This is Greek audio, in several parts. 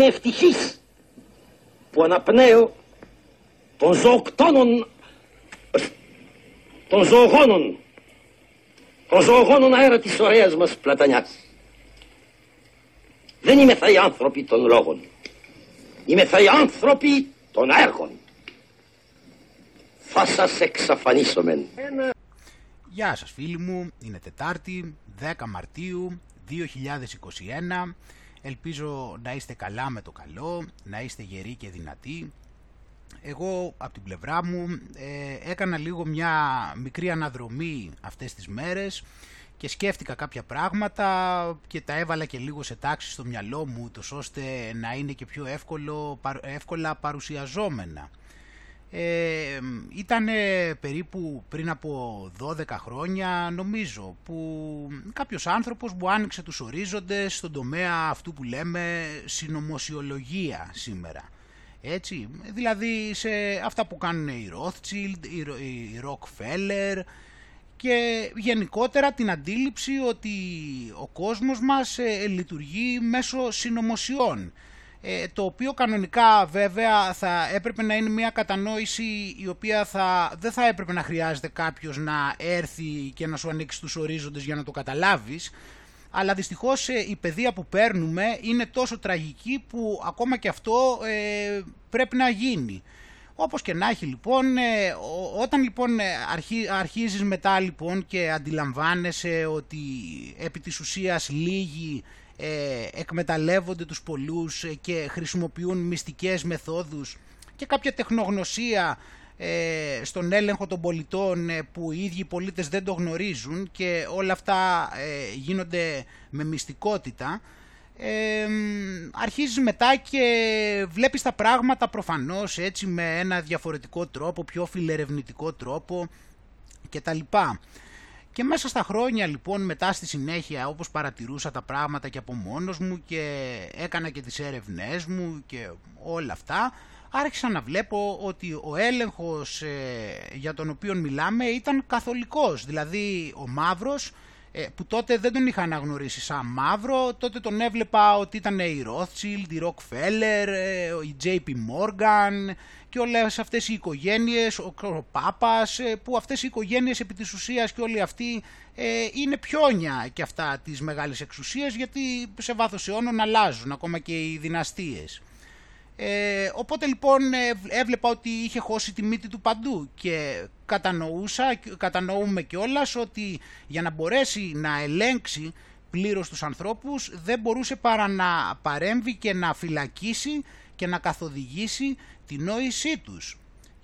Είμαι ευτυχής που αναπνέω των ζωοκτώνων, των ζωογόνων, των ζωογόνων αέρα της ωραίας μας πλατανιάς. Δεν είμαι θα οι άνθρωποι των λόγων. Είμαι θα οι άνθρωποι των έργων. Θα σας εξαφανίσομεν. Γεια σας φίλοι μου, είναι Τετάρτη, 10 Μαρτίου 2021. Ελπίζω να είστε καλά με το καλό, να είστε γεροί και δυνατοί. Εγώ από την πλευρά μου ε, έκανα λίγο μια μικρή αναδρομή αυτές τις μέρες και σκέφτηκα κάποια πράγματα και τα έβαλα και λίγο σε τάξη στο μυαλό μου τόσο ώστε να είναι και πιο εύκολο, εύκολα παρουσιαζόμενα. Ε, ήταν περίπου πριν από 12 χρόνια νομίζω που κάποιος άνθρωπος που άνοιξε τους ορίζοντες στον τομέα αυτού που λέμε συνωμοσιολογία σήμερα. Έτσι, δηλαδή σε αυτά που κάνουν οι Rothschild, οι Rockefeller και γενικότερα την αντίληψη ότι ο κόσμος μας ε, λειτουργεί μέσω συνωμοσιών ε, το οποίο κανονικά βέβαια θα έπρεπε να είναι μια κατανόηση η οποία θα, δεν θα έπρεπε να χρειάζεται κάποιος να έρθει και να σου ανοίξει τους ορίζοντες για να το καταλάβεις αλλά δυστυχώς ε, η παιδεία που παίρνουμε είναι τόσο τραγική που ακόμα και αυτό ε, πρέπει να γίνει. Όπως και να έχει λοιπόν, όταν λοιπόν αρχί, αρχίζεις μετά λοιπόν και αντιλαμβάνεσαι ότι επί της ουσίας λίγοι ε, εκμεταλλεύονται τους πολλούς ε, και χρησιμοποιούν μυστικές μεθόδους και κάποια τεχνογνωσία ε, στον έλεγχο των πολιτών που οι ίδιοι πολίτες δεν το γνωρίζουν και όλα αυτά γίνονται με μυστικότητα ε, αρχίζεις μετά και βλέπεις τα πράγματα προφανώς έτσι με ένα διαφορετικό τρόπο, πιο φιλερευνητικό τρόπο και τα λοιπά. Και μέσα στα χρόνια λοιπόν μετά στη συνέχεια όπως παρατηρούσα τα πράγματα και από μόνος μου και έκανα και τις έρευνές μου και όλα αυτά άρχισα να βλέπω ότι ο έλεγχος ε, για τον οποίο μιλάμε ήταν καθολικός. Δηλαδή ο μαύρος ε, που τότε δεν τον είχα αναγνωρίσει σαν μαύρο, τότε τον έβλεπα ότι ήταν η Rothschild, η Rockefeller, ε, η JP Morgan και όλες αυτές οι οικογένειες, ο, ο Πάπας, ε, που αυτές οι οικογένειες επί της ουσίας και όλοι αυτοί είναι πιόνια και αυτά της μεγάλης εξουσίας γιατί σε βάθος αιώνων αλλάζουν ακόμα και οι δυναστείες. Ε, οπότε λοιπόν ε, έβλεπα ότι είχε χώσει τη μύτη του παντού και κατανοούσα, κατανοούμε κιόλας ότι για να μπορέσει να ελέγξει πλήρως τους ανθρώπους δεν μπορούσε παρά να παρέμβει και να φυλακίσει και να καθοδηγήσει την νόησή τους.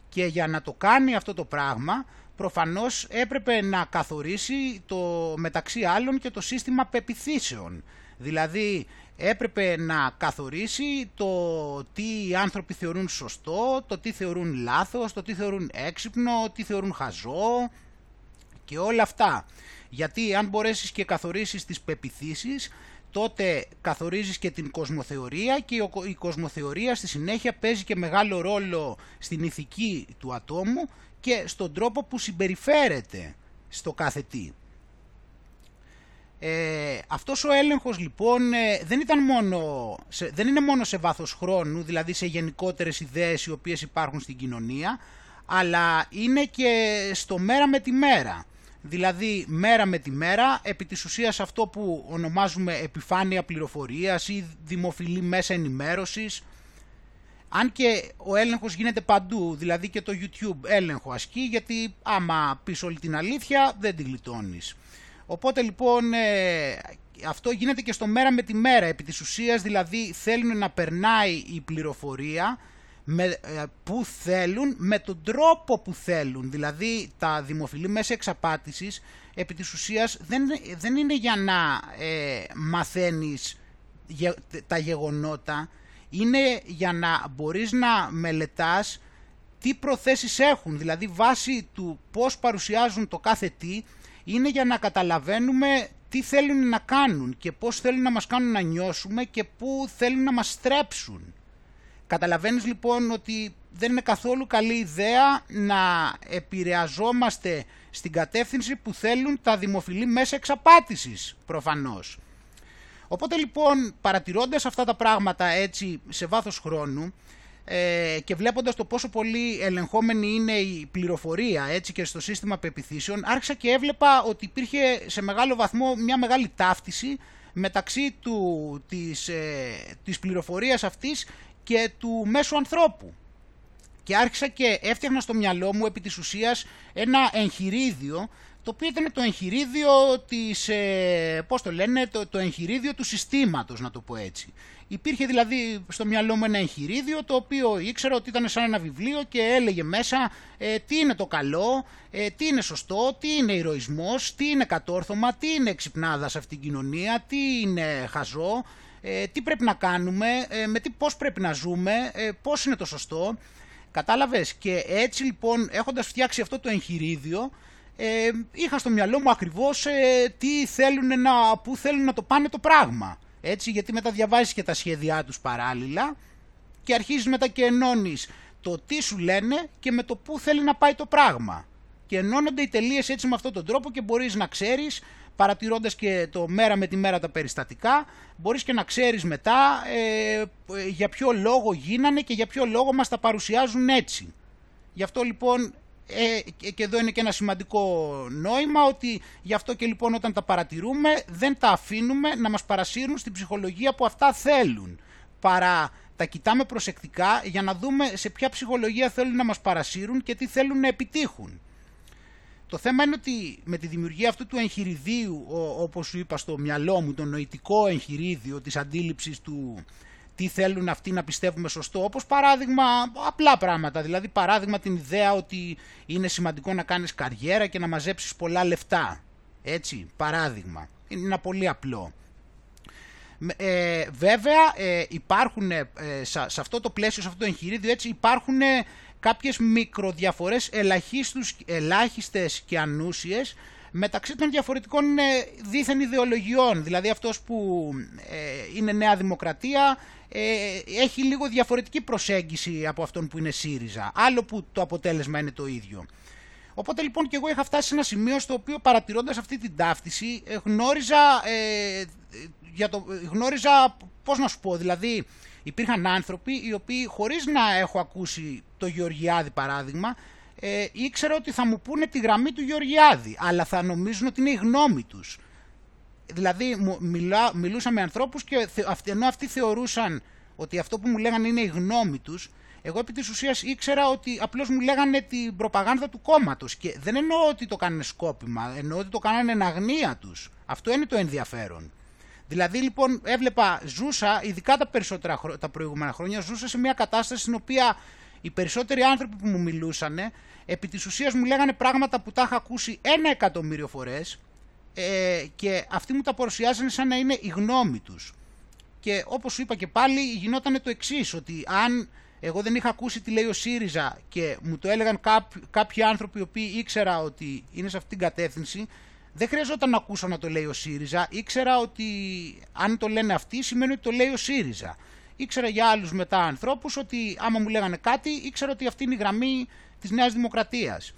Και για να το κάνει αυτό το πράγμα προφανώς έπρεπε να καθορίσει το μεταξύ άλλων και το σύστημα πεπιθήσεων. Δηλαδή έπρεπε να καθορίσει το τι οι άνθρωποι θεωρούν σωστό, το τι θεωρούν λάθος, το τι θεωρούν έξυπνο, τι θεωρούν χαζό και όλα αυτά. Γιατί αν μπορέσεις και καθορίσεις τις πεπιθήσεις, τότε καθορίζεις και την κοσμοθεωρία και η κοσμοθεωρία στη συνέχεια παίζει και μεγάλο ρόλο στην ηθική του ατόμου και στον τρόπο που συμπεριφέρεται στο κάθε τι. Ε, αυτός ο έλεγχος λοιπόν ε, δεν, ήταν μόνο, δεν είναι μόνο σε βάθος χρόνου, δηλαδή σε γενικότερες ιδέες οι οποίες υπάρχουν στην κοινωνία, αλλά είναι και στο μέρα με τη μέρα. Δηλαδή μέρα με τη μέρα, επί της ουσίας αυτό που ονομάζουμε επιφάνεια πληροφορίας ή δημοφιλή μέσα ενημέρωσης, αν και ο έλεγχος γίνεται παντού, δηλαδή και το YouTube έλεγχο ασκεί, γιατί άμα πεις όλη την αλήθεια δεν τη γλιτώνεις. Οπότε λοιπόν ε, αυτό γίνεται και στο μέρα με τη μέρα. Επί της ουσίας δηλαδή θέλουν να περνάει η πληροφορία με, ε, που θέλουν με τον τρόπο που θέλουν. Δηλαδή τα δημοφιλή μέσα εξαπάτησης επί της ουσίας δεν, δεν είναι για να ε, μαθαίνεις τα γεγονότα είναι για να μπορείς να μελετάς τι προθέσεις έχουν δηλαδή βάσει του πώς παρουσιάζουν το κάθε τι είναι για να καταλαβαίνουμε τι θέλουν να κάνουν και πώς θέλουν να μας κάνουν να νιώσουμε και πού θέλουν να μας στρέψουν. Καταλαβαίνεις λοιπόν ότι δεν είναι καθόλου καλή ιδέα να επηρεαζόμαστε στην κατεύθυνση που θέλουν τα δημοφιλή μέσα εξαπάτησης προφανώς. Οπότε λοιπόν παρατηρώντας αυτά τα πράγματα έτσι σε βάθος χρόνου ε, και βλέποντας το πόσο πολύ ελεγχόμενη είναι η πληροφορία έτσι και στο σύστημα πεπιθήσεων άρχισα και έβλεπα ότι υπήρχε σε μεγάλο βαθμό μια μεγάλη ταύτιση μεταξύ του, της, ε, της πληροφορίας αυτής και του μέσου ανθρώπου. Και άρχισα και έφτιαχνα στο μυαλό μου επί της ουσίας ένα εγχειρίδιο το οποίο ήταν το εγχειρίδιο της, ε, πώς το λένε, το, το εγχειρίδιο του συστήματος να το πω έτσι. Υπήρχε δηλαδή στο μυαλό μου ένα εγχειρίδιο το οποίο ήξερα ότι ήταν σαν ένα βιβλίο και έλεγε μέσα ε, τι είναι το καλό, ε, τι είναι σωστό, τι είναι ηρωισμός, τι είναι κατόρθωμα, τι είναι εξυπνάδα σε αυτήν την κοινωνία, τι είναι χαζό, ε, τι πρέπει να κάνουμε, με τι, πώς πρέπει να ζούμε, πώς είναι το σωστό. Κατάλαβες; Και έτσι λοιπόν έχοντας φτιάξει αυτό το εγχειρίδιο ε, είχα στο μυαλό μου ακριβώς ε, τι θέλουν να, πού θέλουν να το πάνε το πράγμα. Έτσι, γιατί μετά διαβάζεις και τα σχέδιά τους παράλληλα και αρχίζεις μετά και ενώνεις το τι σου λένε και με το πού θέλει να πάει το πράγμα. Και ενώνονται οι τελείες έτσι με αυτόν τον τρόπο και μπορείς να ξέρεις, παρατηρώντας και το μέρα με τη μέρα τα περιστατικά, μπορείς και να ξέρεις μετά ε, για ποιο λόγο γίνανε και για ποιο λόγο μας τα παρουσιάζουν έτσι. Γι' αυτό λοιπόν ε, και εδώ είναι και ένα σημαντικό νόημα ότι γι' αυτό και λοιπόν όταν τα παρατηρούμε δεν τα αφήνουμε να μας παρασύρουν στην ψυχολογία που αυτά θέλουν παρά τα κοιτάμε προσεκτικά για να δούμε σε ποια ψυχολογία θέλουν να μας παρασύρουν και τι θέλουν να επιτύχουν. Το θέμα είναι ότι με τη δημιουργία αυτού του εγχειριδίου, όπως σου είπα στο μυαλό μου, το νοητικό εγχειρίδιο της αντίληψης του τι θέλουν αυτοί να πιστεύουμε σωστό, όπως παράδειγμα απλά πράγματα, δηλαδή παράδειγμα την ιδέα ότι είναι σημαντικό να κάνεις καριέρα και να μαζέψεις πολλά λεφτά, έτσι, παράδειγμα, είναι ένα πολύ απλό. Ε, βέβαια ε, υπάρχουν ε, σε, αυτό το πλαίσιο, σε αυτό το εγχειρίδιο έτσι υπάρχουν ε, κάποιες μικροδιαφορές ελαχίστους, ελάχιστες και ανούσιες μεταξύ των διαφορετικών ε, δίθεν ιδεολογιών. Δηλαδή αυτός που ε, είναι Νέα Δημοκρατία ε, έχει λίγο διαφορετική προσέγγιση από αυτόν που είναι ΣΥΡΙΖΑ. Άλλο που το αποτέλεσμα είναι το ίδιο. Οπότε λοιπόν και εγώ είχα φτάσει σε ένα σημείο στο οποίο παρατηρώντας αυτή την ταύτιση γνώριζα, ε, για το, γνώριζα πώς να σου πω, δηλαδή υπήρχαν άνθρωποι οι οποίοι χωρίς να έχω ακούσει το Γεωργιάδη παράδειγμα ε, ήξερα ότι θα μου πούνε τη γραμμή του Γεωργιάδη, αλλά θα νομίζουν ότι είναι η γνώμη τους. Δηλαδή μιλά, μιλούσα με ανθρώπους και ενώ αυτοί θεωρούσαν ότι αυτό που μου λέγανε είναι η γνώμη τους, εγώ επί της ουσίας ήξερα ότι απλώς μου λέγανε την προπαγάνδα του κόμματος και δεν εννοώ ότι το κάνανε σκόπιμα, εννοώ ότι το κάνανε εν αγνία τους. Αυτό είναι το ενδιαφέρον. Δηλαδή λοιπόν έβλεπα, ζούσα, ειδικά τα περισσότερα τα προηγούμενα χρόνια, ζούσα σε μια κατάσταση στην οποία οι περισσότεροι άνθρωποι που μου μιλούσαν, επί της ουσίας μου λέγανε πράγματα που τα είχα ακούσει ένα εκατομμύριο φορές ε, και αυτοί μου τα παρουσιάζανε σαν να είναι η γνώμη τους. Και όπως σου είπα και πάλι γινόταν το εξής ότι αν εγώ δεν είχα ακούσει τι λέει ο ΣΥΡΙΖΑ και μου το έλεγαν κάποιοι άνθρωποι οι οποίοι ήξερα ότι είναι σε αυτήν την κατεύθυνση, δεν χρειαζόταν να ακούσω να το λέει ο ΣΥΡΙΖΑ, ήξερα ότι αν το λένε αυτοί σημαίνει ότι το λέει ο ΣΥΡΙΖΑ ήξερα για άλλους μετά ανθρώπους ότι άμα μου λέγανε κάτι ήξερα ότι αυτή είναι η γραμμή της Νέας Δημοκρατίας.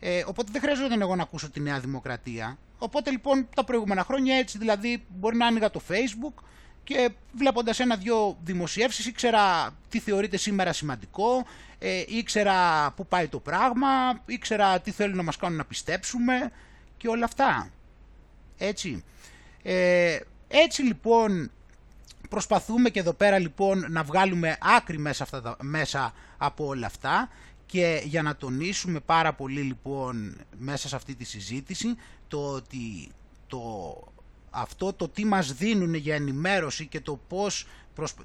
Ε, οπότε δεν χρειαζόταν εγώ να ακούσω τη Νέα Δημοκρατία. Οπότε λοιπόν τα προηγούμενα χρόνια έτσι δηλαδή μπορεί να άνοιγα το facebook και βλέποντας ένα-δυο δημοσιεύσεις ήξερα τι θεωρείται σήμερα σημαντικό, ε, ήξερα πού πάει το πράγμα, ήξερα τι θέλουν να μας κάνουν να πιστέψουμε και όλα αυτά. Έτσι. Ε, έτσι λοιπόν προσπαθούμε και εδώ πέρα λοιπόν να βγάλουμε άκρη μέσα, αυτά μέσα από όλα αυτά και για να τονίσουμε πάρα πολύ λοιπόν μέσα σε αυτή τη συζήτηση το ότι το, αυτό το τι μας δίνουν για ενημέρωση και το πώς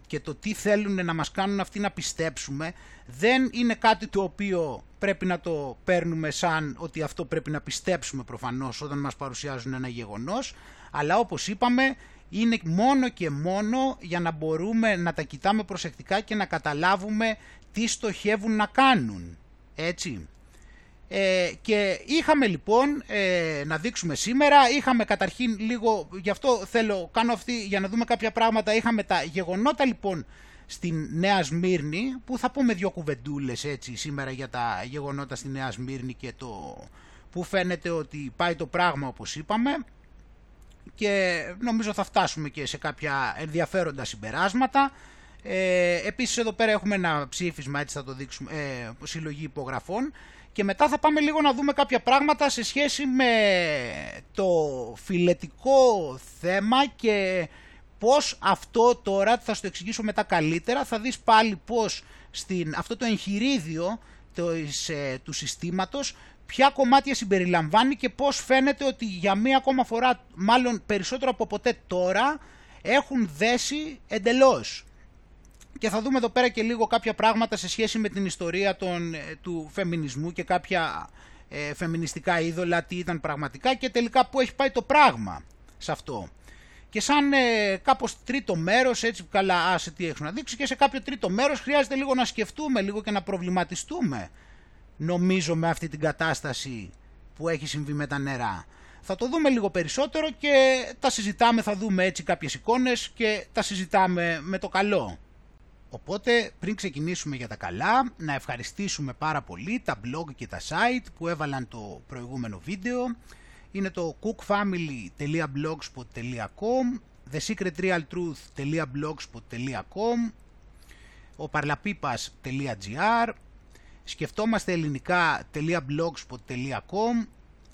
και το τι θέλουν να μας κάνουν αυτοί να πιστέψουμε δεν είναι κάτι το οποίο πρέπει να το παίρνουμε σαν ότι αυτό πρέπει να πιστέψουμε προφανώς όταν μας παρουσιάζουν ένα γεγονός αλλά όπως είπαμε είναι μόνο και μόνο για να μπορούμε να τα κοιτάμε προσεκτικά και να καταλάβουμε τι στοχεύουν να κάνουν. Έτσι. Ε, και είχαμε λοιπόν ε, να δείξουμε σήμερα, είχαμε καταρχήν λίγο, γι' αυτό θέλω, κάνω αυτή για να δούμε κάποια πράγματα, είχαμε τα γεγονότα λοιπόν στην Νέα Σμύρνη, που θα πούμε δύο κουβεντούλες έτσι σήμερα για τα γεγονότα στη Νέα Σμύρνη και το που φαίνεται ότι πάει το πράγμα όπως είπαμε. Και νομίζω θα φτάσουμε και σε κάποια ενδιαφέροντα συμπεράσματα. Ε, επίσης εδώ πέρα έχουμε ένα ψήφισμα, έτσι θα το δείξουμε, ε, συλλογή υπογραφών και μετά θα πάμε λίγο να δούμε κάποια πράγματα σε σχέση με το φιλετικό θέμα και πώς αυτό τώρα, θα σου το εξηγήσω μετά καλύτερα, θα δεις πάλι πώς στην, αυτό το εγχειρίδιο ε, του συστήματος ποια κομμάτια συμπεριλαμβάνει και πώς φαίνεται ότι για μία ακόμα φορά, μάλλον περισσότερο από ποτέ τώρα, έχουν δέσει εντελώς. Και θα δούμε εδώ πέρα και λίγο κάποια πράγματα σε σχέση με την ιστορία των, ε, του φεμινισμού και κάποια ε, φεμινιστικά είδωλα, τι ήταν πραγματικά και τελικά πού έχει πάει το πράγμα σε αυτό. Και σαν ε, κάπως τρίτο μέρος, έτσι καλά άσε τι έχουν να δείξει, και σε κάποιο τρίτο μέρος χρειάζεται λίγο να σκεφτούμε, λίγο και να προβληματιστούμε, νομίζω με αυτή την κατάσταση που έχει συμβεί με τα νερά. Θα το δούμε λίγο περισσότερο και τα συζητάμε, θα δούμε έτσι κάποιες εικόνες και τα συζητάμε με το καλό. Οπότε πριν ξεκινήσουμε για τα καλά, να ευχαριστήσουμε πάρα πολύ τα blog και τα site που έβαλαν το προηγούμενο βίντεο. Είναι το cookfamily.blogspot.com, thesecretrealtruth.blogspot.com, ο parlapipas.gr, σκεφτόμαστε ελληνικά.blogspot.com,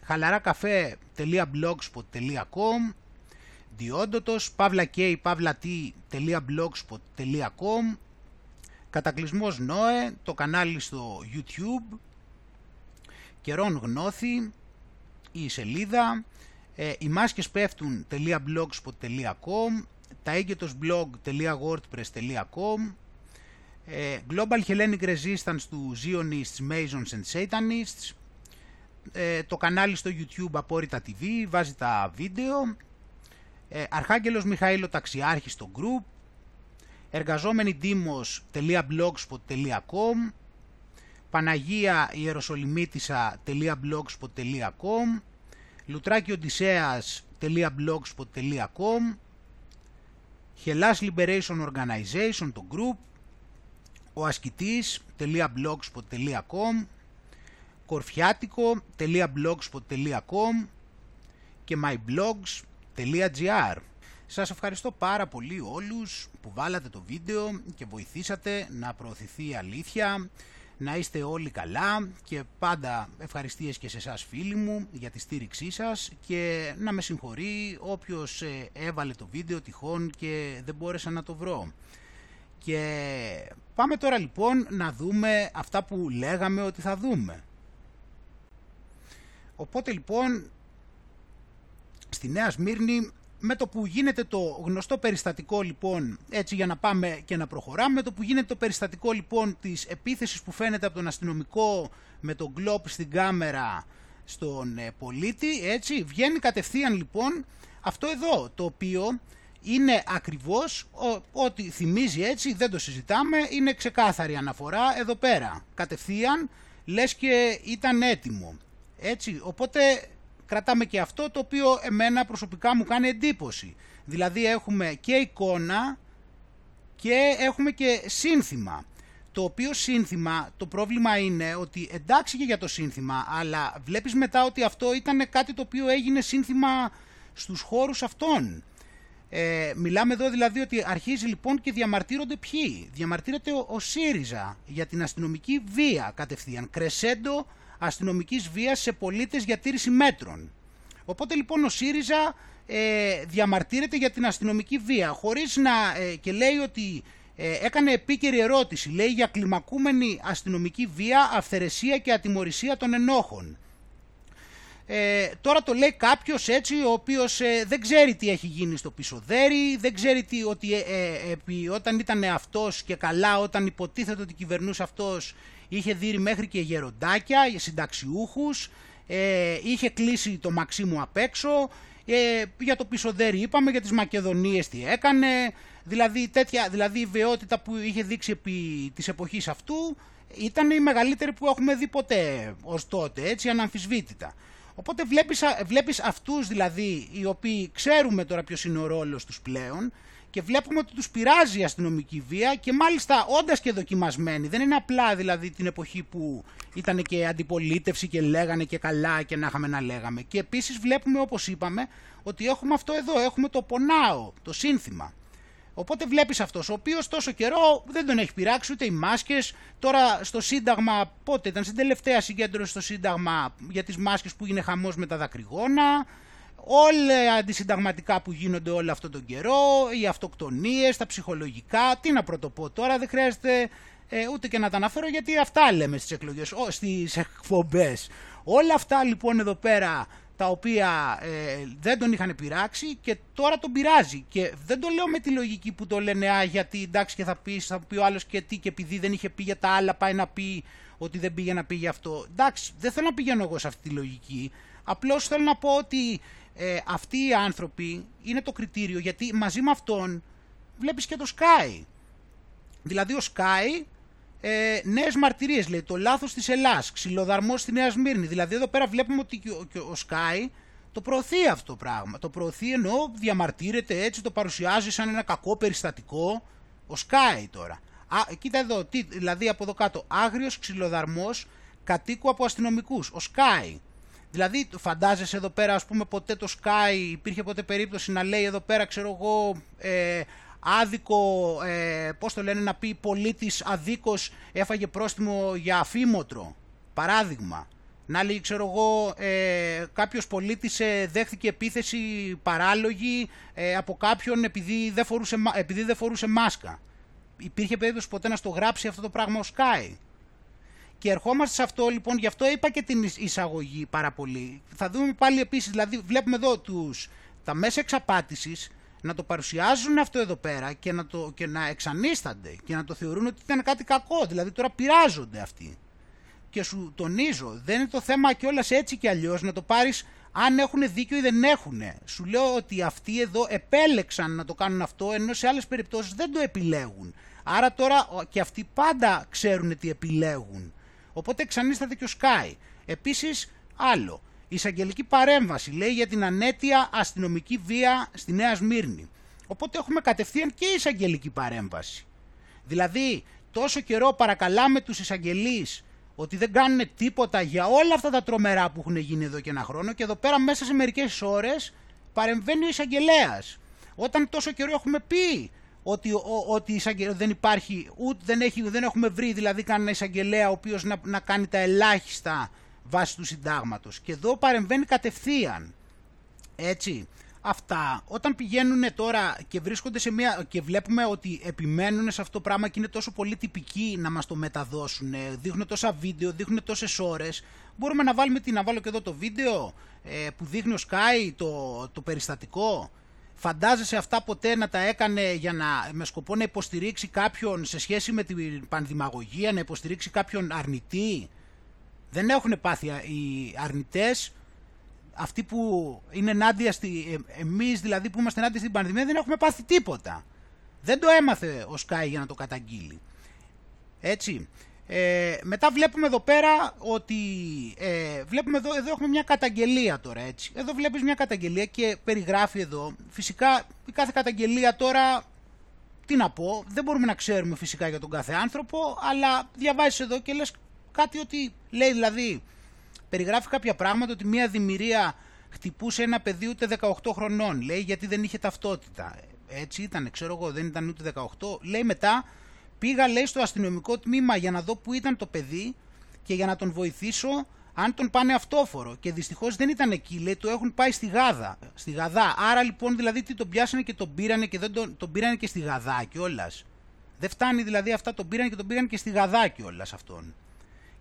χαλαράκαφέ.blogspot.com, διόντοτος, παύλα παύλα.blogspot.com Κατακλυσμός Νόε, το κανάλι στο YouTube, Καιρόν Γνώθη, η σελίδα, ε, οι μάσκες πέφτουν.blogspot.com, τα έγκαιτος blog.wordpress.com, ε, Global Hellenic Resistance του Zionists, Masons and Satanists, ε, το κανάλι στο YouTube Απόρριτα TV, βάζει τα βίντεο, ε, Αρχάγγελος Μιχαήλο Ταξιάρχης στο group, εργαζόμενοι demos.blogspot.com, Παναγία Ιεροσολυμίτισσα.blogspot.com, Λουτράκι Οδυσσέας.blogspot.com, Hellas Liberation Organization, το group, ο ασκητής.blogspot.com, κορφιάτικο.blogspot.com και myblogs.gr. Σας ευχαριστώ πάρα πολύ όλους που βάλατε το βίντεο και βοηθήσατε να προωθηθεί η αλήθεια, να είστε όλοι καλά και πάντα ευχαριστίες και σε εσάς φίλοι μου για τη στήριξή σας και να με συγχωρεί όποιος ε, έβαλε το βίντεο τυχόν και δεν μπόρεσα να το βρω. Και πάμε τώρα λοιπόν να δούμε αυτά που λέγαμε ότι θα δούμε. Οπότε λοιπόν στη Νέα Σμύρνη με το που γίνεται το γνωστό περιστατικό λοιπόν, έτσι για να πάμε και να προχωράμε, με το που γίνεται το περιστατικό λοιπόν της επίθεσης που φαίνεται από τον αστυνομικό με τον γκλόπ στην κάμερα στον ε, πολίτη, έτσι, βγαίνει κατευθείαν λοιπόν αυτό εδώ, το οποίο είναι ακριβώς ό,τι θυμίζει έτσι, δεν το συζητάμε, είναι ξεκάθαρη αναφορά εδώ πέρα. Κατευθείαν λες και ήταν έτοιμο. Έτσι, οπότε κρατάμε και αυτό το οποίο εμένα προσωπικά μου κάνει εντύπωση. Δηλαδή έχουμε και εικόνα και έχουμε και σύνθημα. Το οποίο σύνθημα, το πρόβλημα είναι ότι εντάξει και για το σύνθημα, αλλά βλέπεις μετά ότι αυτό ήταν κάτι το οποίο έγινε σύνθημα στους χώρους αυτών. Ε, μιλάμε εδώ δηλαδή ότι αρχίζει λοιπόν και διαμαρτύρονται ποιοι; Διαμαρτύρεται ο, ο ΣΥΡΙΖΑ για την αστυνομική βία κατευθείαν. Κρεσέντο αστυνομικής βίας σε πολίτες για τήρηση μέτρων. Οπότε λοιπόν ο ΣΥΡΙΖΑ ε, διαμαρτύρεται για την αστυνομική βία χωρίς να ε, και λέει ότι ε, έκανε επίκαιρη ερώτηση. Λέει για κλιμακούμενη αστυνομική βία, αυθαιρεσία και ατιμορρησία των ενόχων. Ε, τώρα το λέει κάποιος έτσι ο οποίος ε, δεν ξέρει τι έχει γίνει στο πισωδέρι, δεν ξέρει τι, ότι όταν ήταν αυτός και καλά, όταν υποτίθεται ότι κυβερνούσε αυτός είχε δει μέχρι και γεροντάκια, συνταξιούχους, ε, είχε κλείσει το Μαξίμου απ' έξω, ε, για το πισωδέρι είπαμε, για τις Μακεδονίες τι έκανε, δηλαδή, τέτοια, δηλαδή η βεότητα που είχε δείξει επί της εποχής αυτού ήταν η μεγαλύτερη που έχουμε δει ποτέ ως τότε, έτσι αναμφισβήτητα. Οπότε βλέπεις, βλέπεις αυτούς δηλαδή οι οποίοι ξέρουμε τώρα ποιος είναι ο ρόλος τους πλέον και βλέπουμε ότι τους πειράζει η αστυνομική βία και μάλιστα όντας και δοκιμασμένοι. Δεν είναι απλά δηλαδή την εποχή που ήταν και αντιπολίτευση και λέγανε και καλά και να είχαμε να λέγαμε. Και επίσης βλέπουμε όπως είπαμε ότι έχουμε αυτό εδώ, έχουμε το πονάω, το σύνθημα. Οπότε βλέπεις αυτός, ο οποίος τόσο καιρό δεν τον έχει πειράξει ούτε οι μάσκες. Τώρα στο Σύνταγμα, πότε ήταν στην τελευταία συγκέντρωση στο Σύνταγμα για τις μάσκες που είναι χαμός με τα δακρυγόνα. Όλα αντισυνταγματικά που γίνονται όλο αυτόν τον καιρό, οι αυτοκτονίες, τα ψυχολογικά, τι να πρωτοπώ τώρα, δεν χρειάζεται ε, ούτε και να τα αναφέρω γιατί αυτά λέμε στις εκλογές, ό, στις εκπομπές. Όλα αυτά λοιπόν εδώ πέρα τα οποία ε, δεν τον είχαν πειράξει και τώρα τον πειράζει. Και δεν το λέω με τη λογική που το λένε α, γιατί εντάξει και θα πεις, θα πει ο άλλος και τι και επειδή δεν είχε πει για τα άλλα πάει να πει ότι δεν πήγε να πει για αυτό. Εντάξει, δεν θέλω να πηγαίνω εγώ σε αυτή τη λογική. Απλώς θέλω να πω ότι ε, αυτοί οι άνθρωποι είναι το κριτήριο γιατί μαζί με αυτόν βλέπεις και το Sky. Δηλαδή ο Sky ε, νέες μαρτυρίες. Λέει το λάθος της Ελλάς, ξυλοδαρμός στη Νέα Σμύρνη. Δηλαδή εδώ πέρα βλέπουμε ότι ο, ο, Sky το προωθεί αυτό το πράγμα. Το προωθεί ενώ διαμαρτύρεται έτσι, το παρουσιάζει σαν ένα κακό περιστατικό. Ο Sky τώρα. Α, κοίτα εδώ, τι, δηλαδή από εδώ κάτω. Άγριος ξυλοδαρμός κατοίκου από αστυνομικούς. Ο Sky. Δηλαδή φαντάζεσαι εδώ πέρα ας πούμε ποτέ το Sky υπήρχε ποτέ περίπτωση να λέει εδώ πέρα ξέρω εγώ ε, άδικο, ε, πώς το λένε να πει, πολίτης αδίκος έφαγε πρόστιμο για αφήμοτρο, παράδειγμα. Να λέει, ξέρω εγώ, ε, κάποιος πολίτης ε, δέχθηκε επίθεση παράλογη ε, από κάποιον επειδή δεν, φορούσε, επειδή δεν φορούσε μάσκα. Υπήρχε περίπτωση ποτέ να στο γράψει αυτό το πράγμα ο Sky; Και ερχόμαστε σε αυτό λοιπόν, γι' αυτό είπα και την εισαγωγή πάρα πολύ. Θα δούμε πάλι επίσης, δηλαδή βλέπουμε εδώ τους, τα μέσα εξαπάτησης, να το παρουσιάζουν αυτό εδώ πέρα και να, το, και να εξανίστανται και να το θεωρούν ότι ήταν κάτι κακό. Δηλαδή τώρα πειράζονται αυτοί. Και σου τονίζω, δεν είναι το θέμα κιόλας έτσι κι αλλιώς να το πάρεις αν έχουν δίκιο ή δεν έχουν. Σου λέω ότι αυτοί εδώ επέλεξαν να το κάνουν αυτό, ενώ σε άλλες περιπτώσεις δεν το επιλέγουν. Άρα τώρα και αυτοί πάντα ξέρουν τι επιλέγουν. Οπότε εξανίσταται και ο Sky. Επίσης, άλλο εισαγγελική παρέμβαση, λέει για την ανέτεια αστυνομική βία στη Νέα Σμύρνη. Οπότε έχουμε κατευθείαν και εισαγγελική παρέμβαση. Δηλαδή, τόσο καιρό παρακαλάμε τους εισαγγελείς ότι δεν κάνουν τίποτα για όλα αυτά τα τρομερά που έχουν γίνει εδώ και ένα χρόνο και εδώ πέρα μέσα σε μερικές ώρες παρεμβαίνει ο εισαγγελέας. Όταν τόσο καιρό έχουμε πει ότι, ο, ότι δεν υπάρχει, ούτε δεν, έχει, δεν έχουμε βρει δηλαδή κανένα εισαγγελέα ο οποίος να, να κάνει τα ελάχιστα βάσει του συντάγματος. Και εδώ παρεμβαίνει κατευθείαν. Έτσι. Αυτά, όταν πηγαίνουν τώρα και βρίσκονται σε μια. και βλέπουμε ότι επιμένουν σε αυτό το πράγμα και είναι τόσο πολύ τυπικοί να μας το μεταδώσουν, δείχνουν τόσα βίντεο, δείχνουν τόσες ώρες. Μπορούμε να βάλουμε τι, να βάλω και εδώ το βίντεο ε, που δείχνει ο Sky το, το περιστατικό; Φαντάζεσαι αυτά ποτέ να τα έκανε για να, με σκοπό να υποστηρίξει κάποιον σε σχέση με την πανδημαγωγία, να υποστηρίξει κάποιον αρνητή; Δεν έχουν πάθει οι αρνητές, αυτοί που είναι ενάντια στη, ε, εμείς δηλαδή που είμαστε ενάντια στην πανδημία δεν έχουμε πάθει τίποτα. Δεν το έμαθε ο Σκάι για να το καταγγείλει. Έτσι. Ε, μετά βλέπουμε εδώ πέρα ότι ε, βλέπουμε εδώ, εδώ έχουμε μια καταγγελία τώρα έτσι. Εδώ βλέπεις μια καταγγελία και περιγράφει εδώ. Φυσικά η κάθε καταγγελία τώρα τι να πω, δεν μπορούμε να ξέρουμε φυσικά για τον κάθε άνθρωπο, αλλά διαβάζεις εδώ και λες κάτι ότι λέει δηλαδή, περιγράφει κάποια πράγματα ότι μια δημιουργία χτυπούσε ένα παιδί ούτε 18 χρονών, λέει γιατί δεν είχε ταυτότητα. Έτσι ήταν, ξέρω εγώ, δεν ήταν ούτε 18. Λέει μετά, πήγα λέει στο αστυνομικό τμήμα για να δω που ήταν το παιδί και για να τον βοηθήσω αν τον πάνε αυτόφορο. Και δυστυχώς δεν ήταν εκεί, λέει, το έχουν πάει στη Γάδα. Στη Γαδά. Άρα λοιπόν δηλαδή τι τον πιάσανε και τον πήρανε και δεν τον, τον πήρανε και στη Γαδά κιόλας. Δεν φτάνει δηλαδή αυτά, τον πήραν και τον πήραν και στη Γαδά κιόλας αυτόν.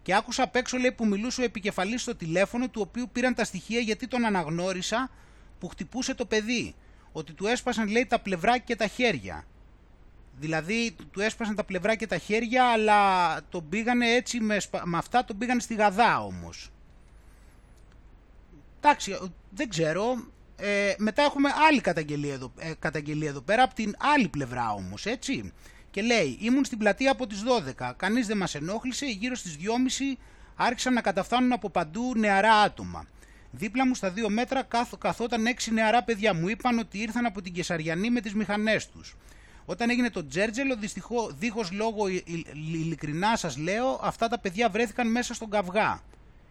Και άκουσα απ' έξω λέει, που μιλούσε ο επικεφαλής στο τηλέφωνο, του οποίου πήραν τα στοιχεία γιατί τον αναγνώρισα που χτυπούσε το παιδί. Ότι του έσπασαν λέει τα πλευρά και τα χέρια. Δηλαδή του έσπασαν τα πλευρά και τα χέρια, αλλά τον πήγανε έτσι με, με αυτά, τον πήγανε στη γαδά όμως. Εντάξει, δεν ξέρω. Ε, μετά έχουμε άλλη καταγγελία εδώ, ε, καταγγελία εδώ πέρα, από την άλλη πλευρά όμως, έτσι και λέει ήμουν στην πλατεία από τις 12, κανείς δεν μας ενόχλησε, γύρω στις 2.30 άρχισαν να καταφθάνουν από παντού νεαρά άτομα. Δίπλα μου στα δύο μέτρα καθόταν έξι νεαρά παιδιά. Μου είπαν ότι ήρθαν από την Καισαριανή με τις μηχανές τους. Όταν έγινε το τζέρτζελο, δυστυχώς, δίχως λόγο ειλικρινά σας λέω, αυτά τα παιδιά βρέθηκαν μέσα στον καυγά.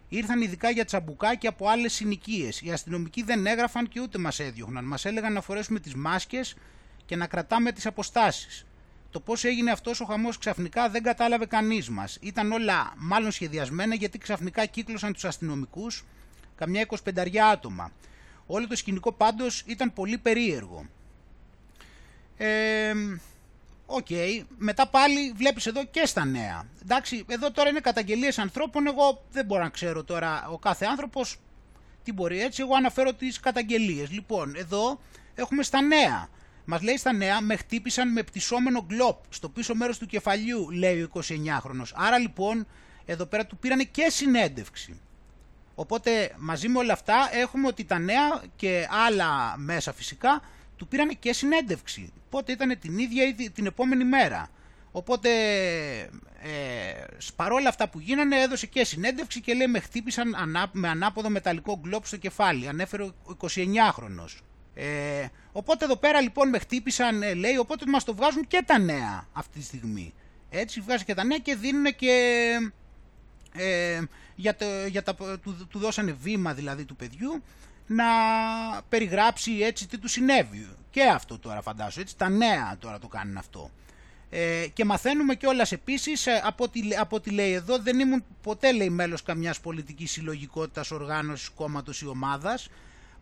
Ήρθαν ειδικά για τσαμπουκάκι από άλλες συνοικίες. Οι αστυνομικοί δεν έγραφαν και ούτε μας έδιωχναν. Μας έλεγαν να φορέσουμε τις μάσκες και να κρατάμε τις αποστάσεις. Το πώς έγινε αυτός ο χαμός ξαφνικά δεν κατάλαβε κανείς μας. Ήταν όλα μάλλον σχεδιασμένα γιατί ξαφνικά κύκλωσαν τους αστυνομικούς, καμιά 25 άτομα. Όλο το σκηνικό πάντως ήταν πολύ περίεργο. Ε, Οκ, okay. μετά πάλι βλέπεις εδώ και στα νέα. Εντάξει, εδώ τώρα είναι καταγγελίες ανθρώπων, εγώ δεν μπορώ να ξέρω τώρα ο κάθε άνθρωπος τι μπορεί έτσι, εγώ αναφέρω τις καταγγελίες. Λοιπόν, εδώ έχουμε στα νέα. Μας λέει στα νέα, με χτύπησαν με πτυσσόμενο γκλόπ στο πίσω μέρος του κεφαλιού, λέει ο 29χρονος. Άρα λοιπόν, εδώ πέρα του πήρανε και συνέντευξη. Οπότε μαζί με όλα αυτά έχουμε ότι τα νέα και άλλα μέσα φυσικά του πήραν και συνέντευξη. Οπότε ήταν την ίδια ή την επόμενη μέρα. Οπότε ε, παρόλα αυτά που γίνανε έδωσε και συνέντευξη και λέει με χτύπησαν με ανάποδο μεταλλικό γκλόπ στο κεφάλι. Ανέφερε ο 29χρονος. Ε, οπότε εδώ πέρα λοιπόν με χτύπησαν ε, λέει οπότε μας το βγάζουν και τα νέα αυτή τη στιγμή. Έτσι βγάζει και τα νέα και δίνουν και ε, για, το, για τα, του, του δώσανε βήμα δηλαδή του παιδιού να περιγράψει έτσι τι του συνέβη. Και αυτό τώρα φαντάζομαι, έτσι, τα νέα τώρα το κάνουν αυτό. Ε, και μαθαίνουμε κιόλας επίσης, ε, από, ό,τι, από ό,τι λέει εδώ, δεν ήμουν ποτέ λέει μέλος καμιάς πολιτικής συλλογικότητας, οργάνωσης, κόμματος ή ομάδας.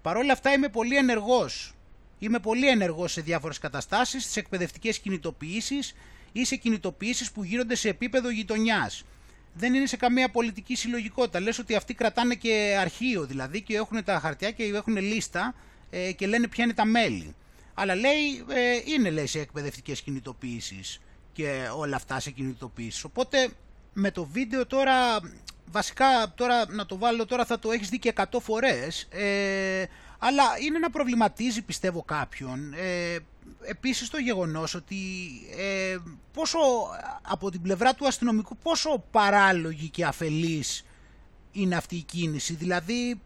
Παρ' όλα αυτά είμαι πολύ ενεργός. Είμαι πολύ ενεργός σε διάφορες καταστάσεις, στις εκπαιδευτικές κινητοποιήσεις ή σε κινητοποιήσεις που γίνονται σε επίπεδο γειτονιάς δεν είναι σε καμία πολιτική συλλογικότητα. Λες ότι αυτοί κρατάνε και αρχείο δηλαδή και έχουν τα χαρτιά και έχουν λίστα ε, και λένε ποια είναι τα μέλη. Αλλά λέει, ε, είναι λέει σε εκπαιδευτικές κινητοποιήσεις και όλα αυτά σε κινητοποιήσεις. Οπότε με το βίντεο τώρα, βασικά τώρα να το βάλω τώρα θα το έχεις δει και 100 φορές, ε, αλλά είναι να προβληματίζει πιστεύω κάποιον. Ε, επίσης το γεγονός ότι ε, πόσο από την πλευρά του αστυνομικού πόσο παράλογη και αφελής είναι αυτή η κίνηση. Δηλαδή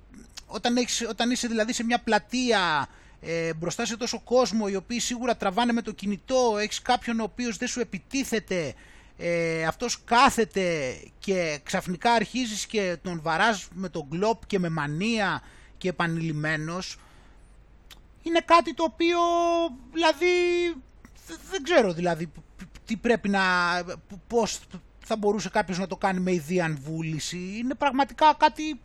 όταν, έχεις, όταν είσαι δηλαδή σε μια πλατεία ε, μπροστά σε τόσο κόσμο οι οποίοι σίγουρα τραβάνε με το κινητό, έχεις κάποιον ο οποίος δεν σου επιτίθεται, ε, αυτός κάθεται και ξαφνικά αρχίζεις και τον βαράς με τον γκλόπ και με μανία και επανειλημμένος είναι κάτι το οποίο δηλαδή δεν ξέρω δηλαδή τι πρέπει να πώς θα μπορούσε κάποιος να το κάνει με ιδίαν βούληση. Είναι πραγματικά κάτι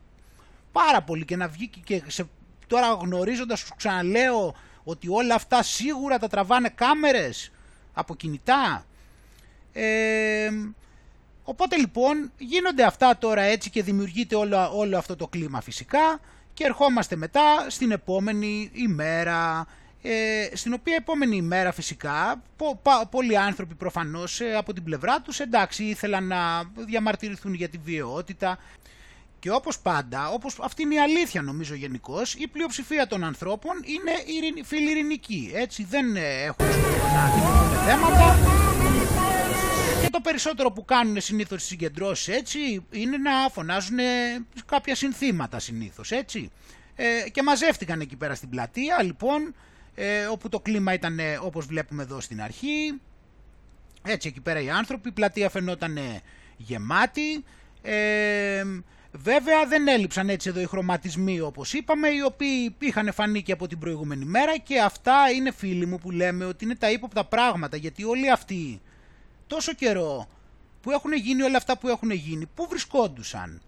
πάρα πολύ και να βγει και σε, τώρα γνωρίζοντας σου ξαναλέω ότι όλα αυτά σίγουρα τα τραβάνε κάμερες από κινητά. Ε, οπότε λοιπόν γίνονται αυτά τώρα έτσι και δημιουργείται όλο, όλο αυτό το κλίμα φυσικά και ερχόμαστε μετά στην επόμενη ημέρα, ε, στην οποία επόμενη ημέρα φυσικά πο, πολλοί άνθρωποι προφανώς ε, από την πλευρά τους εντάξει ήθελαν να διαμαρτυρηθούν για τη βιαιότητα. Και όπως πάντα, όπως αυτή είναι η αλήθεια νομίζω γενικώς, η πλειοψηφία των ανθρώπων είναι φιλιρινικοί, έτσι δεν ε, έχουν να δημιουργούν θέματα και το περισσότερο που κάνουν συνήθως στις συγκεντρώσεις έτσι είναι να φωνάζουν κάποια συνθήματα συνήθως, έτσι. Ε, και μαζεύτηκαν εκεί πέρα στην πλατεία λοιπόν ε, όπου το κλίμα ήταν όπως βλέπουμε εδώ στην αρχή. Έτσι εκεί πέρα οι άνθρωποι, η πλατεία φαινόταν γεμάτη. Ε, βέβαια δεν έλειψαν έτσι εδώ οι χρωματισμοί όπως είπαμε οι οποίοι είχαν φανεί και από την προηγούμενη μέρα και αυτά είναι φίλοι μου που λέμε ότι είναι τα ύποπτα πράγματα γιατί όλοι αυτοί τόσο καιρό που έχουν γίνει όλα αυτά που έχουν γίνει, πού βρισκόντουσαν;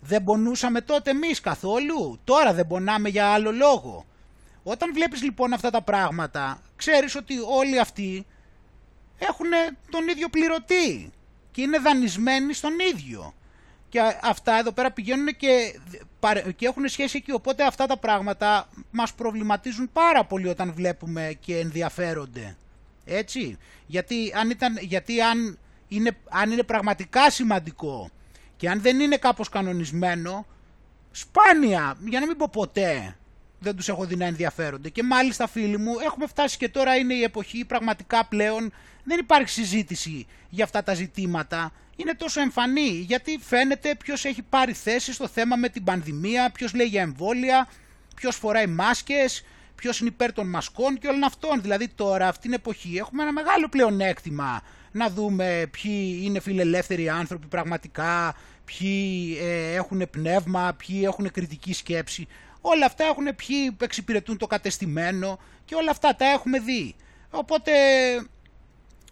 Δεν πονούσαμε τότε εμείς καθόλου, τώρα δεν πονάμε για άλλο λόγο. Όταν βλέπεις λοιπόν αυτά τα πράγματα, ξέρεις ότι όλοι αυτοί έχουν τον ίδιο πληρωτή και είναι δανεισμένοι στον ίδιο. Και αυτά εδώ πέρα πηγαίνουν και, και έχουν σχέση εκεί, οπότε αυτά τα πράγματα μας προβληματίζουν πάρα πολύ όταν βλέπουμε και ενδιαφέρονται. Έτσι, γιατί αν, ήταν, γιατί αν, είναι, αν είναι πραγματικά σημαντικό και αν δεν είναι κάπως κανονισμένο, σπάνια, για να μην πω ποτέ, δεν τους έχω δει να ενδιαφέρονται. Και μάλιστα φίλοι μου, έχουμε φτάσει και τώρα είναι η εποχή πραγματικά πλέον, δεν υπάρχει συζήτηση για αυτά τα ζητήματα, είναι τόσο εμφανή, γιατί φαίνεται ποιος έχει πάρει θέση στο θέμα με την πανδημία, ποιος λέει για εμβόλια, ποιος φοράει μάσκες, ποιος είναι υπέρ των μασκών και όλων αυτών. Δηλαδή τώρα, αυτήν την εποχή, έχουμε ένα μεγάλο πλεονέκτημα να δούμε ποιοι είναι φιλελεύθεροι άνθρωποι πραγματικά, ποιοι ε, έχουν πνεύμα, ποιοι έχουν κριτική σκέψη. Όλα αυτά έχουν ποιοι εξυπηρετούν το κατεστημένο και όλα αυτά τα έχουμε δει. Οπότε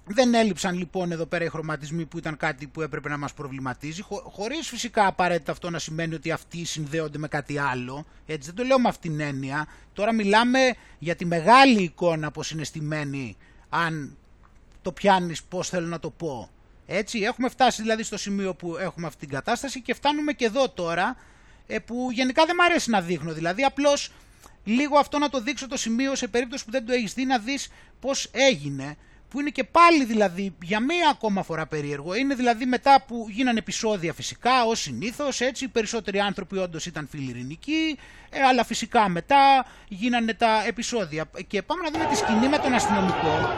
δεν έλειψαν λοιπόν εδώ πέρα οι χρωματισμοί που ήταν κάτι που έπρεπε να μας προβληματίζει, χω, χωρίς φυσικά απαραίτητα αυτό να σημαίνει ότι αυτοί συνδέονται με κάτι άλλο, έτσι δεν το λέω με αυτήν την έννοια. Τώρα μιλάμε για τη μεγάλη εικόνα συναισθημένη, αν το πιάνεις πώς θέλω να το πω. Έτσι, έχουμε φτάσει δηλαδή στο σημείο που έχουμε αυτή την κατάσταση και φτάνουμε και εδώ τώρα, ε, που γενικά δεν μου αρέσει να δείχνω, δηλαδή απλώς λίγο αυτό να το δείξω το σημείο σε περίπτωση που δεν το έχεις δει να δεις πώς έγινε που είναι και πάλι δηλαδή για μία ακόμα φορά περίεργο. Είναι δηλαδή μετά που γίνανε επεισόδια φυσικά, ως συνήθως, έτσι, οι περισσότεροι άνθρωποι όντως ήταν φιλιρινικοί, ε, αλλά φυσικά μετά γίνανε τα επεισόδια. Και πάμε να δούμε τη σκηνή με τον αστυνομικό,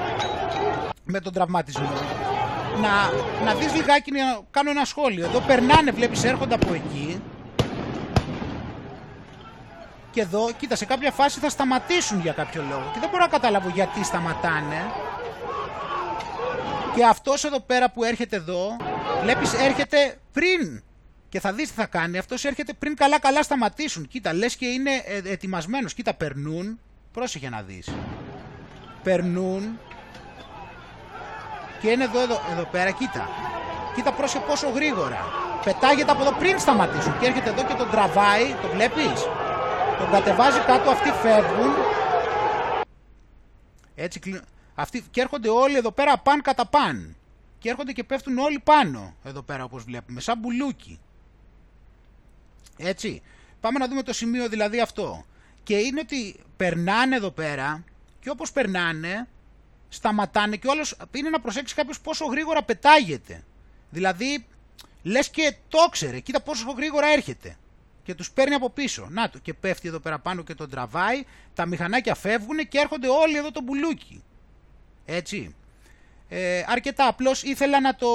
με τον τραυματισμό. Να, να δεις λιγάκι, να κάνω ένα σχόλιο. Εδώ περνάνε, βλέπεις, έρχονται από εκεί. Και εδώ, κοίτα, σε κάποια φάση θα σταματήσουν για κάποιο λόγο. Και δεν μπορώ να καταλάβω γιατί σταματάνε. Και αυτός εδώ πέρα που έρχεται εδώ, βλέπεις έρχεται πριν και θα δεις τι θα κάνει. Αυτός έρχεται πριν καλά καλά σταματήσουν. Κοίτα, λες και είναι ε, ετοιμασμένος. Κοίτα, περνούν. Πρόσεχε να δεις. Περνούν. Και είναι εδώ, εδώ, εδώ πέρα, κοίτα. Κοίτα πρόσεχε πόσο γρήγορα. Πετάγεται από εδώ πριν σταματήσουν. Και έρχεται εδώ και τον τραβάει. Το βλέπεις; Τον κατεβάζει κάτω, αυτοί φεύγουν. Έτσι αυτοί, και έρχονται όλοι εδώ πέρα παν κατά παν. Και έρχονται και πέφτουν όλοι πάνω, εδώ πέρα όπως βλέπουμε, σαν μπουλούκι. Έτσι. Πάμε να δούμε το σημείο δηλαδή αυτό. Και είναι ότι περνάνε εδώ πέρα και όπως περνάνε, σταματάνε και όλος είναι να προσέξει κάποιος πόσο γρήγορα πετάγεται. Δηλαδή, λες και το ξέρε, κοίτα πόσο γρήγορα έρχεται. Και τους παίρνει από πίσω. Να το, και πέφτει εδώ πέρα πάνω και τον τραβάει, τα μηχανάκια φεύγουν και έρχονται όλοι εδώ το μπουλούκι. Έτσι. Ε, αρκετά απλώς ήθελα να το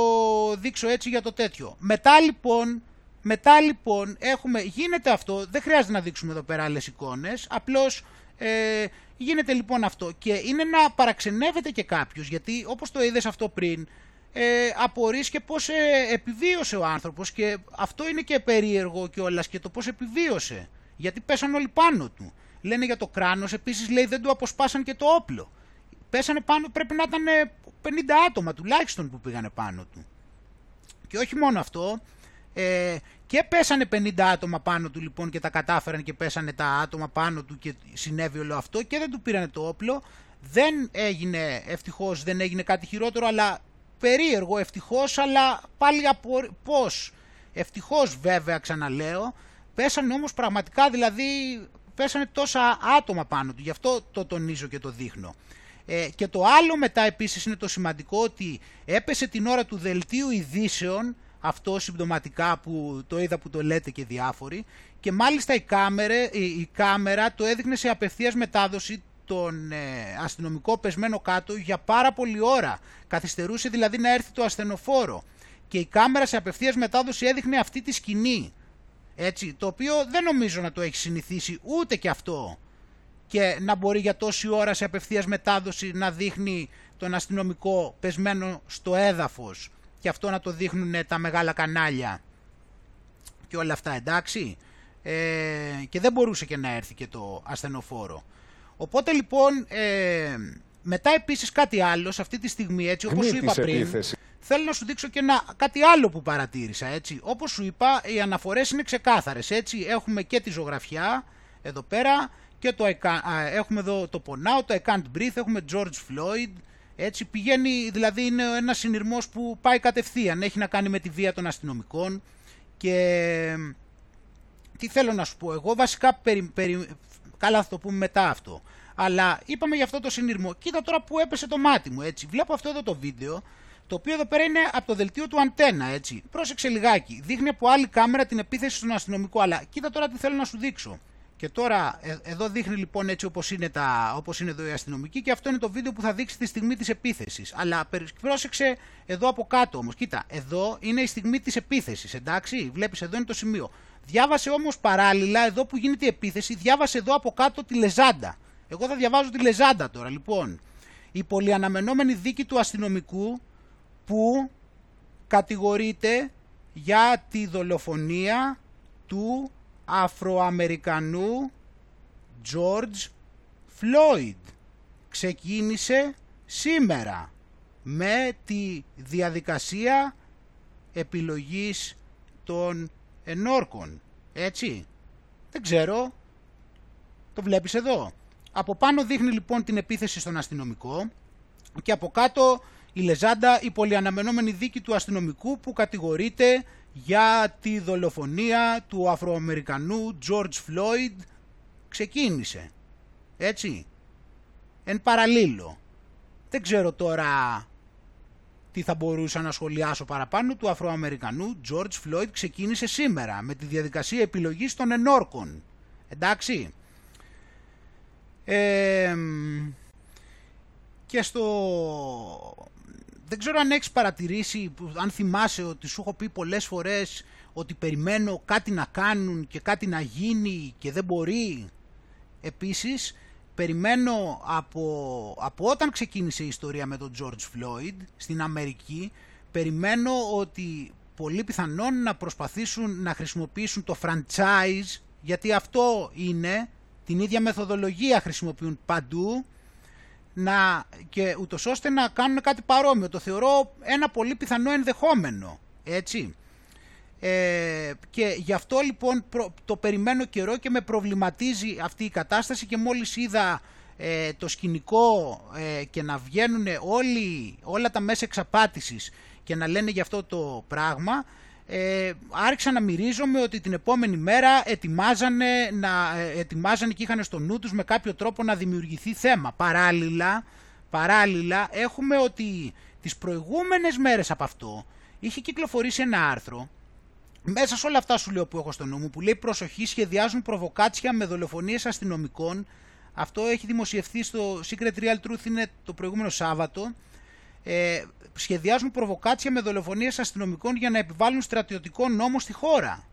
δείξω έτσι για το τέτοιο. Μετά λοιπόν, μετά λοιπόν έχουμε, γίνεται αυτό, δεν χρειάζεται να δείξουμε εδώ πέρα άλλες εικόνες, απλώς ε, γίνεται λοιπόν αυτό και είναι να παραξενεύεται και κάποιος γιατί όπως το είδες αυτό πριν ε, απορείς και πώς ε, επιβίωσε ο άνθρωπος και αυτό είναι και περίεργο κιόλας και το πώς επιβίωσε γιατί πέσαν όλοι πάνω του. Λένε για το κράνος, επίσης λέει δεν του αποσπάσαν και το όπλο πέσανε πάνω, πρέπει να ήταν 50 άτομα τουλάχιστον που πήγανε πάνω του. Και όχι μόνο αυτό, ε, και πέσανε 50 άτομα πάνω του λοιπόν και τα κατάφεραν και πέσανε τα άτομα πάνω του και συνέβη όλο αυτό και δεν του πήρανε το όπλο. Δεν έγινε, ευτυχώς δεν έγινε κάτι χειρότερο, αλλά περίεργο ευτυχώς, αλλά πάλι από πώς. Ευτυχώς βέβαια ξαναλέω, πέσανε όμως πραγματικά δηλαδή, πέσανε τόσα άτομα πάνω του, γι' αυτό το τονίζω και το δείχνω. Ε, και το άλλο μετά επίσης είναι το σημαντικό ότι έπεσε την ώρα του δελτίου ειδήσεων, αυτό συμπτωματικά που το είδα που το λέτε και διάφοροι, και μάλιστα η κάμερα, η, κάμερα το έδειχνε σε απευθείας μετάδοση τον ε, αστυνομικό πεσμένο κάτω για πάρα πολλή ώρα. Καθυστερούσε δηλαδή να έρθει το ασθενοφόρο. Και η κάμερα σε απευθείας μετάδοση έδειχνε αυτή τη σκηνή. Έτσι, το οποίο δεν νομίζω να το έχει συνηθίσει ούτε και αυτό και να μπορεί για τόση ώρα σε απευθείας μετάδοση να δείχνει τον αστυνομικό πεσμένο στο έδαφος και αυτό να το δείχνουν τα μεγάλα κανάλια. Και όλα αυτά εντάξει. Ε, και δεν μπορούσε και να έρθει και το ασθενοφόρο. Οπότε λοιπόν ε, μετά επίσης κάτι άλλο σε αυτή τη στιγμή έτσι όπως σου είπα πριν θέλω να σου δείξω και ένα, κάτι άλλο που παρατήρησα έτσι. Όπως σου είπα οι αναφορές είναι ξεκάθαρες έτσι. Έχουμε και τη ζωγραφιά εδώ πέρα και το έχουμε εδώ το πονάω, το I can't breathe, έχουμε George Floyd, έτσι πηγαίνει, δηλαδή είναι ένας συνειρμός που πάει κατευθείαν, έχει να κάνει με τη βία των αστυνομικών. Και τι θέλω να σου πω, εγώ βασικά περι, καλά θα το πούμε μετά αυτό, αλλά είπαμε για αυτό το συνειρμό, κοίτα τώρα που έπεσε το μάτι μου, έτσι, βλέπω αυτό εδώ το βίντεο, το οποίο εδώ πέρα είναι από το δελτίο του αντένα, έτσι. Πρόσεξε λιγάκι. Δείχνει από άλλη κάμερα την επίθεση στον αστυνομικό, αλλά κοίτα τώρα τι θέλω να σου δείξω. Και τώρα ε, εδώ δείχνει λοιπόν έτσι όπως είναι, τα, όπως είναι εδώ η αστυνομική και αυτό είναι το βίντεο που θα δείξει τη στιγμή της επίθεσης. Αλλά πρόσεξε εδώ από κάτω όμως. Κοίτα, εδώ είναι η στιγμή της επίθεσης, εντάξει. Βλέπεις εδώ είναι το σημείο. Διάβασε όμως παράλληλα εδώ που γίνεται η επίθεση, διάβασε εδώ από κάτω τη λεζάντα. Εγώ θα διαβάζω τη λεζάντα τώρα. Λοιπόν, η πολυαναμενόμενη δίκη του αστυνομικού που κατηγορείται για τη δολοφονία του Αφροαμερικανού George Floyd. Ξεκίνησε σήμερα με τη διαδικασία επιλογής των ενόρκων. Έτσι. Δεν ξέρω. Το βλέπεις εδώ. Από πάνω δείχνει λοιπόν την επίθεση στον αστυνομικό και από κάτω η Λεζάντα, η πολυαναμενόμενη δίκη του αστυνομικού που κατηγορείται για τη δολοφονία του Αφροαμερικανού George Floyd ξεκίνησε. Έτσι. Εν παραλίλω. Δεν ξέρω τώρα τι θα μπορούσα να σχολιάσω παραπάνω του Αφροαμερικανού George Floyd ξεκίνησε σήμερα με τη διαδικασία επιλογής των ενόρκων. Εντάξει. και στο δεν ξέρω αν έχεις παρατηρήσει, αν θυμάσαι ότι σου έχω πει πολλές φορές ότι περιμένω κάτι να κάνουν και κάτι να γίνει και δεν μπορεί. Επίσης, περιμένω από, από όταν ξεκίνησε η ιστορία με τον George Floyd στην Αμερική, περιμένω ότι πολύ πιθανόν να προσπαθήσουν να χρησιμοποιήσουν το franchise, γιατί αυτό είναι, την ίδια μεθοδολογία χρησιμοποιούν παντού, να, και ούτως ώστε να κάνουν κάτι παρόμοιο. Το θεωρώ ένα πολύ πιθανό ενδεχόμενο. Έτσι. Ε, και γι' αυτό λοιπόν το περιμένω καιρό και με προβληματίζει αυτή η κατάσταση και μόλις είδα ε, το σκηνικό ε, και να βγαίνουν όλοι, όλα τα μέσα εξαπάτησης και να λένε γι' αυτό το πράγμα ε, άρχισα να μυρίζομαι ότι την επόμενη μέρα ετοιμάζανε, να, ε, ετοιμάζανε και είχαν στο νου τους με κάποιο τρόπο να δημιουργηθεί θέμα. Παράλληλα, παράλληλα έχουμε ότι τις προηγούμενες μέρες από αυτό είχε κυκλοφορήσει ένα άρθρο. Μέσα σε όλα αυτά σου λέω που έχω στο νου μου που λέει προσοχή σχεδιάζουν προβοκάτσια με δολοφονίες αστυνομικών αυτό έχει δημοσιευθεί στο Secret Real Truth είναι το προηγούμενο Σάββατο ε, σχεδιάζουν προβοκάτσια με δολοφονίες αστυνομικών για να επιβάλλουν στρατιωτικό νόμο στη χώρα.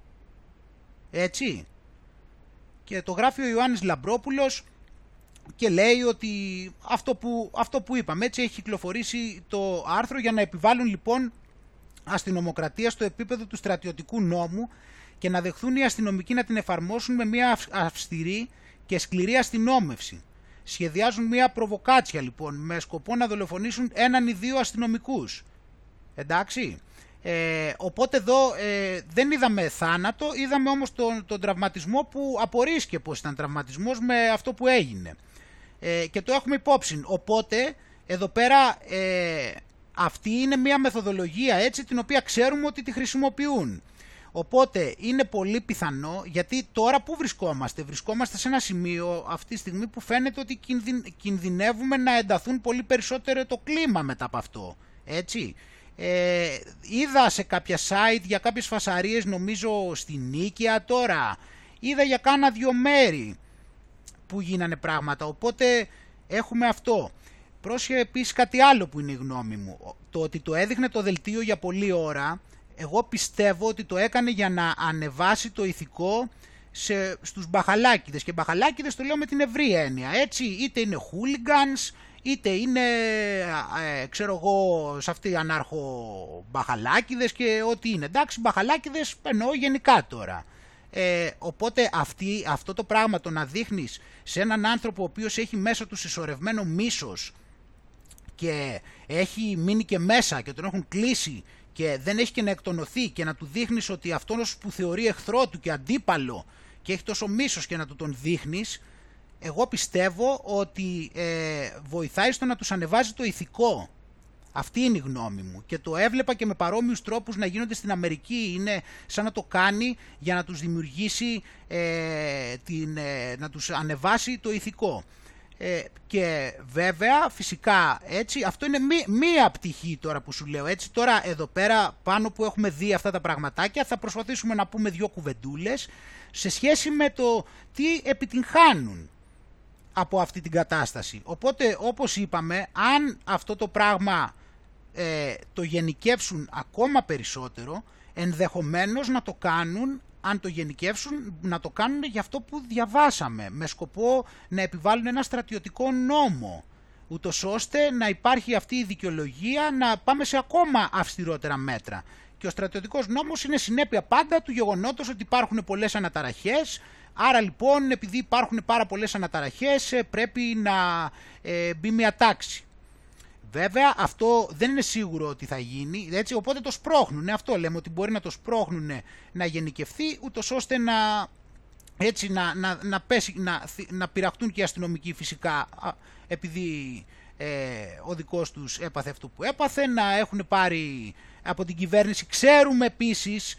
Έτσι. Και το γράφει ο Ιωάννης Λαμπρόπουλος και λέει ότι αυτό που, αυτό που είπαμε, έτσι έχει κυκλοφορήσει το άρθρο για να επιβάλλουν λοιπόν αστυνομοκρατία στο επίπεδο του στρατιωτικού νόμου και να δεχθούν οι αστυνομικοί να την εφαρμόσουν με μια αυστηρή και σκληρή αστυνόμευση σχεδιάζουν μια προβοκάτσια λοιπόν με σκοπό να δολοφονήσουν έναν ή δύο αστυνομικούς. Εντάξει. Ε, οπότε εδώ ε, δεν είδαμε θάνατο, είδαμε όμως τον, τον τραυματισμό που απορρίσκε πως ήταν τραυματισμός με αυτό που έγινε. Ε, και το έχουμε υπόψη. Οπότε εδώ πέρα ε, αυτή είναι μια μεθοδολογία έτσι την οποία ξέρουμε ότι τη χρησιμοποιούν. Οπότε είναι πολύ πιθανό, γιατί τώρα που βρισκόμαστε, βρισκόμαστε σε ένα σημείο αυτή τη στιγμή που φαίνεται ότι κινδυνεύουμε να ενταθούν πολύ περισσότερο το κλίμα μετά από αυτό. Έτσι. Ε, είδα σε κάποια site για κάποιες φασαρίες νομίζω στην Νίκαια τώρα. Είδα για κάνα δυο μέρη που γίνανε πράγματα. Οπότε έχουμε αυτό. Πρόσχε επίσης κάτι άλλο που είναι η γνώμη μου. Το ότι το έδειχνε το δελτίο για πολλή ώρα εγώ πιστεύω ότι το έκανε για να ανεβάσει το ηθικό σε, στους μπαχαλάκιδες και μπαχαλάκιδες το λέω με την ευρύ έννοια έτσι. Είτε είναι hooligans είτε είναι ε, ξέρω εγώ σε αυτή ανάρχο μπαχαλάκιδες και ό,τι είναι. Εντάξει μπαχαλάκιδες εννοώ γενικά τώρα. Ε, οπότε αυτή, αυτό το πράγμα το να δείχνεις σε έναν άνθρωπο ο οποίος έχει μέσα του συσσωρευμένο μίσος και έχει μείνει και μέσα και τον έχουν κλείσει και δεν έχει και να εκτονωθεί και να του δείχνεις ότι αυτός που θεωρεί εχθρό του και αντίπαλο και έχει τόσο μίσος και να του τον δείχνεις, εγώ πιστεύω ότι ε, βοηθάει στο να τους ανεβάζει το ηθικό. Αυτή είναι η γνώμη μου και το έβλεπα και με παρόμοιους τρόπους να γίνονται στην Αμερική. Είναι σαν να το κάνει για να τους δημιουργήσει, ε, την, ε, να τους ανεβάσει το ηθικό. Ε, και βέβαια φυσικά έτσι αυτό είναι μία πτυχή τώρα που σου λέω έτσι τώρα εδώ πέρα πάνω που έχουμε δει αυτά τα πραγματάκια θα προσπαθήσουμε να πούμε δύο κουβεντούλες σε σχέση με το τι επιτυγχάνουν από αυτή την κατάσταση. Οπότε όπως είπαμε αν αυτό το πράγμα ε, το γενικεύσουν ακόμα περισσότερο ενδεχομένως να το κάνουν αν το γενικεύσουν, να το κάνουν για αυτό που διαβάσαμε, με σκοπό να επιβάλλουν ένα στρατιωτικό νόμο, ούτως ώστε να υπάρχει αυτή η δικαιολογία να πάμε σε ακόμα αυστηρότερα μέτρα. Και ο στρατιωτικός νόμος είναι συνέπεια πάντα του γεγονότος ότι υπάρχουν πολλές αναταραχές, άρα λοιπόν επειδή υπάρχουν πάρα πολλές αναταραχές ε, πρέπει να ε, μπει μια τάξη. Βέβαια αυτό δεν είναι σίγουρο ότι θα γίνει, έτσι, οπότε το σπρώχνουν. Αυτό λέμε ότι μπορεί να το σπρώχνουν να γενικευθεί, ούτως ώστε να, έτσι, να, να, να, πέσει, να, να πειραχτούν και οι αστυνομικοί φυσικά, επειδή ε, ο δικός τους έπαθε αυτό που έπαθε, να έχουν πάρει από την κυβέρνηση. Ξέρουμε επίσης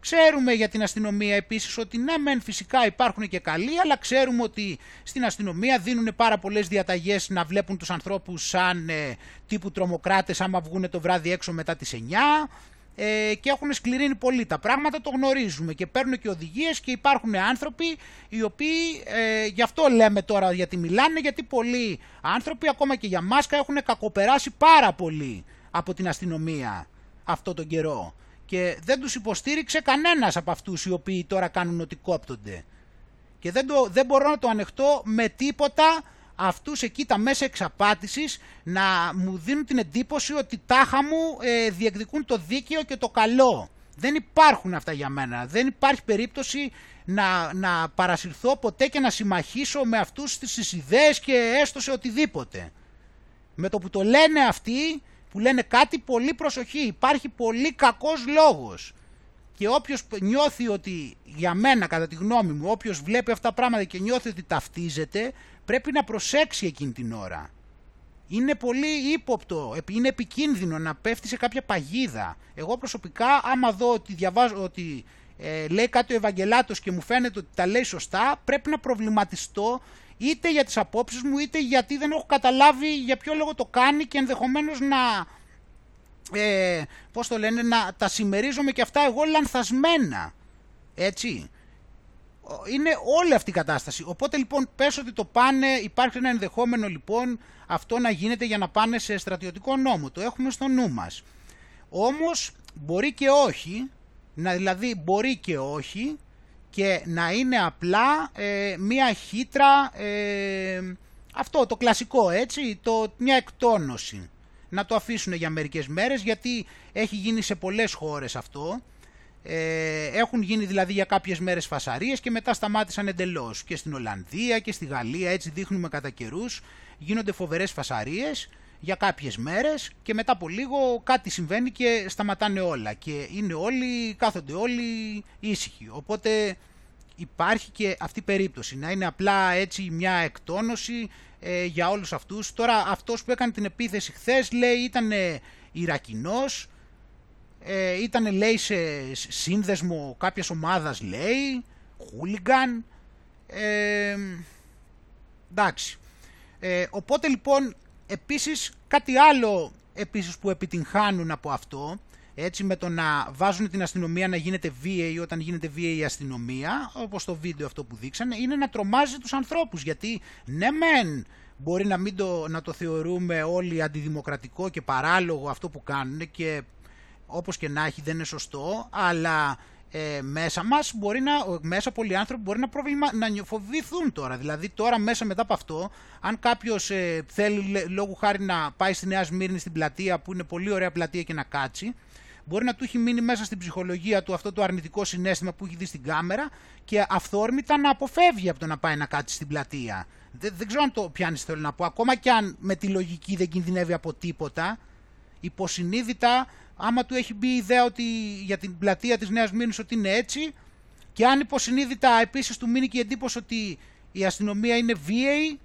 Ξέρουμε για την αστυνομία επίσης ότι ναι μεν φυσικά υπάρχουν και καλοί αλλά ξέρουμε ότι στην αστυνομία δίνουν πάρα πολλές διαταγές να βλέπουν τους ανθρώπους σαν ε, τύπου τρομοκράτες άμα βγουν το βράδυ έξω μετά τις 9 ε, και έχουν σκληρύνει πολύ. Τα πράγματα, το γνωρίζουμε και παίρνουν και οδηγίες και υπάρχουν άνθρωποι οι οποίοι, ε, γι' αυτό λέμε τώρα γιατί μιλάνε, γιατί πολλοί άνθρωποι ακόμα και για μάσκα έχουν κακοπεράσει πάρα πολύ από την αστυνομία αυτό τον καιρό και δεν τους υποστήριξε κανένας από αυτούς οι οποίοι τώρα κάνουν ότι κόπτονται. Και δεν, το, δεν μπορώ να το ανεχτώ με τίποτα αυτούς εκεί τα μέσα εξαπάτησης να μου δίνουν την εντύπωση ότι τάχα μου ε, διεκδικούν το δίκαιο και το καλό. Δεν υπάρχουν αυτά για μένα. Δεν υπάρχει περίπτωση να, να παρασυρθώ ποτέ και να συμμαχίσω με αυτούς τις ιδέες και έστω σε οτιδήποτε. Με το που το λένε αυτοί που λένε κάτι πολύ προσοχή. Υπάρχει πολύ κακός λόγος. Και όποιος νιώθει ότι, για μένα κατά τη γνώμη μου, όποιος βλέπει αυτά τα πράγματα και νιώθει ότι ταυτίζεται, πρέπει να προσέξει εκείνη την ώρα. Είναι πολύ ύποπτο, είναι επικίνδυνο να πέφτει σε κάποια παγίδα. Εγώ προσωπικά, άμα δω ότι, διαβάζω, ότι ε, λέει κάτι ο Ευαγγελάτος και μου φαίνεται ότι τα λέει σωστά, πρέπει να προβληματιστώ είτε για τις απόψεις μου είτε γιατί δεν έχω καταλάβει για ποιο λόγο το κάνει και ενδεχομένως να, ε, πώς το λένε, να τα συμμερίζομαι και αυτά εγώ λανθασμένα. Έτσι. Είναι όλη αυτή η κατάσταση. Οπότε λοιπόν πες ότι το πάνε, υπάρχει ένα ενδεχόμενο λοιπόν αυτό να γίνεται για να πάνε σε στρατιωτικό νόμο. Το έχουμε στο νου μας. Όμως μπορεί και όχι, να δηλαδή μπορεί και όχι, και να είναι απλά ε, μία χύτρα, ε, αυτό το κλασικό έτσι, το, μια εκτόνωση. Να το αφήσουν για μερικές μέρες γιατί έχει γίνει σε πολλές χώρες αυτό. Ε, έχουν γίνει δηλαδή για κάποιες μέρες φασαρίες και μετά σταμάτησαν εντελώς. Και στην Ολλανδία και στη Γαλλία έτσι δείχνουμε κατά καιρούς. γίνονται φοβερές φασαρίες για κάποιες μέρες και μετά από λίγο κάτι συμβαίνει και σταματάνε όλα και είναι όλοι, κάθονται όλοι ήσυχοι. Οπότε υπάρχει και αυτή η περίπτωση, να είναι απλά έτσι μια εκτόνωση ε, για όλους αυτούς. Τώρα αυτός που έκανε την επίθεση χθες λέει ήταν Ιρακινός, ε, ήταν λέει σε σύνδεσμο κάποιας ομάδας λέει, χούλιγκαν, ε, εντάξει. Ε, οπότε λοιπόν επίσης κάτι άλλο επίσης που επιτυγχάνουν από αυτό έτσι με το να βάζουν την αστυνομία να γίνεται βίαιη όταν γίνεται βίαιη η αστυνομία, όπως το βίντεο αυτό που δείξανε, είναι να τρομάζει τους ανθρώπους, γιατί ναι μεν μπορεί να, μην το, να το θεωρούμε όλοι αντιδημοκρατικό και παράλογο αυτό που κάνουν και όπως και να έχει δεν είναι σωστό, αλλά ε, μέσα μας μπορεί να, μέσα πολλοί άνθρωποι μπορεί να, προβλημα, να φοβηθούν τώρα. Δηλαδή τώρα μέσα μετά από αυτό, αν κάποιος ε, θέλει λόγου χάρη να πάει στη Νέα Σμύρνη στην πλατεία που είναι πολύ ωραία πλατεία και να κάτσει, μπορεί να του έχει μείνει μέσα στην ψυχολογία του αυτό το αρνητικό συνέστημα που έχει δει στην κάμερα και αυθόρμητα να αποφεύγει από το να πάει να κάτσει στην πλατεία. Δεν, δεν ξέρω αν το πιάνεις θέλω να πω. Ακόμα και αν με τη λογική δεν κινδυνεύει από τίποτα, υποσυνείδητα, άμα του έχει μπει η ιδέα ότι για την πλατεία της Νέας Μήνης ότι είναι έτσι και αν υποσυνείδητα επίσης του μείνει και η εντύπωση ότι η αστυνομία είναι βίαιη,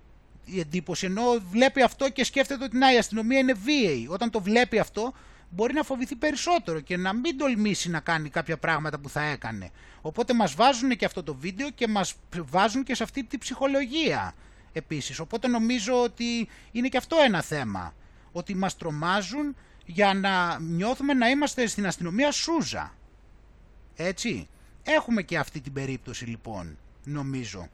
η εντύπωση, ενώ βλέπει αυτό και σκέφτεται ότι να, η αστυνομία είναι βίαιη. Όταν το βλέπει αυτό, μπορεί να φοβηθεί περισσότερο και να μην τολμήσει να κάνει κάποια πράγματα που θα έκανε. Οπότε μας βάζουν και αυτό το βίντεο και μας βάζουν και σε αυτή την ψυχολογία. επίσης. Οπότε νομίζω ότι είναι και αυτό ένα θέμα. Ότι μας τρομάζουν για να νιώθουμε να είμαστε στην αστυνομία Σούζα. Έτσι. Έχουμε και αυτή την περίπτωση λοιπόν, νομίζω.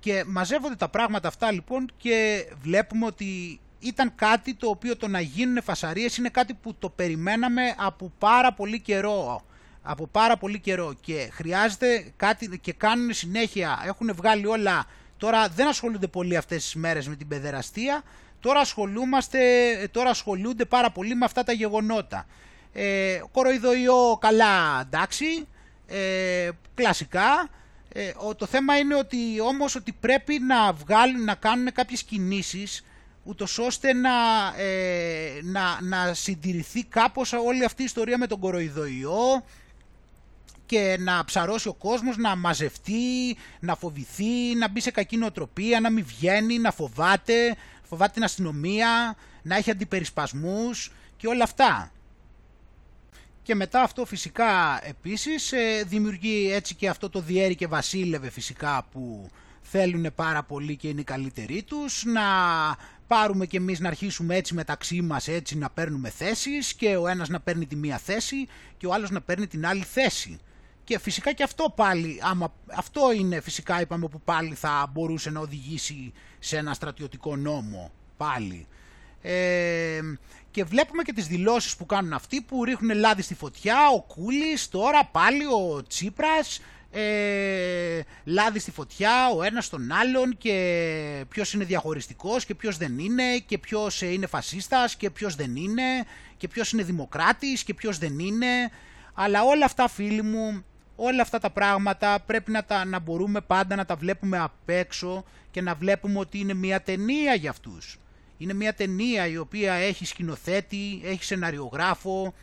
Και μαζεύονται τα πράγματα αυτά λοιπόν και βλέπουμε ότι ήταν κάτι το οποίο το να γίνουν φασαρίες είναι κάτι που το περιμέναμε από πάρα πολύ καιρό. Από πάρα πολύ καιρό και χρειάζεται κάτι και κάνουν συνέχεια, έχουν βγάλει όλα, τώρα δεν ασχολούνται πολύ αυτές τις μέρες με την παιδεραστία, τώρα, ασχολούμαστε, τώρα ασχολούνται πάρα πολύ με αυτά τα γεγονότα. Ε, κοροϊδοϊό καλά εντάξει, ε, κλασικά, ε, το θέμα είναι ότι όμως ότι πρέπει να βγάλουν, να κάνουν κάποιες κινήσεις ούτως ώστε να, ε, να, να συντηρηθεί κάπως όλη αυτή η ιστορία με τον κοροϊδοϊό και να ψαρώσει ο κόσμος, να μαζευτεί, να φοβηθεί, να μπει σε κακή νοοτροπία, να μην βγαίνει, να φοβάται, φοβάται την αστυνομία, να έχει αντιπερισπασμούς και όλα αυτά. Και μετά αυτό φυσικά επίσης ε, δημιουργεί έτσι και αυτό το διέρη και βασίλευε φυσικά που θέλουν πάρα πολύ και είναι οι καλύτεροι τους να πάρουμε και εμείς να αρχίσουμε έτσι μεταξύ μας έτσι να παίρνουμε θέσεις και ο ένας να παίρνει τη μία θέση και ο άλλος να παίρνει την άλλη θέση. Και φυσικά και αυτό πάλι, άμα, αυτό είναι φυσικά είπαμε που πάλι θα μπορούσε να οδηγήσει σε ένα στρατιωτικό νόμο πάλι. Ε, και βλέπουμε και τις δηλώσεις που κάνουν αυτοί που ρίχνουν λάδι στη φωτιά, ο Κούλης, τώρα πάλι ο Τσίπρας, ε, λάδι στη φωτιά ο ένας τον άλλον και ποιος είναι διαχωριστικός και ποιος δεν είναι και ποιος είναι φασίστας και ποιος δεν είναι και ποιος είναι δημοκράτης και ποιος δεν είναι αλλά όλα αυτά φίλοι μου όλα αυτά τα πράγματα πρέπει να, τα, να μπορούμε πάντα να τα βλέπουμε απ' έξω και να βλέπουμε ότι είναι μια ταινία για αυτούς είναι μια ταινία η οποία έχει σκηνοθέτη, έχει σεναριογράφο,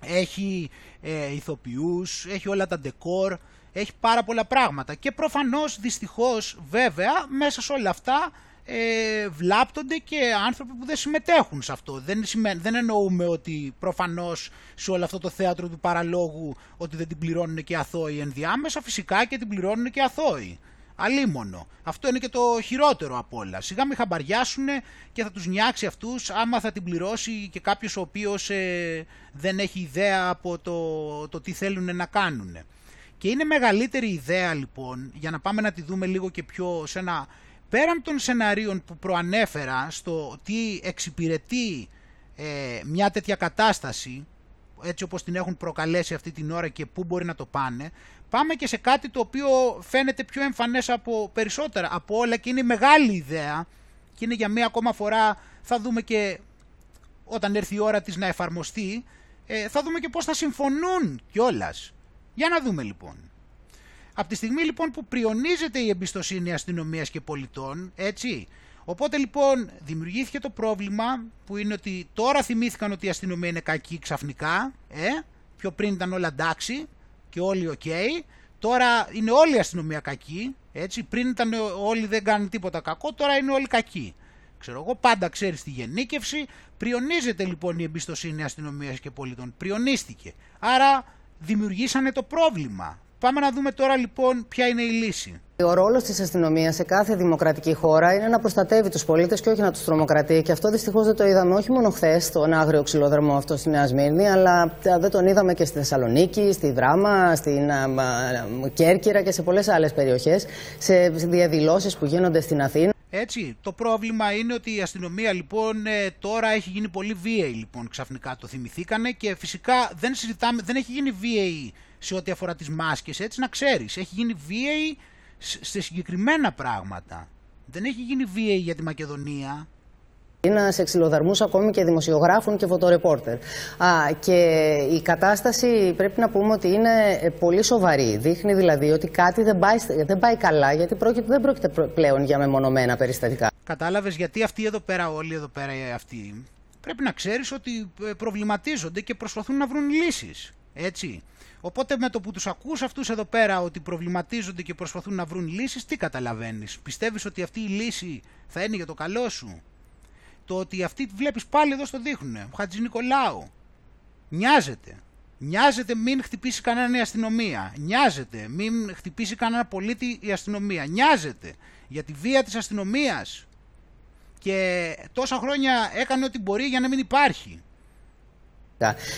έχει ε, ηθοποιούς, έχει όλα τα ντεκόρ, έχει πάρα πολλά πράγματα. Και προφανώς, δυστυχώς, βέβαια, μέσα σε όλα αυτά ε, βλάπτονται και άνθρωποι που δεν συμμετέχουν σε αυτό. Δεν, δεν εννοούμε ότι προφανώς σε όλο αυτό το θέατρο του παραλόγου ότι δεν την πληρώνουν και αθώοι ενδιάμεσα, φυσικά και την πληρώνουν και αθώοι. Αλίμονο. Αυτό είναι και το χειρότερο απ' όλα. Σιγά μην χαμπαριάσουν και θα τους νιάξει αυτούς άμα θα την πληρώσει και κάποιος ο οποίος ε, δεν έχει ιδέα από το, το τι θέλουν να κάνουν. Και είναι μεγαλύτερη ιδέα λοιπόν, για να πάμε να τη δούμε λίγο και πιο σε ένα... Πέραν των σεναρίων που προανέφερα στο τι εξυπηρετεί ε, μια τέτοια κατάσταση, έτσι όπως την έχουν προκαλέσει αυτή την ώρα και πού μπορεί να το πάνε, πάμε και σε κάτι το οποίο φαίνεται πιο εμφανές από περισσότερα, από όλα και είναι μεγάλη ιδέα και είναι για μία ακόμα φορά θα δούμε και όταν έρθει η ώρα της να εφαρμοστεί, ε, θα δούμε και πώς θα συμφωνούν κιόλας. Για να δούμε λοιπόν. Από τη στιγμή λοιπόν που πριονίζεται η εμπιστοσύνη αστυνομίας και πολιτών, έτσι, οπότε λοιπόν δημιουργήθηκε το πρόβλημα που είναι ότι τώρα θυμήθηκαν ότι η αστυνομία είναι κακή ξαφνικά, ε, πιο πριν ήταν όλα εντάξει, και όλοι οκ. Τώρα είναι όλη η αστυνομία κακή, έτσι. Πριν ήταν όλοι δεν κάνουν τίποτα κακό, τώρα είναι όλοι κακοί. Ξέρω εγώ, πάντα ξέρεις τη γενίκευση. Πριονίζεται λοιπόν η εμπιστοσύνη αστυνομίας και πολιτών. Πριονίστηκε. Άρα δημιουργήσανε το πρόβλημα. Πάμε να δούμε τώρα λοιπόν ποια είναι η λύση. Ο ρόλος της αστυνομίας σε κάθε δημοκρατική χώρα είναι να προστατεύει τους πολίτες και όχι να τους τρομοκρατεί. Και αυτό δυστυχώς δεν το είδαμε όχι μόνο χθες στον άγριο ξυλοδρμό αυτό στη Νέα Σμύρνη, αλλά δεν τον είδαμε και στη Θεσσαλονίκη, στη Δράμα, στην Κέρκυρα και σε πολλές άλλες περιοχές, σε διαδηλώσεις που γίνονται στην Αθήνα. Έτσι, το πρόβλημα είναι ότι η αστυνομία λοιπόν ε, τώρα έχει γίνει πολύ βίαιη λοιπόν ξαφνικά το θυμηθήκανε και φυσικά δεν συζητάμε, δεν έχει γίνει βίαιη σε ό,τι αφορά τις μάσκες έτσι να ξέρεις, έχει γίνει βίαιη σε συγκεκριμένα πράγματα. Δεν έχει γίνει βίαιη για τη Μακεδονία. Είναι σε ξυλοδαρμού ακόμη και δημοσιογράφων και φωτορεπόρτερ. Α, και η κατάσταση πρέπει να πούμε ότι είναι πολύ σοβαρή. Δείχνει δηλαδή ότι κάτι δεν πάει, δεν πάει καλά, γιατί πρόκειται, δεν πρόκειται πλέον για μεμονωμένα περιστατικά. Κατάλαβες γιατί αυτοί εδώ πέρα, όλοι εδώ πέρα αυτοί, πρέπει να ξέρεις ότι ε, προβληματίζονται και προσπαθούν να βρουν λύσεις. Έτσι. Οπότε με το που τους ακούς αυτούς εδώ πέρα ότι προβληματίζονται και προσπαθούν να βρουν λύσεις, τι καταλαβαίνεις; Πιστεύεις ότι αυτή η λύση θα είναι για το καλό σου; Το ότι αυτοί βλέπεις πάλι εδώ στο δείχνουν. Ο Χατζης Νικολάου. Νοιάζεται. Νοιάζεται μην χτυπήσει κανέναν η αστυνομία. Νοιάζεται μην χτυπήσει κανένα πολίτη η αστυνομία. Νοιάζεται για τη βία της αστυνομίας. Και τόσα χρόνια έκανε ό,τι μπορεί για να μην υπάρχει.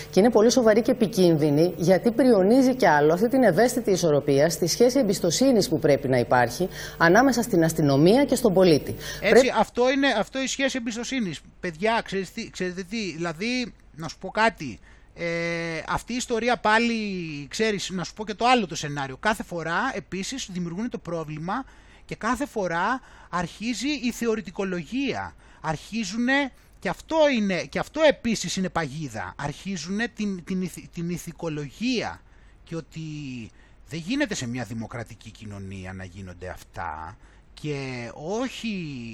Και είναι πολύ σοβαρή και επικίνδυνη γιατί πριονίζει κι άλλο αυτή την ευαίσθητη ισορροπία στη σχέση εμπιστοσύνης που πρέπει να υπάρχει ανάμεσα στην αστυνομία και στον πολίτη. Έτσι, αυτό είναι αυτό η σχέση εμπιστοσύνης. Παιδιά, ξέρετε τι, δηλαδή, να σου πω κάτι. Ε, αυτή η ιστορία πάλι, ξέρεις, να σου πω και το άλλο το σενάριο. Κάθε φορά επίσης δημιουργούν το πρόβλημα και κάθε φορά αρχίζει η θεωρητικολογία. Αρχίζουν και αυτό, είναι, και αυτό επίσης είναι παγίδα. Αρχίζουν την, την, την ηθικολογία και ότι δεν γίνεται σε μια δημοκρατική κοινωνία να γίνονται αυτά και όχι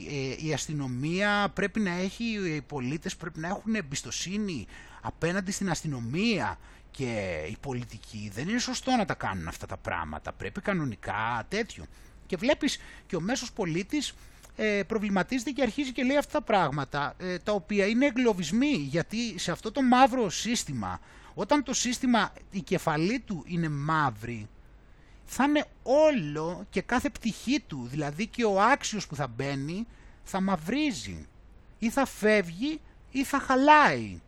ε, η αστυνομία πρέπει να έχει, οι πολίτες πρέπει να έχουν εμπιστοσύνη απέναντι στην αστυνομία και οι πολιτικοί δεν είναι σωστό να τα κάνουν αυτά τα πράγματα, πρέπει κανονικά τέτοιο. Και βλέπεις και ο μέσος πολίτης ε, προβληματίζεται και αρχίζει και λέει αυτά τα πράγματα, ε, τα οποία είναι εγκλωβισμοί, γιατί σε αυτό το μαύρο σύστημα, όταν το σύστημα, η κεφαλή του είναι μαύρη, θα είναι όλο και κάθε πτυχή του, δηλαδή και ο άξιος που θα μπαίνει, θα μαυρίζει. Ή θα φεύγει ή θα χαλάει.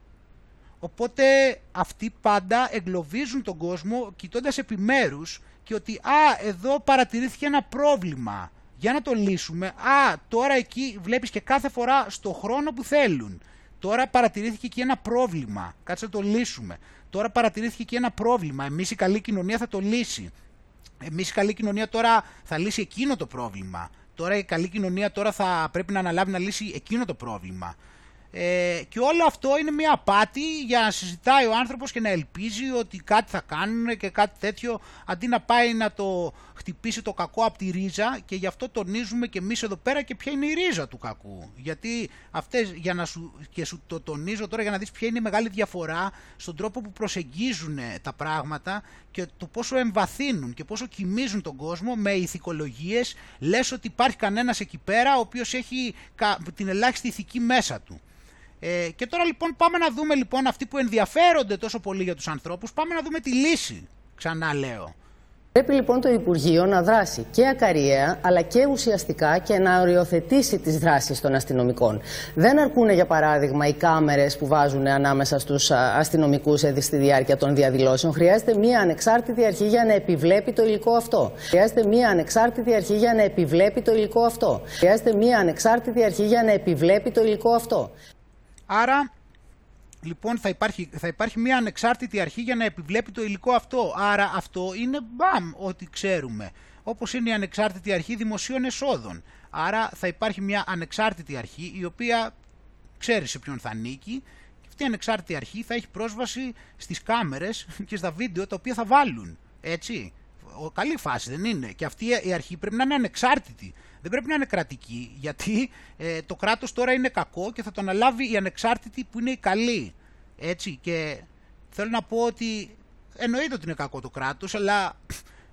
Οπότε αυτοί πάντα εγκλωβίζουν τον κόσμο κοιτώντας επιμέρους και ότι «Α, εδώ παρατηρήθηκε ένα πρόβλημα, για να το λύσουμε». «Α, τώρα εκεί βλέπεις και κάθε φορά στο χρόνο που θέλουν». Τώρα παρατηρήθηκε εκεί ένα πρόβλημα. Κάτσε να το λύσουμε. Τώρα παρατηρήθηκε εκεί ένα πρόβλημα. Εμείς η καλή κοινωνία θα το λύσει. Εμείς η καλή κοινωνία τώρα θα λύσει εκείνο το πρόβλημα. Τώρα η καλή κοινωνία τώρα θα πρέπει να αναλάβει να λύσει εκείνο το πρόβλημα. Ε, και όλο αυτό είναι μια απάτη για να συζητάει ο άνθρωπος και να ελπίζει ότι κάτι θα κάνουν και κάτι τέτοιο αντί να πάει να το χτυπήσει το κακό από τη ρίζα και γι' αυτό τονίζουμε και εμείς εδώ πέρα και ποια είναι η ρίζα του κακού. Γιατί αυτές, για να σου, και σου το τονίζω τώρα για να δεις ποια είναι η μεγάλη διαφορά στον τρόπο που προσεγγίζουν τα πράγματα και το πόσο εμβαθύνουν και πόσο κοιμίζουν τον κόσμο με ηθικολογίες, λες ότι υπάρχει κανένας εκεί πέρα ο οποίος έχει την ελάχιστη ηθική μέσα του. Ε, και τώρα λοιπόν πάμε να δούμε λοιπόν αυτοί που ενδιαφέρονται τόσο πολύ για τους ανθρώπους, πάμε να δούμε τη λύση, ξανά λέω. Πρέπει λοιπόν το Υπουργείο να δράσει και ακαριέα αλλά και ουσιαστικά και να οριοθετήσει τις δράσεις των αστυνομικών. Δεν αρκούν για παράδειγμα οι κάμερες που βάζουν ανάμεσα στους αστυνομικούς στη διάρκεια των διαδηλώσεων. Χρειάζεται μία ανεξάρτητη αρχή για να επιβλέπει το υλικό αυτό. Χρειάζεται μία ανεξάρτητη αρχή για να επιβλέπει το υλικό αυτό. Χρειάζεται μία ανεξάρτητη αρχή για να επιβλέπει το υλικό αυτό. Άρα, λοιπόν, θα υπάρχει, θα υπάρχει μια ανεξάρτητη αρχή για να επιβλέπει το υλικό αυτό. Άρα αυτό είναι μπαμ, ό,τι ξέρουμε. Όπως είναι η ανεξάρτητη αρχή δημοσίων εσόδων. Άρα θα υπάρχει μια ανεξάρτητη αρχή η οποία ξέρεις σε ποιον θα ανήκει και αυτή η ανεξάρτητη αρχή θα έχει πρόσβαση στις κάμερες και στα βίντεο τα οποία θα βάλουν. Έτσι. Καλή φάση δεν είναι. Και αυτή η αρχή πρέπει να είναι ανεξάρτητη δεν πρέπει να είναι κρατική, γιατί ε, το κράτος τώρα είναι κακό και θα το αναλάβει η ανεξάρτητη που είναι η καλή. Έτσι, και θέλω να πω ότι εννοείται ότι είναι κακό το κράτος, αλλά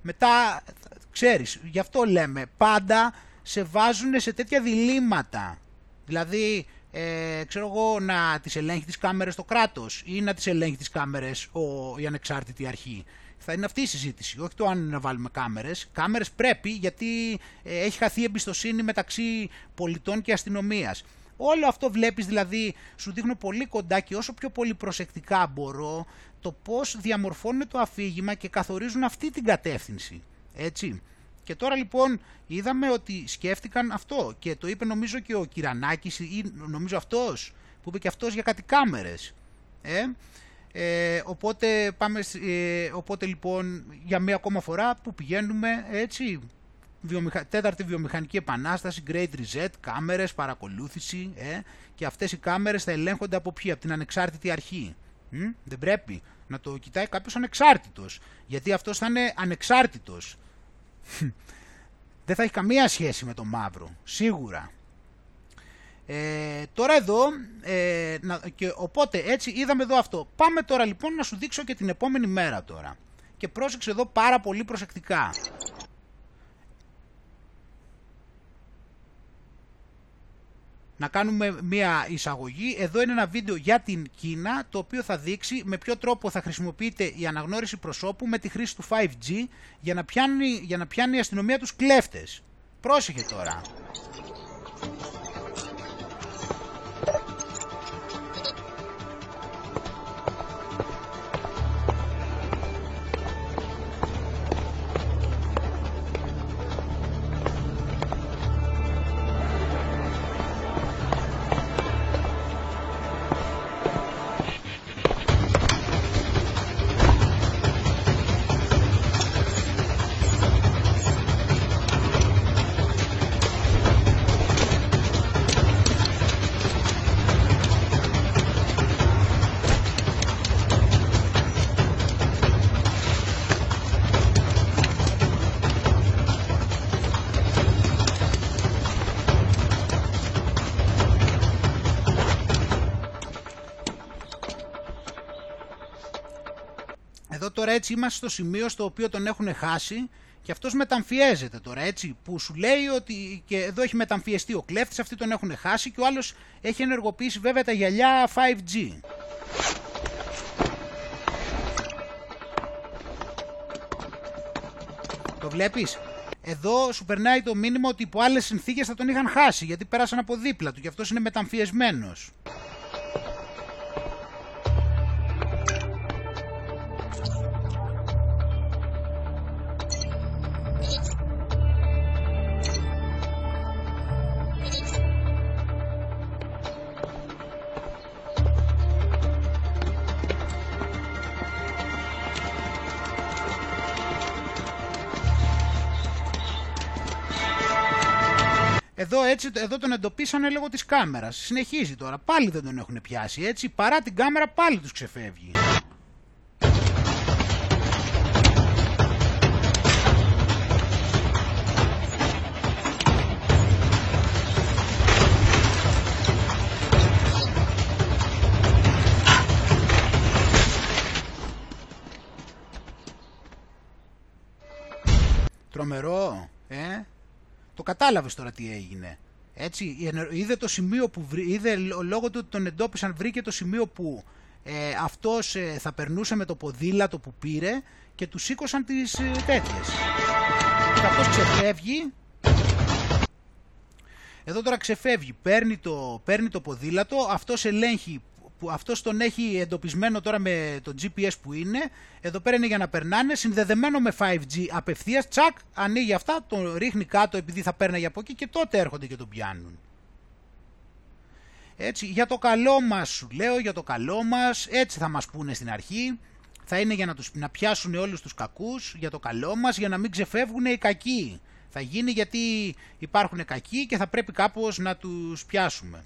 μετά, ξέρεις, γι' αυτό λέμε, πάντα σε βάζουν σε τέτοια διλήμματα. Δηλαδή, ε, ξέρω εγώ, να τις ελέγχει τις κάμερες το κράτος ή να τις ελέγχει τις κάμερες ο, η ανεξάρτητη αρχή θα είναι αυτή η συζήτηση. Όχι το αν να βάλουμε κάμερες. Κάμερες πρέπει γιατί ε, έχει χαθεί η εμπιστοσύνη μεταξύ πολιτών και αστυνομίας. Όλο αυτό βλέπεις δηλαδή, σου δείχνω πολύ κοντά και όσο πιο πολύ προσεκτικά μπορώ, το πώς διαμορφώνουν το αφήγημα και καθορίζουν αυτή την κατεύθυνση. Έτσι. Και τώρα λοιπόν είδαμε ότι σκέφτηκαν αυτό και το είπε νομίζω και ο Κυρανάκης ή νομίζω αυτός που είπε και αυτός για κάτι κάμερες. Ε; Ε, οπότε, πάμε, ε, οπότε λοιπόν για μία ακόμα φορά που πηγαίνουμε έτσι βιομηχα... τέταρτη βιομηχανική επανάσταση, Great Reset, κάμερες, παρακολούθηση ε, και αυτές οι κάμερες θα ελέγχονται από ποιοι, από την ανεξάρτητη αρχή. Δεν πρέπει να το κοιτάει κάποιος ανεξάρτητος, γιατί αυτός θα είναι ανεξάρτητος. Δεν θα έχει καμία σχέση με το μαύρο, σίγουρα. Ε, τώρα εδώ, ε, και οπότε έτσι είδαμε εδώ αυτό. Πάμε τώρα λοιπόν να σου δείξω και την επόμενη μέρα τώρα. Και πρόσεξε εδώ πάρα πολύ προσεκτικά. να κάνουμε μια εισαγωγή. Εδώ είναι ένα βίντεο για την Κίνα, το οποίο θα δείξει με ποιο τρόπο θα χρησιμοποιείται η αναγνώριση προσώπου με τη χρήση του 5G για να πιάνει, για να πιάνει η αστυνομία τους κλέφτες. Πρόσεχε τώρα. Έτσι είμαστε στο σημείο στο οποίο τον έχουν χάσει και αυτός μεταμφιέζεται τώρα έτσι που σου λέει ότι και εδώ έχει μεταμφιεστεί ο κλέφτης, αυτοί τον έχουν χάσει και ο άλλος έχει ενεργοποιήσει βέβαια τα γυαλιά 5G. Το βλέπεις; Εδώ σου περνάει το μήνυμα ότι υπό άλλες συνθήκες θα τον είχαν χάσει γιατί πέρασαν από δίπλα του και αυτός είναι μεταμφιεσμένος. Εδώ, έτσι, εδώ τον εντοπίσανε λόγω της κάμερας. Συνεχίζει τώρα. Πάλι δεν τον έχουν πιάσει. Έτσι, παρά την κάμερα πάλι τους ξεφεύγει. Τρομερό, ε; Το κατάλαβες τώρα τι έγινε. Έτσι, είδε το σημείο που βρή, είδε λόγω του ότι τον εντόπισαν, βρήκε το σημείο που ε, αυτός ε, θα περνούσε με το ποδήλατο που πήρε και του σήκωσαν τις ε, τέτοιες. Και αυτός ξεφεύγει. Εδώ τώρα ξεφεύγει, παίρνει το, παίρνει το ποδήλατο, αυτός ελέγχει που αυτός τον έχει εντοπισμένο τώρα με το GPS που είναι, εδώ πέρα είναι για να περνάνε, συνδεδεμένο με 5G απευθείας, τσακ, ανοίγει αυτά, τον ρίχνει κάτω επειδή θα παίρνει από εκεί και τότε έρχονται και τον πιάνουν. Έτσι, για το καλό μας σου λέω, για το καλό μας, έτσι θα μας πούνε στην αρχή, θα είναι για να, τους, να πιάσουν όλους τους κακούς, για το καλό μας, για να μην ξεφεύγουν οι κακοί. Θα γίνει γιατί υπάρχουν κακοί και θα πρέπει κάπως να τους πιάσουμε.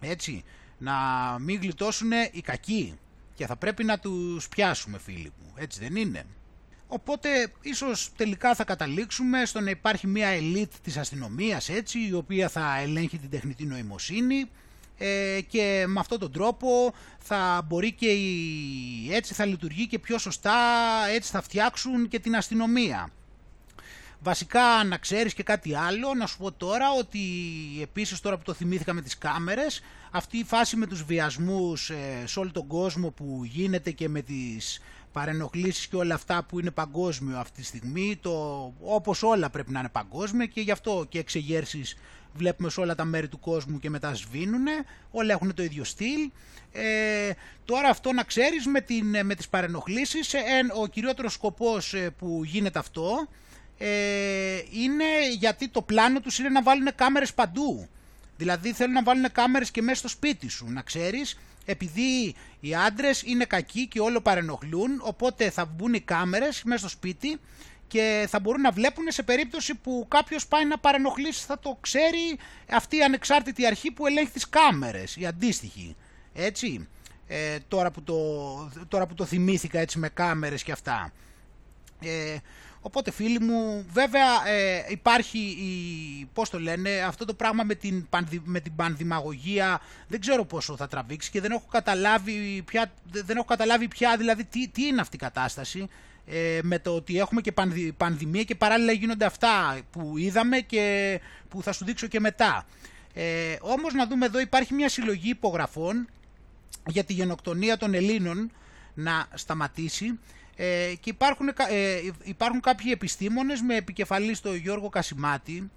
Έτσι, να μην γλιτώσουν οι κακοί και θα πρέπει να τους πιάσουμε φίλοι μου, έτσι δεν είναι. Οπότε ίσως τελικά θα καταλήξουμε στο να υπάρχει μια ελίτ της αστυνομίας έτσι η οποία θα ελέγχει την τεχνητή νοημοσύνη ε, και με αυτόν τον τρόπο θα μπορεί και η, έτσι θα λειτουργεί και πιο σωστά έτσι θα φτιάξουν και την αστυνομία. Βασικά να ξέρεις και κάτι άλλο, να σου πω τώρα ότι επίσης τώρα που το θυμήθηκα με τις κάμερες, αυτή η φάση με τους βιασμούς ε, σε όλο τον κόσμο που γίνεται και με τις παρενοχλήσεις και όλα αυτά που είναι παγκόσμιο αυτή τη στιγμή, το, όπως όλα πρέπει να είναι παγκόσμια και γι' αυτό και εξεγέρσεις βλέπουμε σε όλα τα μέρη του κόσμου και μετά σβήνουνε, όλα έχουν το ίδιο στυλ. Ε, τώρα αυτό να ξέρεις με, την, με τις παρενοχλήσεις, ε, ο κυριότερος σκοπός ε, που γίνεται αυτό ε, είναι γιατί το πλάνο τους είναι να βάλουν κάμερες παντού. Δηλαδή θέλουν να βάλουν κάμερες και μέσα στο σπίτι σου, να ξέρεις, επειδή οι άντρες είναι κακοί και όλο παρενοχλούν, οπότε θα μπουν οι κάμερες μέσα στο σπίτι και θα μπορούν να βλέπουν σε περίπτωση που κάποιος πάει να παρενοχλήσει θα το ξέρει αυτή η ανεξάρτητη αρχή που ελέγχει τις κάμερες, η αντίστοιχη. Έτσι, ε, τώρα, που το, τώρα που το θυμήθηκα έτσι με κάμερες και αυτά. Ε, Οπότε φίλοι μου, βέβαια ε, υπάρχει, η, πώς το λένε, αυτό το πράγμα με την, με την πανδημαγωγία, δεν ξέρω πόσο θα τραβήξει και δεν έχω καταλάβει πια, δεν έχω καταλάβει πια δηλαδή τι, τι είναι αυτή η κατάσταση ε, με το ότι έχουμε και πανδημία και παράλληλα γίνονται αυτά που είδαμε και που θα σου δείξω και μετά. Ε, όμως να δούμε εδώ υπάρχει μια συλλογή υπογραφών για τη γενοκτονία των Ελλήνων να σταματήσει ε, και υπάρχουν, ε, υπάρχουν κάποιοι επιστήμονες με επικεφαλή στο Γιώργο Κασιμάτη,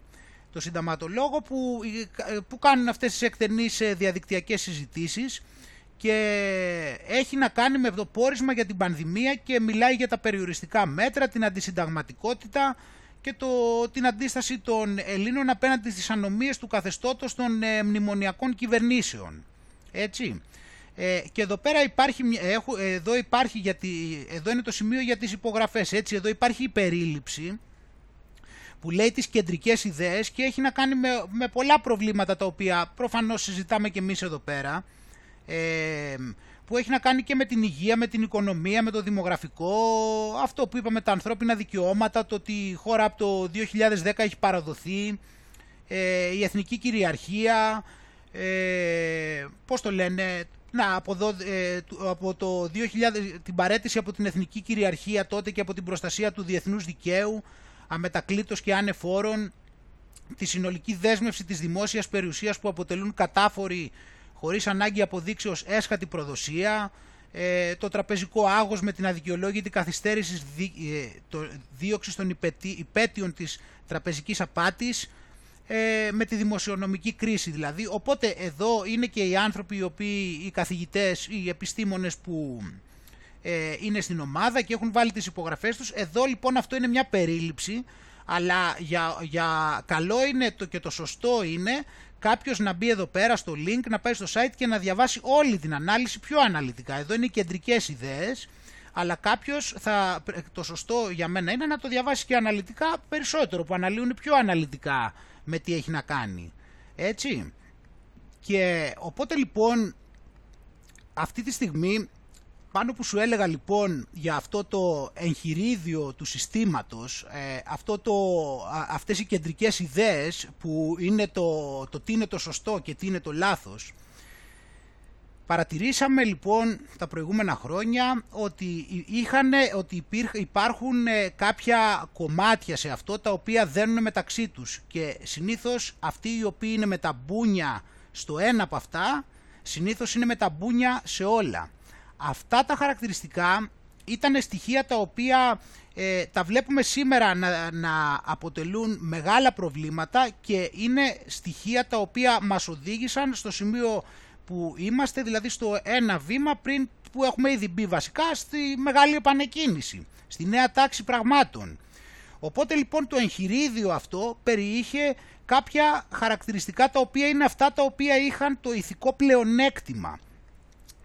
το συνταματολόγο που, ε, που κάνουν αυτές τις εκτενείς ε, διαδικτυακές συζητήσεις και έχει να κάνει με το πόρισμα για την πανδημία και μιλάει για τα περιοριστικά μέτρα, την αντισυνταγματικότητα και το, την αντίσταση των Ελλήνων απέναντι στις ανομίες του καθεστώτος των ε, μνημονιακών κυβερνήσεων. Έτσι. Ε, και εδώ πέρα υπάρχει, έχω, εδώ υπάρχει γιατί, εδώ είναι το σημείο για τις υπογραφές, έτσι, εδώ υπάρχει η περίληψη που λέει τις κεντρικές ιδέες και έχει να κάνει με, με πολλά προβλήματα τα οποία προφανώς συζητάμε και εμείς εδώ πέρα, ε, που έχει να κάνει και με την υγεία, με την οικονομία, με το δημογραφικό, αυτό που είπαμε τα ανθρώπινα δικαιώματα, το ότι η χώρα από το 2010 έχει παραδοθεί, ε, η εθνική κυριαρχία, ε, πώς το λένε, να, από, ε, από το 2000, την παρέτηση από την εθνική κυριαρχία τότε και από την προστασία του διεθνούς δικαίου, αμετακλήτως και άνεφόρων, τη συνολική δέσμευση της δημόσιας περιουσίας που αποτελούν κατάφοροι χωρίς ανάγκη αποδείξεως έσχατη προδοσία, ε, το τραπεζικό άγος με την αδικαιολόγητη καθυστέρηση δί, ε, το, δίωξης των υπέτειων της τραπεζικής απάτης, ε, με τη δημοσιονομική κρίση δηλαδή. Οπότε εδώ είναι και οι άνθρωποι οι οποίοι, οι καθηγητές, οι επιστήμονες που ε, είναι στην ομάδα και έχουν βάλει τις υπογραφές τους. Εδώ λοιπόν αυτό είναι μια περίληψη, αλλά για, για καλό είναι το, και το σωστό είναι κάποιος να μπει εδώ πέρα στο link, να πάει στο site και να διαβάσει όλη την ανάλυση πιο αναλυτικά. Εδώ είναι οι κεντρικές ιδέες, αλλά κάποιος το σωστό για μένα είναι να το διαβάσει και αναλυτικά περισσότερο, που αναλύουν πιο αναλυτικά με τι έχει να κάνει. Έτσι. Και οπότε λοιπόν αυτή τη στιγμή πάνω που σου έλεγα λοιπόν για αυτό το εγχειρίδιο του συστήματος, ε, αυτό το, αυτές οι κεντρικές ιδέες που είναι το, το τι είναι το σωστό και τι είναι το λάθος, Παρατηρήσαμε λοιπόν τα προηγούμενα χρόνια ότι, είχαν, ότι υπάρχουν ε, κάποια κομμάτια σε αυτό τα οποία δένουν μεταξύ τους και συνήθως αυτοί οι οποίοι είναι με τα μπούνια στο ένα από αυτά συνήθως είναι με τα μπούνια σε όλα. Αυτά τα χαρακτηριστικά ήταν στοιχεία τα οποία ε, τα βλέπουμε σήμερα να, να αποτελούν μεγάλα προβλήματα και είναι στοιχεία τα οποία μας οδήγησαν στο σημείο που είμαστε, δηλαδή στο ένα βήμα πριν που έχουμε ήδη μπει βασικά στη μεγάλη επανεκκίνηση, στη νέα τάξη πραγμάτων. Οπότε λοιπόν το εγχειρίδιο αυτό περιείχε κάποια χαρακτηριστικά τα οποία είναι αυτά τα οποία είχαν το ηθικό πλεονέκτημα.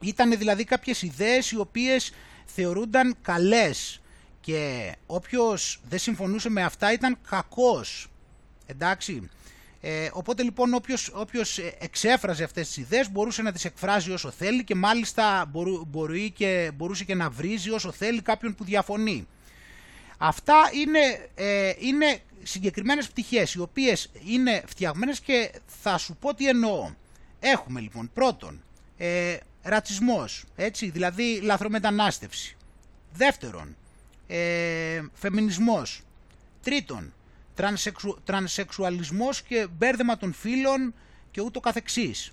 Ήταν δηλαδή κάποιες ιδέες οι οποίες θεωρούνταν καλές και όποιος δεν συμφωνούσε με αυτά ήταν κακός. Εντάξει. Ε, οπότε λοιπόν όποιος, όποιος εξέφραζε αυτές τις ιδέες μπορούσε να τις εκφράζει όσο θέλει και μάλιστα μπορεί και, μπορούσε και να βρίζει όσο θέλει κάποιον που διαφωνεί. Αυτά είναι, ε, είναι συγκεκριμένες πτυχές οι οποίες είναι φτιαγμένες και θα σου πω τι εννοώ. Έχουμε λοιπόν πρώτον ε, ρατσισμός, έτσι, δηλαδή λαθρομετανάστευση. Δεύτερον, ε, φεμινισμός. Τρίτον, τρανσεξου, τρανσεξουαλισμός και μπέρδεμα των φύλων και ούτω καθεξής.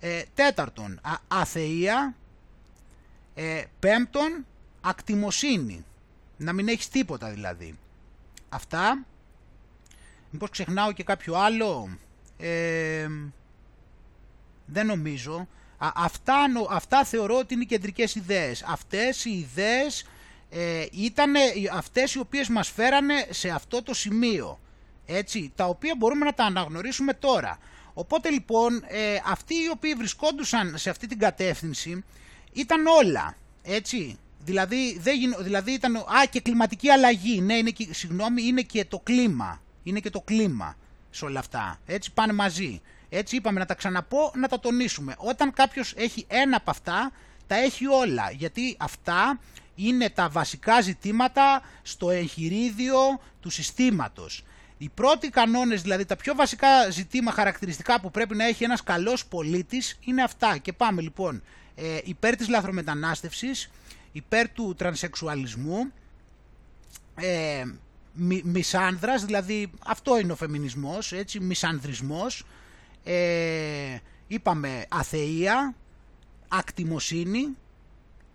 Ε, τέταρτον, α, αθεία. Ε, πέμπτον, ακτιμοσύνη. Να μην έχεις τίποτα δηλαδή. Αυτά. Μήπως ξεχνάω και κάποιο άλλο. Ε, δεν νομίζω. αυτά, αυτά θεωρώ ότι είναι οι κεντρικές ιδέες. Αυτές οι ιδέες ε, ήταν αυτές οι οποίες μας φέρανε σε αυτό το σημείο. Έτσι, τα οποία μπορούμε να τα αναγνωρίσουμε τώρα. Οπότε λοιπόν ε, αυτοί οι οποίοι βρισκόντουσαν σε αυτή την κατεύθυνση ήταν όλα. Έτσι, δηλαδή, δεν δηλαδή ήταν, α και κλιματική αλλαγή, ναι είναι και, συγγνώμη, είναι και το κλίμα, είναι και το κλίμα σε όλα αυτά, έτσι πάνε μαζί. Έτσι είπαμε να τα ξαναπώ, να τα τονίσουμε. Όταν κάποιος έχει ένα από αυτά, τα έχει όλα, γιατί αυτά είναι τα βασικά ζητήματα στο εγχειρίδιο του συστήματος. Οι πρώτοι κανόνες, δηλαδή τα πιο βασικά ζητήμα χαρακτηριστικά που πρέπει να έχει ένας καλός πολίτης είναι αυτά. Και πάμε λοιπόν ε, υπέρ της λαθρομετανάστευσης, υπέρ του τρανσεξουαλισμού, ε, μισάνδρας, δηλαδή αυτό είναι ο φεμινισμός, έτσι, μισανδρισμός, ε, είπαμε αθεία, ακτιμοσύνη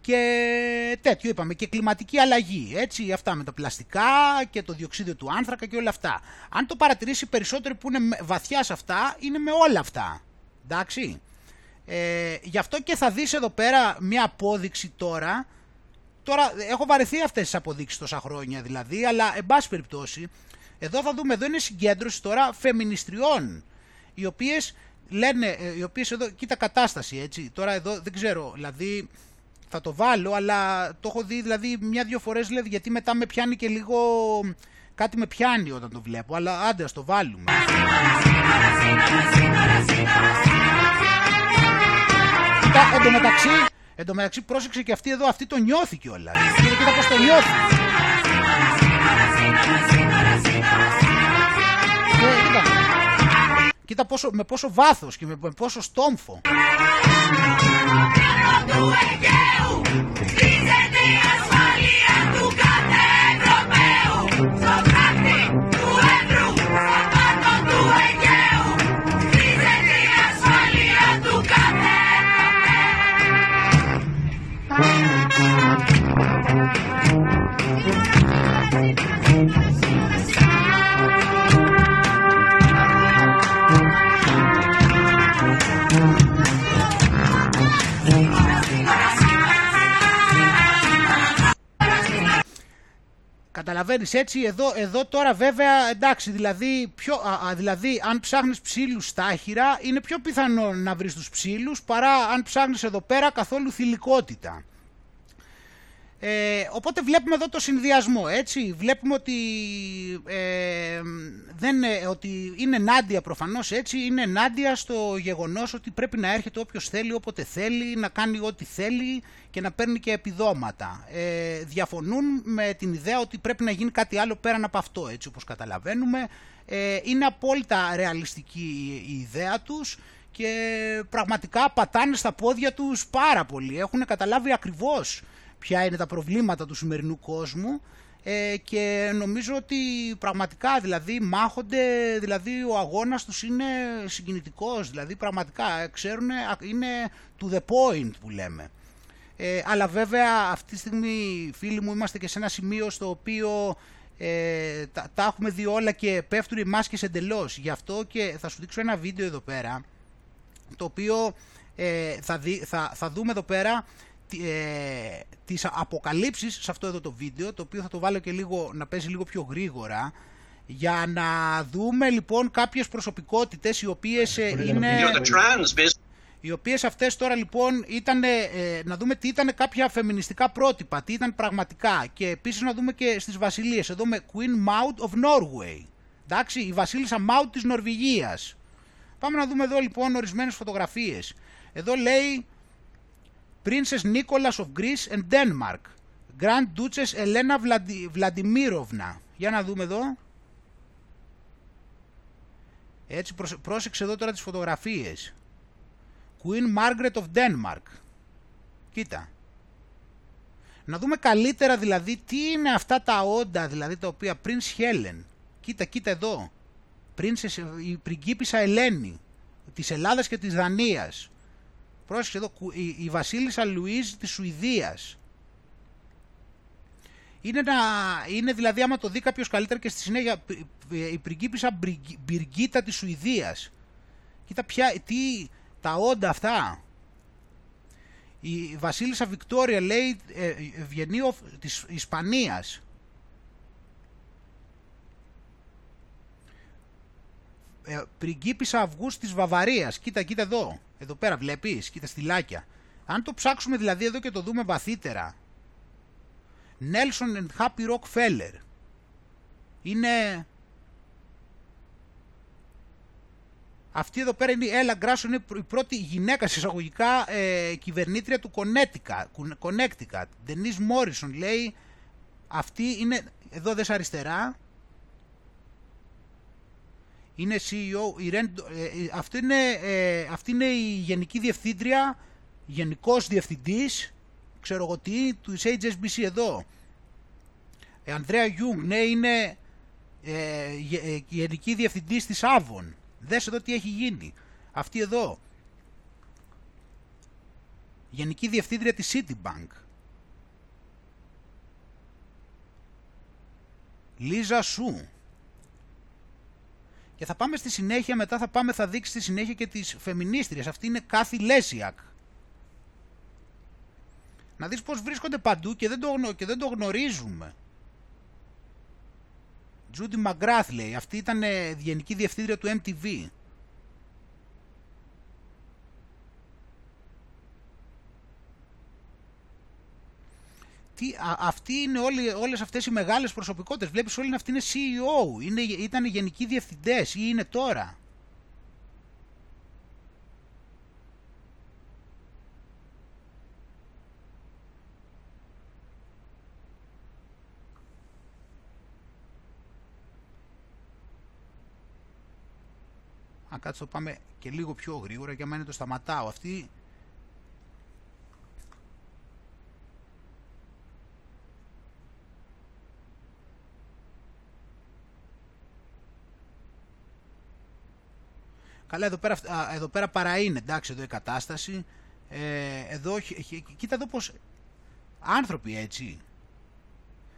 και τέτοιο είπαμε και κλιματική αλλαγή, έτσι, αυτά με τα πλαστικά και το διοξίδιο του άνθρακα και όλα αυτά. Αν το παρατηρήσει περισσότερο που είναι βαθιά σε αυτά, είναι με όλα αυτά, εντάξει. Ε, γι' αυτό και θα δεις εδώ πέρα μια απόδειξη τώρα, τώρα έχω βαρεθεί αυτές τις αποδείξεις τόσα χρόνια δηλαδή, αλλά εν πάση περιπτώσει, εδώ θα δούμε, εδώ είναι συγκέντρωση τώρα φεμινιστριών, οι οποίες λένε, ε, οι οποίες εδώ, κοίτα κατάσταση έτσι, τώρα εδώ δεν ξέρω, δηλαδή θα το βάλω, αλλά το έχω δει δηλαδή μια-δυο φορές δηλαδή, γιατί μετά με πιάνει και λίγο, κάτι με πιάνει όταν το βλέπω, αλλά άντε ας το βάλουμε. Κοίτα, εντωμεταξύ, εντωμεταξύ πρόσεξε και αυτή εδώ, αυτή το νιώθει κιόλας. Κοίτα, κοίτα πώς το νιώθει. Και, κοίτα, κοίτα πόσο, με πόσο βάθος και με, με πόσο στόμφο. Let it go! Καταλαβαίνεις έτσι, εδώ, εδώ τώρα βέβαια εντάξει, δηλαδή, πιο, α, δηλαδή αν ψάχνεις ψήλους στα άχυρα είναι πιο πιθανό να βρεις τους ψήλους παρά αν ψάχνεις εδώ πέρα καθόλου θηλυκότητα. Ε, οπότε βλέπουμε εδώ το συνδυασμό, έτσι. Βλέπουμε ότι, ε, δεν, ότι είναι ενάντια προφανώς, έτσι. Είναι ενάντια στο γεγονός ότι πρέπει να έρχεται όποιος θέλει, όποτε θέλει, να κάνει ό,τι θέλει και να παίρνει και επιδόματα. Ε, διαφωνούν με την ιδέα ότι πρέπει να γίνει κάτι άλλο πέραν από αυτό, έτσι όπως καταλαβαίνουμε. Ε, είναι απόλυτα ρεαλιστική η ιδέα τους και πραγματικά πατάνε στα πόδια τους πάρα πολύ. Έχουν καταλάβει ακριβώς ποια είναι τα προβλήματα του σημερινού κόσμου ε, και νομίζω ότι πραγματικά δηλαδή μάχονται, δηλαδή ο αγώνας τους είναι συγκινητικός, δηλαδή πραγματικά ξέρουν, είναι to the point που λέμε. Ε, αλλά βέβαια αυτή τη στιγμή φίλοι μου είμαστε και σε ένα σημείο στο οποίο ε, τα, τα, έχουμε δει όλα και πέφτουν οι μάσκες εντελώς. Γι' αυτό και θα σου δείξω ένα βίντεο εδώ πέρα το οποίο ε, θα, θα, θα δούμε εδώ πέρα ε, τις αποκαλύψεις σε αυτό εδώ το βίντεο, το οποίο θα το βάλω και λίγο να παίζει λίγο πιο γρήγορα, για να δούμε λοιπόν κάποιες προσωπικότητες οι οποίες ε, είναι... Οι οποίες αυτές τώρα λοιπόν ήταν, ε, να δούμε τι ήταν κάποια φεμινιστικά πρότυπα, τι ήταν πραγματικά και επίσης να δούμε και στις βασιλείες, εδώ με Queen Maud of Norway, εντάξει, η βασίλισσα Maud της Νορβηγίας. Πάμε να δούμε εδώ λοιπόν ορισμένες φωτογραφίες. Εδώ λέει Princess Nicholas of Greece and Denmark. Grand Duchess Elena Vladimirovna. Για να δούμε εδώ. Έτσι πρόσεξε εδώ τώρα τις φωτογραφίες. Queen Margaret of Denmark. Κοίτα. Να δούμε καλύτερα δηλαδή τι είναι αυτά τα όντα δηλαδή τα οποία Prince Helen. Κοίτα, κοίτα εδώ. Princess, η πριγκίπισσα Ελένη της Ελλάδας και της Δανίας. Πρόσεχε εδώ, η, η βασίλισσα Λουίζ της Σουηδίας. Είναι, να, είναι δηλαδή άμα το δει κάποιος καλύτερα και στη συνέχεια η πριγκίπισσα Μπυργίτα της Σουηδίας. Κοίτα πια, τι, τα όντα αυτά. Η βασίλισσα Βικτόρια λέει ε, βγαίνει της Ισπανίας. Ε, πριγκίπισσα Αυγούς της Βαβαρίας. Κοίτα, κοίτα εδώ. Εδώ πέρα βλέπεις, κοίτα στυλάκια. Αν το ψάξουμε δηλαδή εδώ και το δούμε βαθύτερα. Nelson and Happy Rockefeller. Είναι... Αυτή εδώ πέρα είναι η Έλα Γκράσο, είναι η πρώτη γυναίκα εισαγωγικά ε, κυβερνήτρια του Connecticut. Denise Morrison λέει, αυτή είναι, εδώ δες αριστερά, είναι CEO, η Rent, ε, ε, αυτή, είναι, ε, αυτή είναι η Γενική Διευθύντρια, Γενικός Διευθυντής, ξέρω εγώ τι, του HSBC εδώ. Ε, Ανδρέα Γιουνγκ, ναι, είναι ε, Γενική Διευθυντής της Avon. Δες εδώ τι έχει γίνει. Αυτή εδώ. Γενική Διευθύντρια της Citibank. Λίζα Σου. Και θα πάμε στη συνέχεια, μετά θα πάμε, θα δείξει στη συνέχεια και τις φεμινίστριες. Αυτή είναι Κάθη Λέσιακ. Να δεις πώς βρίσκονται παντού και δεν το, και δεν το γνωρίζουμε. Τζούντι Μαγκράθ λέει, αυτή ήταν γενική διευθύντρια του MTV. Τι, α, αυτοί είναι όλοι, όλες αυτές οι μεγάλες προσωπικότητες. Βλέπεις όλοι αυτοί είναι CEO, είναι, ήταν γενικοί διευθυντές ή είναι τώρα. Αν κάτσε το πάμε και λίγο πιο γρήγορα και άμα το σταματάω. Αυτή Καλά, εδώ πέρα, εδώ πέρα παρά είναι, εντάξει, εδώ η κατάσταση. Ε, εδώ, κοίτα εδώ πως άνθρωποι έτσι.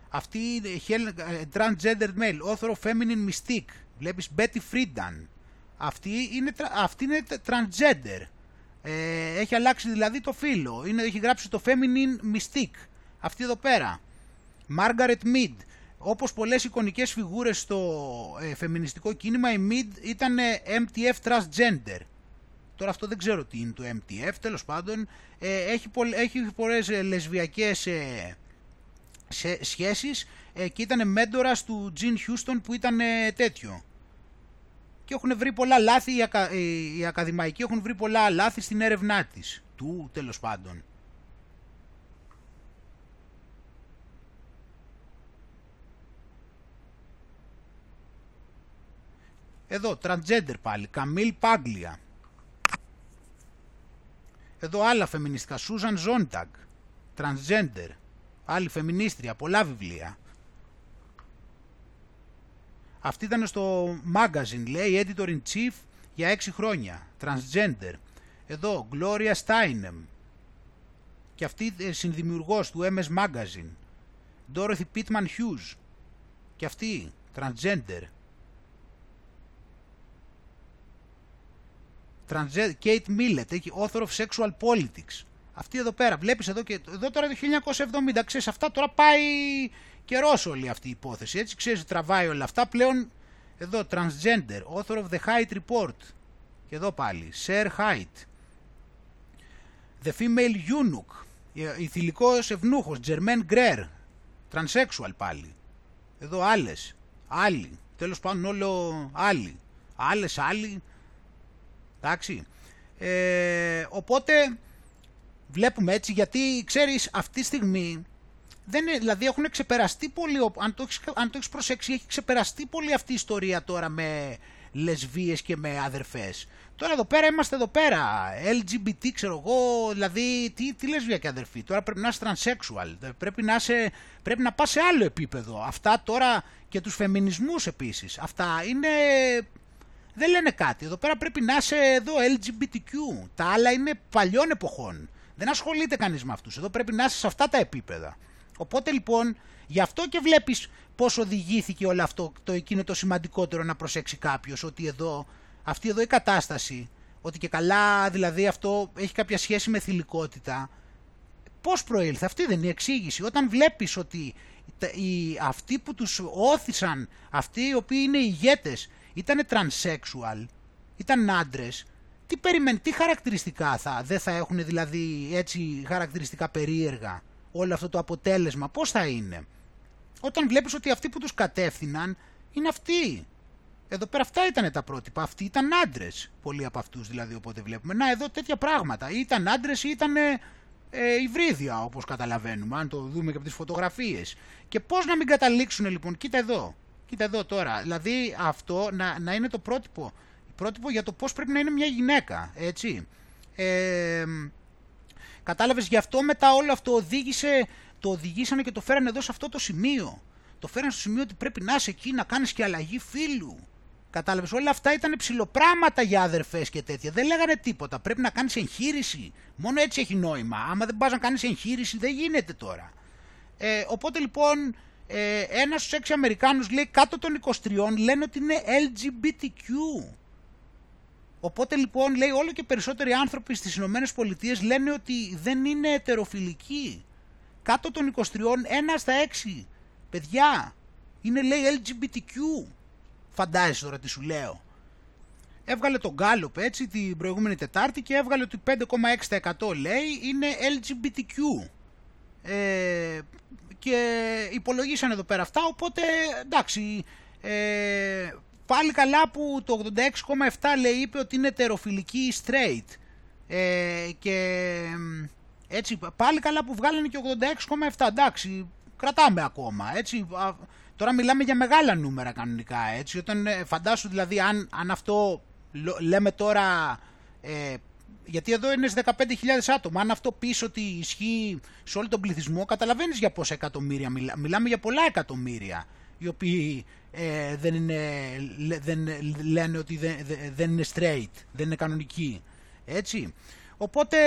Αυτή είναι ε, transgender male, author of feminine mystique. Βλέπεις Betty Friedan. Αυτή είναι, αυτή είναι transgender. Ε, έχει αλλάξει δηλαδή το φύλλο. Είναι, έχει γράψει το feminine mystique. Αυτή εδώ πέρα. Margaret Mead. Όπως πολλές εικονικές φιγούρες στο ε, φεμινιστικό κίνημα, η Mid ήταν ε, MTF transgender. Τώρα αυτό δεν ξέρω τι είναι το MTF, τέλος πάντων. Ε, έχει, πολλ, έχει πολλές ε, λεσβιακές ε, σε, σχέσεις και ήταν μέντορας του Τζιν Χιούστον που ήταν τέτοιο. Και έχουν βρει πολλά λάθη, οι, ακα, οι ακαδημαϊκοί έχουν βρει πολλά λάθη στην έρευνά της, του τέλος πάντων. Εδώ, transgender πάλι, Καμίλ Πάγκλια. Εδώ άλλα φεμινιστικά, Σούζαν Ζόνταγκ, transgender. Άλλη φεμινίστρια, πολλά βιβλία. Αυτή ήταν στο magazine, λέει, editor in chief για 6 χρόνια, transgender. Εδώ, Gloria Steinem. Και αυτή ε, συνδημιουργός του MS Magazine. Dorothy Pittman Hughes. Και αυτή, transgender. Kate Millett, έχει author of sexual politics. Αυτή εδώ πέρα, βλέπεις εδώ και εδώ τώρα το 1970, ξέρεις, αυτά τώρα πάει καιρός όλη αυτή η υπόθεση, έτσι ξέρεις, τραβάει όλα αυτά, πλέον εδώ transgender, author of the Height Report, και εδώ πάλι, Sir Height. The Female Eunuch, η θηλυκός ευνούχος, Germaine Greer, transsexual πάλι. Εδώ άλλες, άλλοι, τέλος πάντων όλο άλλοι, άλλες άλλοι, Εντάξει. Ε, οπότε βλέπουμε έτσι γιατί ξέρεις αυτή τη στιγμή δεν είναι, δηλαδή έχουν ξεπεραστεί πολύ, αν το, έχεις, αν το έχεις προσέξει έχει ξεπεραστεί πολύ αυτή η ιστορία τώρα με λεσβίες και με αδερφές. Τώρα εδώ πέρα είμαστε εδώ πέρα, LGBT ξέρω εγώ, δηλαδή τι, τι λεσβία και αδερφή. Τώρα πρέπει να είσαι transsexual, πρέπει να, είσαι, πρέπει να πας σε άλλο επίπεδο. Αυτά τώρα και τους φεμινισμούς επίσης. Αυτά είναι δεν λένε κάτι. Εδώ πέρα πρέπει να είσαι εδώ LGBTQ. Τα άλλα είναι παλιών εποχών. Δεν ασχολείται κανείς με αυτούς. Εδώ πρέπει να είσαι σε αυτά τα επίπεδα. Οπότε λοιπόν, γι' αυτό και βλέπεις πώς οδηγήθηκε όλο αυτό, το εκείνο το σημαντικότερο να προσέξει κάποιος ότι εδώ, αυτή εδώ η κατάσταση, ότι και καλά δηλαδή αυτό έχει κάποια σχέση με θηλυκότητα, πώς προήλθε, αυτή δεν είναι η εξήγηση. Όταν βλέπεις ότι οι, αυτοί που τους όθησαν, αυτοί οι οποίοι είναι ηγέτες, ήταν transsexual, ήταν άντρες, τι περιμένει, τι χαρακτηριστικά θα, δεν θα έχουν δηλαδή έτσι χαρακτηριστικά περίεργα όλο αυτό το αποτέλεσμα, πώς θα είναι; Όταν βλέπεις ότι αυτοί που τους κατεύθυναν είναι αυτοί. Εδώ πέρα αυτά ήταν τα πρότυπα, αυτοί ήταν άντρες. Πολλοί από αυτούς δηλαδή, οπότε βλέπουμε. Να, εδώ τέτοια πράγματα. Ή ήταν άντρες ή ήταν ε, υβρίδια, όπως καταλαβαίνουμε, αν το δούμε και από τις φωτογραφίες. Και πώς να μην καταλήξουν λοιπόν, κοίτα εδώ. Κοίτα εδώ τώρα, δηλαδή αυτό να, να είναι το πρότυπο, πρότυπο για το πώς πρέπει να είναι μια γυναίκα, έτσι. Ε, κατάλαβες, γι' αυτό μετά όλο αυτό οδήγησε, το οδηγήσανε και το φέρανε εδώ σε αυτό το σημείο. Το φέρανε στο σημείο ότι πρέπει να είσαι εκεί, να κάνεις και αλλαγή φίλου. Κατάλαβες, όλα αυτά ήταν ψηλοπράγματα για αδερφές και τέτοια. Δεν λέγανε τίποτα. Πρέπει να κάνεις εγχείρηση. Μόνο έτσι έχει νόημα. Άμα δεν πας να κάνεις εγχείρηση δεν γίνεται τώρα. Ε, οπότε λοιπόν ε, ένας στους έξι Αμερικάνους λέει κάτω των 23 λένε ότι είναι LGBTQ. Οπότε λοιπόν λέει όλο και περισσότεροι άνθρωποι στις Ηνωμένες Πολιτείες λένε ότι δεν είναι ετεροφιλικοί. Κάτω των 23, ένα στα έξι. Παιδιά, είναι λέει LGBTQ. Φαντάζεσαι τώρα τι σου λέω. Έβγαλε τον Γκάλοπ έτσι την προηγούμενη Τετάρτη και έβγαλε ότι 5,6% λέει είναι LGBTQ. Ε, και υπολογίσαν εδώ πέρα αυτά, οπότε εντάξει, ε, πάλι καλά που το 86,7 λέει είπε ότι είναι τεροφιλική straight. Ε, και έτσι πάλι καλά που βγάλανε και 86,7 εντάξει κρατάμε ακόμα έτσι τώρα μιλάμε για μεγάλα νούμερα κανονικά έτσι όταν ε, φαντάσου δηλαδή αν, αν αυτό λέμε τώρα ε, γιατί εδώ είναι 15.000 άτομα. Αν αυτό πεις ότι ισχύει σε όλο τον πληθυσμό, καταλαβαίνεις για πόσα εκατομμύρια μιλάμε. Μιλάμε για πολλά εκατομμύρια οι οποίοι ε, δεν, είναι, δεν λένε ότι δεν, δεν είναι straight, δεν είναι κανονικοί. Έτσι. Οπότε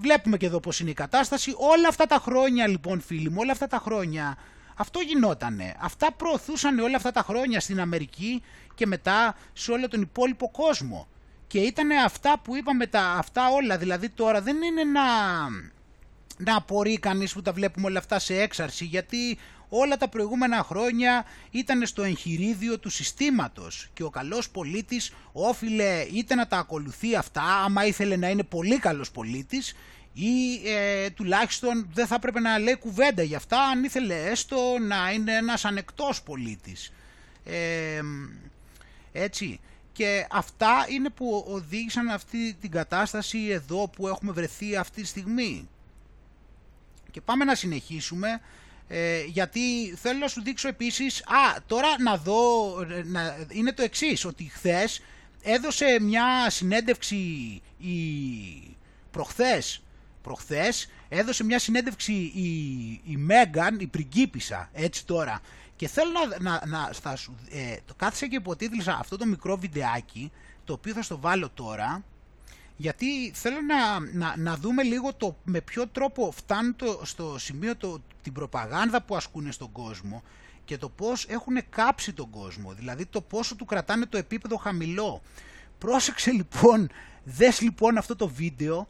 βλέπουμε και εδώ πώς είναι η κατάσταση. Όλα αυτά τα χρόνια λοιπόν φίλοι μου, όλα αυτά τα χρόνια αυτό γινότανε. Αυτά προωθούσαν όλα αυτά τα χρόνια στην Αμερική και μετά σε όλο τον υπόλοιπο κόσμο. Και ήταν αυτά που είπαμε τα αυτά όλα. Δηλαδή τώρα δεν είναι να, να απορεί κανείς που τα βλέπουμε όλα αυτά σε έξαρση γιατί όλα τα προηγούμενα χρόνια ήταν στο εγχειρίδιο του συστήματος και ο καλός πολίτης όφιλε είτε να τα ακολουθεί αυτά άμα ήθελε να είναι πολύ καλός πολίτης ή ε, τουλάχιστον δεν θα έπρεπε να λέει κουβέντα για αυτά αν ήθελε έστω να είναι ένας ανεκτός πολίτης. Ε, έτσι. Και αυτά είναι που οδήγησαν αυτή την κατάσταση εδώ που έχουμε βρεθεί αυτή τη στιγμή. Και πάμε να συνεχίσουμε ε, γιατί θέλω να σου δείξω επίσης, α τώρα να δω, να, είναι το εξής, ότι χθες έδωσε μια συνέντευξη η προχθές, προχθές έδωσε μια συνέντευξη η, η Μέγαν, η πριγκίπισσα, έτσι τώρα, και θέλω να, να, να θα σου, ε, το κάθισα και υποτίτλησα αυτό το μικρό βιντεάκι, το οποίο θα στο βάλω τώρα, γιατί θέλω να, να, να δούμε λίγο το με ποιο τρόπο φτάνει το, στο σημείο το, την προπαγάνδα που ασκούν στον κόσμο και το πώς έχουν κάψει τον κόσμο, δηλαδή το πόσο του κρατάνε το επίπεδο χαμηλό. Πρόσεξε λοιπόν, δες λοιπόν αυτό το βίντεο,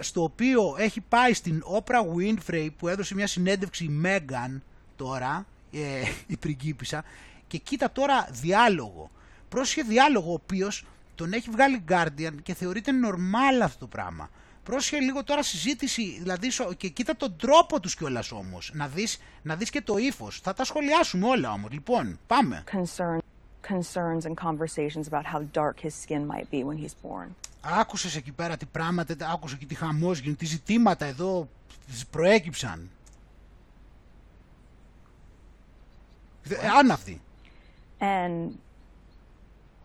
στο οποίο έχει πάει στην Oprah Winfrey που έδωσε μια συνέντευξη η Megan τώρα, ε, η πριγκίπισσα και κοίτα τώρα διάλογο. Πρόσχε διάλογο ο οποίος τον έχει βγάλει Guardian και θεωρείται normal αυτό το πράγμα. Πρόσχε λίγο τώρα συζήτηση, δηλαδή και κοίτα τον τρόπο τους κιόλας όμως, να δεις, να δεις και το ύφος. Θα τα σχολιάσουμε όλα όμως. Λοιπόν, πάμε. Concern, concerns and conversations about how dark his skin might be when he's born. Άκουσες εκεί πέρα τι πράγματα, άκουσες και τι χαμός γίνεται, τι ζητήματα εδώ προέκυψαν. Άναυτη. And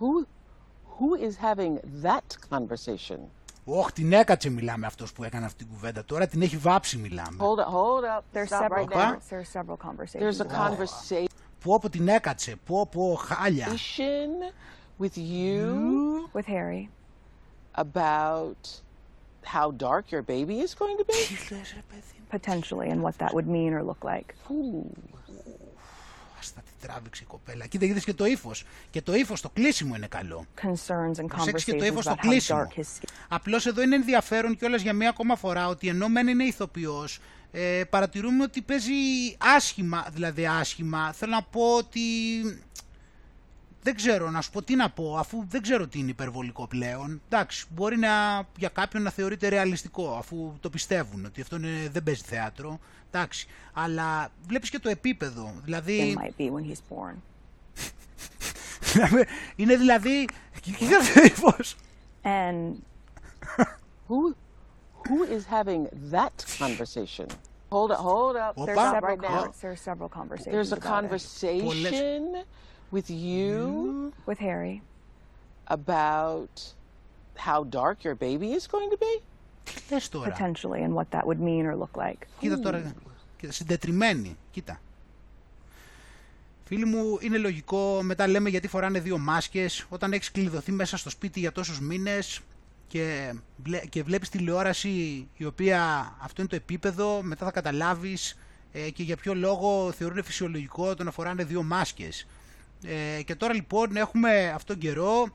who, who is having that conversation? Όχι, την έκατσε μιλάμε αυτός που έκανε αυτή την κουβέντα. Τώρα την έχει βάψει μιλάμε. Hold up, hold up. There's Stop several, right now. there's several conversations. There's a about it. conversation Που όπου την έκατσε, που όπου χάλια. with you with Harry. about how dark your baby is going to be. Τι λες ρε παιδί. Potentially, and what that would mean or look like. Άστα τι τράβηξε η κοπέλα. Κοίτα, είδες και το ύφος. Και το ύφος, το κλείσιμο είναι καλό. Concerns and Προσέξτε και το conversations ύφος στο about how κλείσιμο. dark his skin. Απλώς εδώ είναι ενδιαφέρον κιόλας για μία ακόμα φορά ότι ενώ μεν είναι ηθοποιός, ε, παρατηρούμε ότι παίζει άσχημα, δηλαδή άσχημα. Θέλω να πω ότι. Δεν ξέρω να σου πω τι να πω, αφού δεν ξέρω τι είναι υπερβολικό πλέον. Εντάξει, μπορεί να, για κάποιον να θεωρείται ρεαλιστικό, αφού το πιστεύουν ότι αυτό είναι, δεν παίζει θέατρο. Εντάξει, αλλά βλέπεις και το επίπεδο. Δηλαδή, It might be when he's born. είναι δηλαδή. Κοίτα το ύφος. And Who, who is having that conversation? Hold up, hold up. Opa. there's Stop several, right now. con- there's several conversations There's a about it. Conversation with you with Harry. about how dark your baby is going to be; Τι λες τώρα. Potentially, and what that would mean or look like. Κοίτα τώρα. Κοίτα, συντετριμένη. Κοίτα. Φίλοι μου, είναι λογικό, μετά λέμε γιατί φοράνε δύο μάσκες, όταν έχεις κλειδωθεί μέσα στο σπίτι για τόσους μήνες και, και βλέπεις τηλεόραση η οποία αυτό είναι το επίπεδο, μετά θα καταλάβεις ε, και για ποιο λόγο θεωρούν φυσιολογικό το να φοράνε δύο μάσκες. Ε, και τώρα λοιπόν έχουμε αυτόν τον καιρό,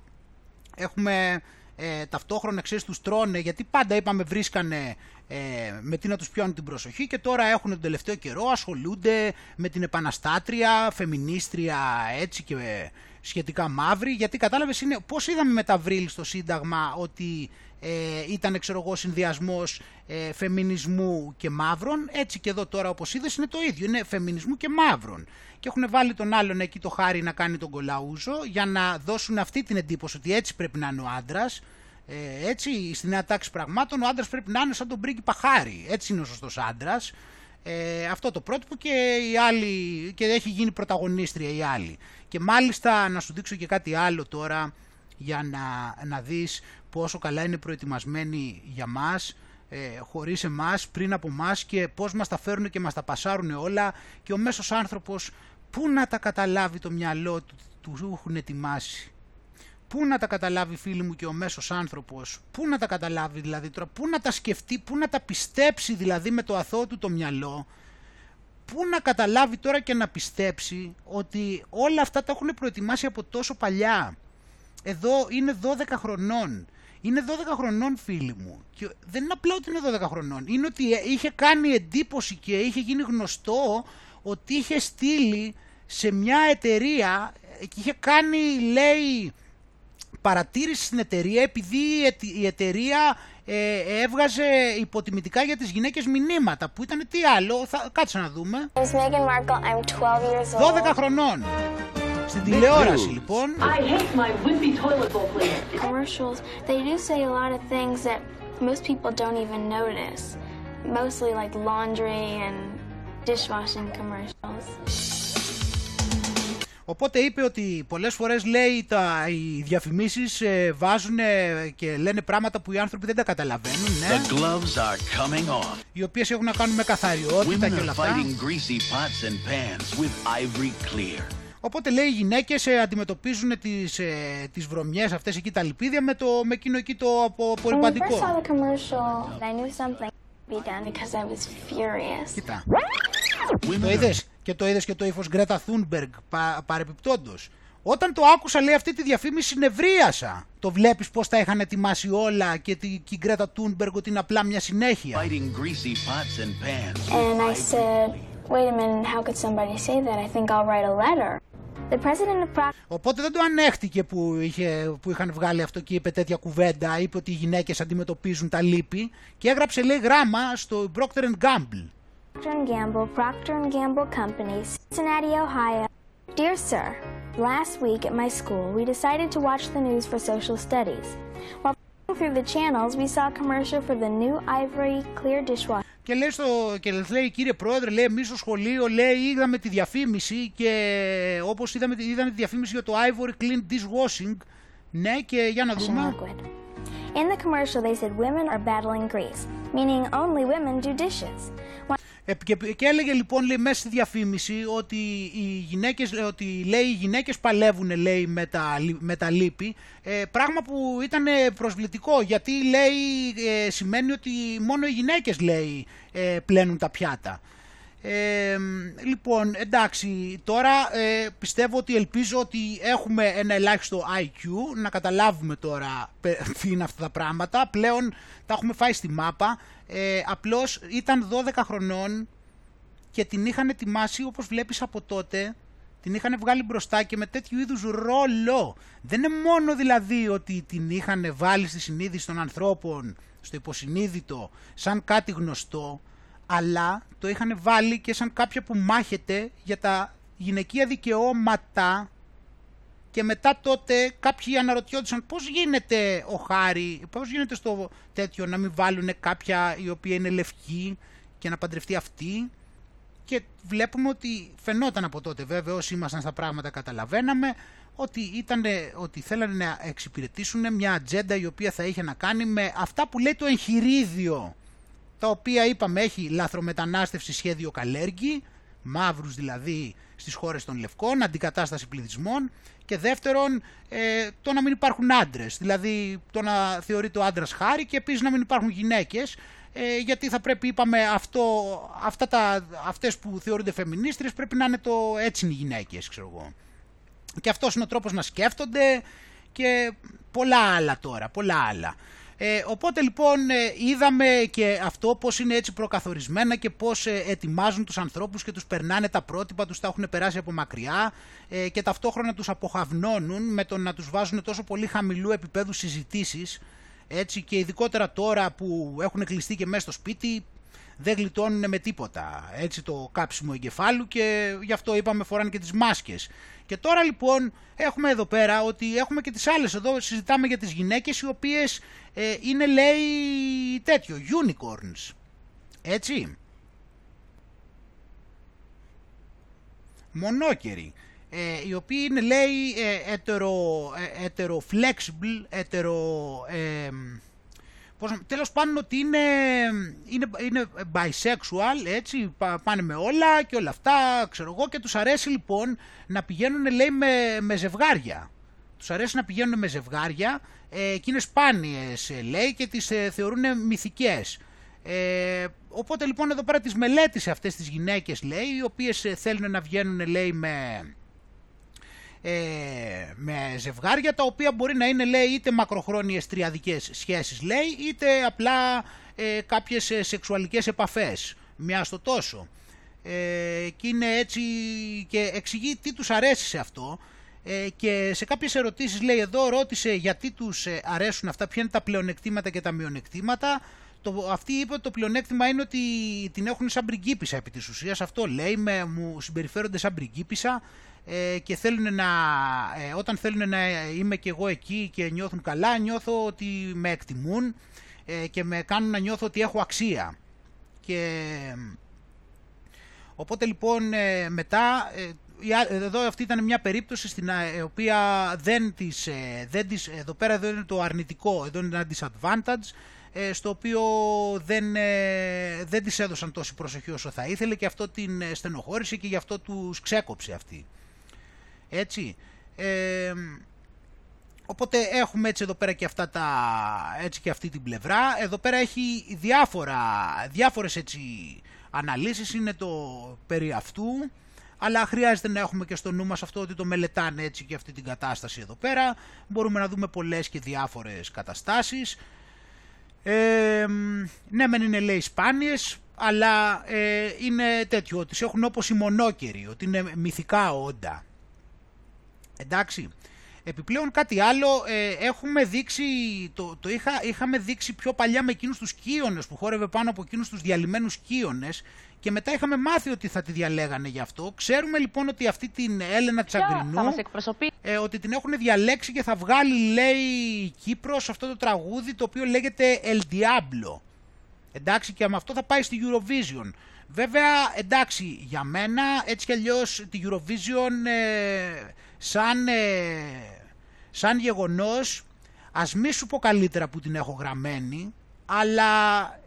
έχουμε ε, ταυτόχρονα ξέρεις τους τρώνε γιατί πάντα είπαμε βρίσκανε ε, με τι να τους πιάνουν την προσοχή και τώρα έχουν τον τελευταίο καιρό ασχολούνται με την επαναστάτρια, φεμινίστρια έτσι και σχετικά μαύρη γιατί κατάλαβες είναι πώς είδαμε με τα βρύλ στο Σύνταγμα ότι ε, ήταν ξέρω εγώ συνδυασμός ε, φεμινισμού και μαύρων έτσι και εδώ τώρα όπως είδες είναι το ίδιο είναι φεμινισμού και μαύρων και έχουν βάλει τον άλλον εκεί το χάρι να κάνει τον κολαούζο για να δώσουν αυτή την εντύπωση ότι έτσι πρέπει να είναι ο άντρας. Ε, έτσι, στην νέα τάξη πραγμάτων, ο άντρας πρέπει να είναι σαν τον πρίγκιπα χάρη. Έτσι είναι ο σωστός άντρας. Ε, αυτό το πρότυπο και, η άλλη, και έχει γίνει πρωταγωνίστρια η άλλη. Και μάλιστα να σου δείξω και κάτι άλλο τώρα για να, να δεις πόσο καλά είναι προετοιμασμένοι για μας ε, χωρίς εμάς, πριν από μας και πώς μας τα φέρουν και μας τα πασάρουν όλα και ο μέσος άνθρωπος Πού να τα καταλάβει το μυαλό του, του έχουν ετοιμάσει; Πού να τα καταλάβει φίλοι μου και ο μέσος άνθρωπος; Πού να τα καταλάβει δηλαδή τώρα. Πού να τα σκεφτεί, πού να τα πιστέψει δηλαδή με το αθώο του το μυαλό; Πού να καταλάβει τώρα και να πιστέψει ότι όλα αυτά τα έχουν προετοιμάσει από τόσο παλιά; Εδώ είναι 12 χρονών. Είναι 12 χρονών φίλοι μου. Και δεν είναι απλά ότι είναι 12 χρονών. Είναι ότι είχε κάνει εντύπωση και είχε γίνει γνωστό ότι είχε στείλει σε μια εταιρεία και είχε κάνει λέει παρατήρηση στην εταιρεία επειδή η εταιρεία ε, έβγαζε υποτιμητικά για τις γυναίκες μηνύματα που ήταν τι άλλο, θα, κάτσε να δούμε 12 χρονών στην τηλεόραση λοιπόν I hate my wimpy toilet bowl, please. Commercials, they do say a lot of things that most people don't even notice. Mostly like laundry and dishwashing commercials. Οπότε είπε ότι πολλές φορές λέει τα, οι διαφημίσεις ε, βάζουν και λένε πράγματα που οι άνθρωποι δεν τα καταλαβαίνουν. Ναι. The gloves are coming off. Οι οποίες έχουν να κάνουν με καθαριότητα και όλα αυτά. Οπότε λέει οι γυναίκες ε, αντιμετωπίζουν τις, ε, τις βρωμιές αυτές εκεί τα λιπίδια με, το, με εκείνο εκεί το απορριπαντικό. Κοίτα. Το είδες; Και το είδες και το ύφος Γκρέτα Θούνμπεργκ πα, παρεπιπτόντος. Όταν το άκουσα λέει αυτή τη διαφήμιση νευρίασα. Το βλέπεις πως τα είχαν ετοιμάσει όλα και την η Γκρέτα Τούνμπεργκ ότι είναι απλά μια συνέχεια. And I said, wait a minute, how could somebody say that? I think I'll write a letter. Οπότε δεν το ανέχτηκε που, είχε, που είχαν βγάλει αυτό και είπε τέτοια κουβέντα, είπε ότι οι γυναίκες αντιμετωπίζουν τα λύπη και έγραψε λέει γράμμα στο Procter Gamble. Procter Gamble, Procter Gamble Company, Cincinnati, Ohio. Dear Sir, last week at my school we decided to watch the news for social studies. While through the channels we saw a commercial for the new Ivory Clear dishwasher. Και λέει, στο, και λέει κύριε πρόεδρε, λέει εμείς στο σχολείο λέει είδαμε τη διαφήμιση και όπως είδαμε, είδαμε τη διαφήμιση για το Ivory Clean Dishwashing. Ναι και για να δούμε. In the commercial they said women are battling grease, meaning only women do dishes. Και, και έλεγε λοιπόν λέει, μέσα στη διαφήμιση ότι οι γυναίκες, ότι, λέει, οι γυναίκες παλεύουν λέει, με, τα, με τα λύπη, ε, πράγμα που ήταν προσβλητικό γιατί λέει, ε, σημαίνει ότι μόνο οι γυναίκες λέει, ε, πλένουν τα πιάτα. Ε, λοιπόν, εντάξει, τώρα ε, πιστεύω ότι ελπίζω ότι έχουμε ένα ελάχιστο IQ, να καταλάβουμε τώρα τι είναι αυτά τα πράγματα. Πλέον τα έχουμε φάει στη μάπα. Ε, απλώς ήταν 12 χρονών και την είχαν ετοιμάσει όπως βλέπεις από τότε την είχαν βγάλει μπροστά και με τέτοιου είδους ρόλο. Δεν είναι μόνο δηλαδή ότι την είχαν βάλει στη συνείδηση των ανθρώπων, στο υποσυνείδητο, σαν κάτι γνωστό, αλλά το είχαν βάλει και σαν κάποια που μάχεται για τα γυναικεία δικαιώματα. Και μετά τότε κάποιοι αναρωτιόντουσαν πώς γίνεται ο Χάρη, πώς γίνεται στο τέτοιο να μην βάλουν κάποια η οποία είναι λευκή και να παντρευτεί αυτή. Και βλέπουμε ότι φαινόταν από τότε βέβαια όσοι ήμασταν στα πράγματα καταλαβαίναμε ότι, ήτανε, ότι θέλανε να εξυπηρετήσουν μια ατζέντα η οποία θα είχε να κάνει με αυτά που λέει το εγχειρίδιο τα οποία είπαμε έχει λαθρομετανάστευση σχέδιο Καλέργη μαύρους δηλαδή στις χώρες των λευκών, αντικατάσταση πληθυσμών και δεύτερον ε, το να μην υπάρχουν άντρες, δηλαδή το να θεωρείται ο άντρας χάρη και επίσης να μην υπάρχουν γυναίκες ε, γιατί θα πρέπει, είπαμε, αυτό, αυτά τα, αυτές που θεωρούνται φεμινίστρες πρέπει να είναι το έτσι είναι οι γυναίκες, ξέρω εγώ. Και αυτός είναι ο τρόπος να σκέφτονται και πολλά άλλα τώρα, πολλά άλλα. Ε, οπότε λοιπόν ε, είδαμε και αυτό πώς είναι έτσι προκαθορισμένα και πώς ε, ετοιμάζουν τους ανθρώπους και τους περνάνε τα πρότυπα, τους τα έχουν περάσει από μακριά ε, και ταυτόχρονα τους αποχαυνώνουν με το να τους βάζουν τόσο πολύ χαμηλού επίπεδου συζητήσεις έτσι και ειδικότερα τώρα που έχουν κλειστεί και μέσα στο σπίτι δεν γλιτώνουν με τίποτα. Έτσι το κάψιμο εγκεφάλου και γι' αυτό είπαμε φοράνε και τις μάσκες. Και τώρα λοιπόν έχουμε εδώ πέρα ότι έχουμε και τις άλλες εδώ συζητάμε για τις γυναίκες οι οποίες ε, είναι λέει τέτοιο unicorns. Έτσι. Μονόκεροι. Ε, οι οποίοι είναι λέει ε, ετερο, ε, ετερο flexible, ετερο, ε, πώς, τέλος πάντων ότι είναι, είναι, είναι bisexual, έτσι, πάνε με όλα και όλα αυτά, ξέρω εγώ, και τους αρέσει λοιπόν να πηγαίνουν λέει με, με ζευγάρια. Τους αρέσει να πηγαίνουν με ζευγάρια ε, και είναι σπάνιες λέει και τις ε, θεωρούν μυθικές. Ε, οπότε λοιπόν εδώ πέρα τις μελέτησε αυτές τις γυναίκες λέει, οι οποίες θέλουν να βγαίνουν λέει με ε, με ζευγάρια τα οποία μπορεί να είναι λέει είτε μακροχρόνιες τριαδικές σχέσεις λέει είτε απλά ε, κάποιες ε, σεξουαλικές επαφές μια στο τόσο. Ε, και είναι έτσι και εξηγεί τι τους αρέσει σε αυτό. Ε, και σε κάποιες ερωτήσεις λέει εδώ ρώτησε γιατί τους ε, αρέσουν αυτά ποια είναι τα πλεονεκτήματα και τα μειονεκτήματα. Το, αυτή είπε ότι το πλεονέκτημα είναι ότι την έχουν σαν πριγκίπισσα επί της ουσίας. Αυτό λέει με, μου συμπεριφέρονται σαν πριγκίπισσα ε, και θέλουν να, ε, όταν θέλουν να είμαι και εγώ εκεί και νιώθουν καλά, νιώθω ότι με εκτιμούν ε, και με κάνουν να νιώθω ότι έχω αξία. Και οπότε λοιπόν μετά, εδώ αυτή ήταν μια περίπτωση στην οποία δεν της, δεν της, εδώ πέρα εδώ είναι το αρνητικό, εδώ είναι ένα disadvantage, στο οποίο δεν, δεν της έδωσαν τόση προσοχή όσο θα ήθελε και αυτό την στενοχώρησε και γι' αυτό τους ξέκοψε αυτή. Έτσι. Ε, οπότε έχουμε έτσι εδώ πέρα και αυτά τα, έτσι και αυτή την πλευρά. Εδώ πέρα έχει διάφορα, διάφορες έτσι αναλύσεις, είναι το περί αυτού. Αλλά χρειάζεται να έχουμε και στο νου μας αυτό ότι το μελετάνε έτσι και αυτή την κατάσταση εδώ πέρα. Μπορούμε να δούμε πολλές και διάφορες καταστάσεις. Ε, ναι μεν είναι λέει σπάνιες, αλλά ε, είναι τέτοιο ότι έχουν όπως οι μονόκεροι, ότι είναι μυθικά όντα. Εντάξει. Επιπλέον κάτι άλλο, ε, έχουμε δείξει, το, το είχα, είχαμε δείξει πιο παλιά με εκείνους τους κύονες που χόρευε πάνω από εκείνους τους διαλυμένους κύονες και μετά είχαμε μάθει ότι θα τη διαλέγανε γι' αυτό. Ξέρουμε λοιπόν ότι αυτή την Έλενα Τσαγκρινού, ε, ότι την έχουν διαλέξει και θα βγάλει λέει η Κύπρος αυτό το τραγούδι το οποίο λέγεται El Diablo. Εντάξει και με αυτό θα πάει στη Eurovision. Βέβαια εντάξει για μένα έτσι κι αλλιώς τη Eurovision... Ε, σαν, ε, σαν γεγονός, ας μη σου πω καλύτερα που την έχω γραμμένη, αλλά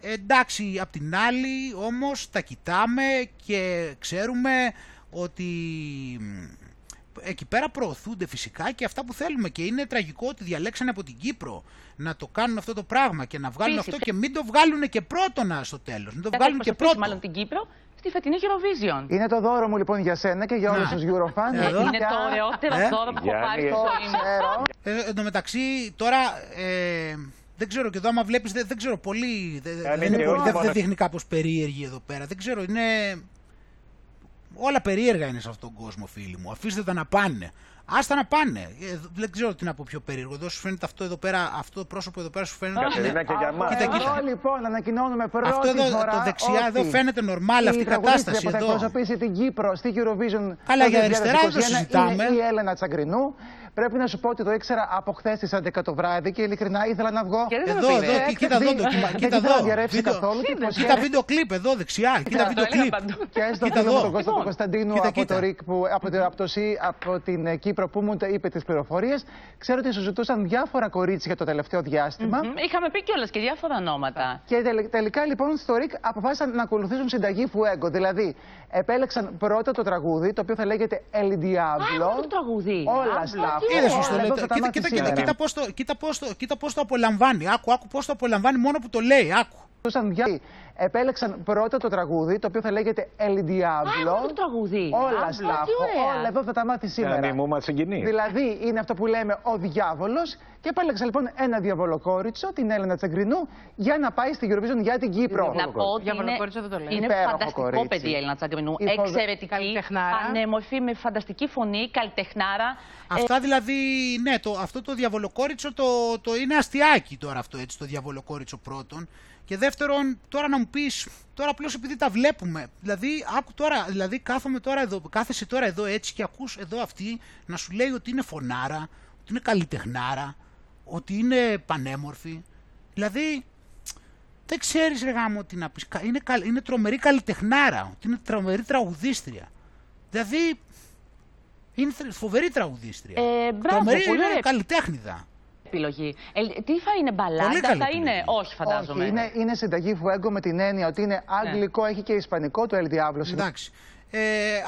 εντάξει, απ' την άλλη όμως τα κοιτάμε και ξέρουμε ότι εκεί πέρα προωθούνται φυσικά και αυτά που θέλουμε και είναι τραγικό ότι διαλέξανε από την Κύπρο να το κάνουν αυτό το πράγμα και να βγάλουν αυτό και μην το βγάλουν και πρώτονα στο τέλος. Μην το βγάλουν και πρώτο. μάλλον την Κύπρο στη φετινή Eurovision. Είναι το δώρο μου λοιπόν για σένα και για όλους τους Eurofans. Εδώ. Είναι το ωραιότερο ε; δώρο που έχω πάρει στο ζωή μου. Ε, εν τω μεταξύ τώρα... Ε, δεν ξέρω και εδώ άμα βλέπεις, δεν, δεν ξέρω πολύ, δεν, δεν, δεν δείχνει κάπως περίεργη εδώ πέρα. Δεν ξέρω, είναι... Όλα περίεργα είναι σε αυτόν τον κόσμο φίλοι μου. Αφήστε τα να πάνε. Άστα να πάνε. Ε, δεν ξέρω τι να πω πιο περίεργο. Εδώ σου φαίνεται αυτό εδώ πέρα, αυτό το πρόσωπο εδώ πέρα σου φαίνεται. Είναι και για μας. Κοίτα, κοίτα. Εδώ λοιπόν ανακοινώνουμε πρώτη αυτό εδώ, φορά το δεξιά εδώ φαίνεται νορμάλ αυτή η κατάσταση που θα εκπροσωπήσει την Κύπρο στη Eurovision Καλά για αριστερά δεν συζητάμε. Είναι η Έλενα Τσαγκρινού Πρέπει να σου πω ότι το ήξερα από χθες τι 11 το βράδυ και ειλικρινά ήθελα να βγω. Εδώ, εδώ, κοίτα εδώ, κοίτα εδώ. Κοίτα βίντεο κλιπ εδώ δεξιά. Κοίτα βίντεο κλιπ. Και στο φίλο μου τον Κώστα του Κωνσταντίνου από το ΡΙΚ, από την Κύπρο που μου είπε τις πληροφορίες. Ξέρω ότι σου ζητούσαν διάφορα κορίτσια το τελευταίο διάστημα. Είχαμε πει κιόλας και διάφορα ονόματα. Και τελικά λοιπόν στο ΡΙΚ αποφάσισαν να ακολουθήσουν συνταγή Φουέγκο. Δηλαδή επέλεξαν πρώτα το τραγούδι, το οποίο θα λέγεται El Diablo. το τραγούδι. Όλα στα Είδες σωστό. Κοίτα, κοίτα, κοίτα, κοίτα πώς το, κοίτα πώς το, κοίτα πώς το απολαμβάνει. Άκου, άκου πώς το απολαμβάνει μόνο που το λέει. Άκου. Επέλεξαν πρώτα το τραγούδι, το οποίο θα λέγεται El Diablo. Α, το τραγούδι. Όλα στα Όλα εδώ θα τα μάθει σήμερα. μου μας συγκινείς. Δηλαδή είναι αυτό που λέμε ο διάβολος. Και επέλεξα λοιπόν ένα διαβολοκόριτσο, την Έλενα Τσαγκρινού, για να πάει στη Eurovision για την Κύπρο. Να πω ότι είναι, είναι φανταστικό παιδί η Έλληνα Τσαγκρινού. Εξαιρετική, ανέμορφη, με φανταστική φωνή, καλλιτεχνάρα. Αυτά δηλαδή, ναι, το, αυτό το διαβολοκόριτσο το, το είναι αστιάκι τώρα αυτό έτσι, το διαβολοκόριτσο πρώτον. Και δεύτερον, τώρα να μου πεις, τώρα απλώς επειδή τα βλέπουμε. Δηλαδή, άκου τώρα, δηλαδή κάθομαι τώρα εδώ, κάθεσαι τώρα εδώ έτσι και ακούς εδώ αυτή να σου λέει ότι είναι φωνάρα, ότι είναι καλλιτεχνάρα, ότι είναι πανέμορφη. Δηλαδή, δεν ξέρεις ρε γάμο τι να πεις. Είναι, είναι τρομερή καλλιτεχνάρα, ότι είναι τρομερή τραγουδίστρια. Δηλαδή, είναι φοβερή τραγουδίστρια. Ε, μπράβο, τρομερή είναι καλλιτέχνηδα επιλογή. Ε, τι θα είναι μπαλάντα, θα είναι; Όχι, φαντάζομαι. Όχι, είναι, είναι συνταγή φουέγκο με την έννοια ότι είναι αγγλικό, ναι. έχει και ισπανικό το El Diablo. Εντάξει. Ε,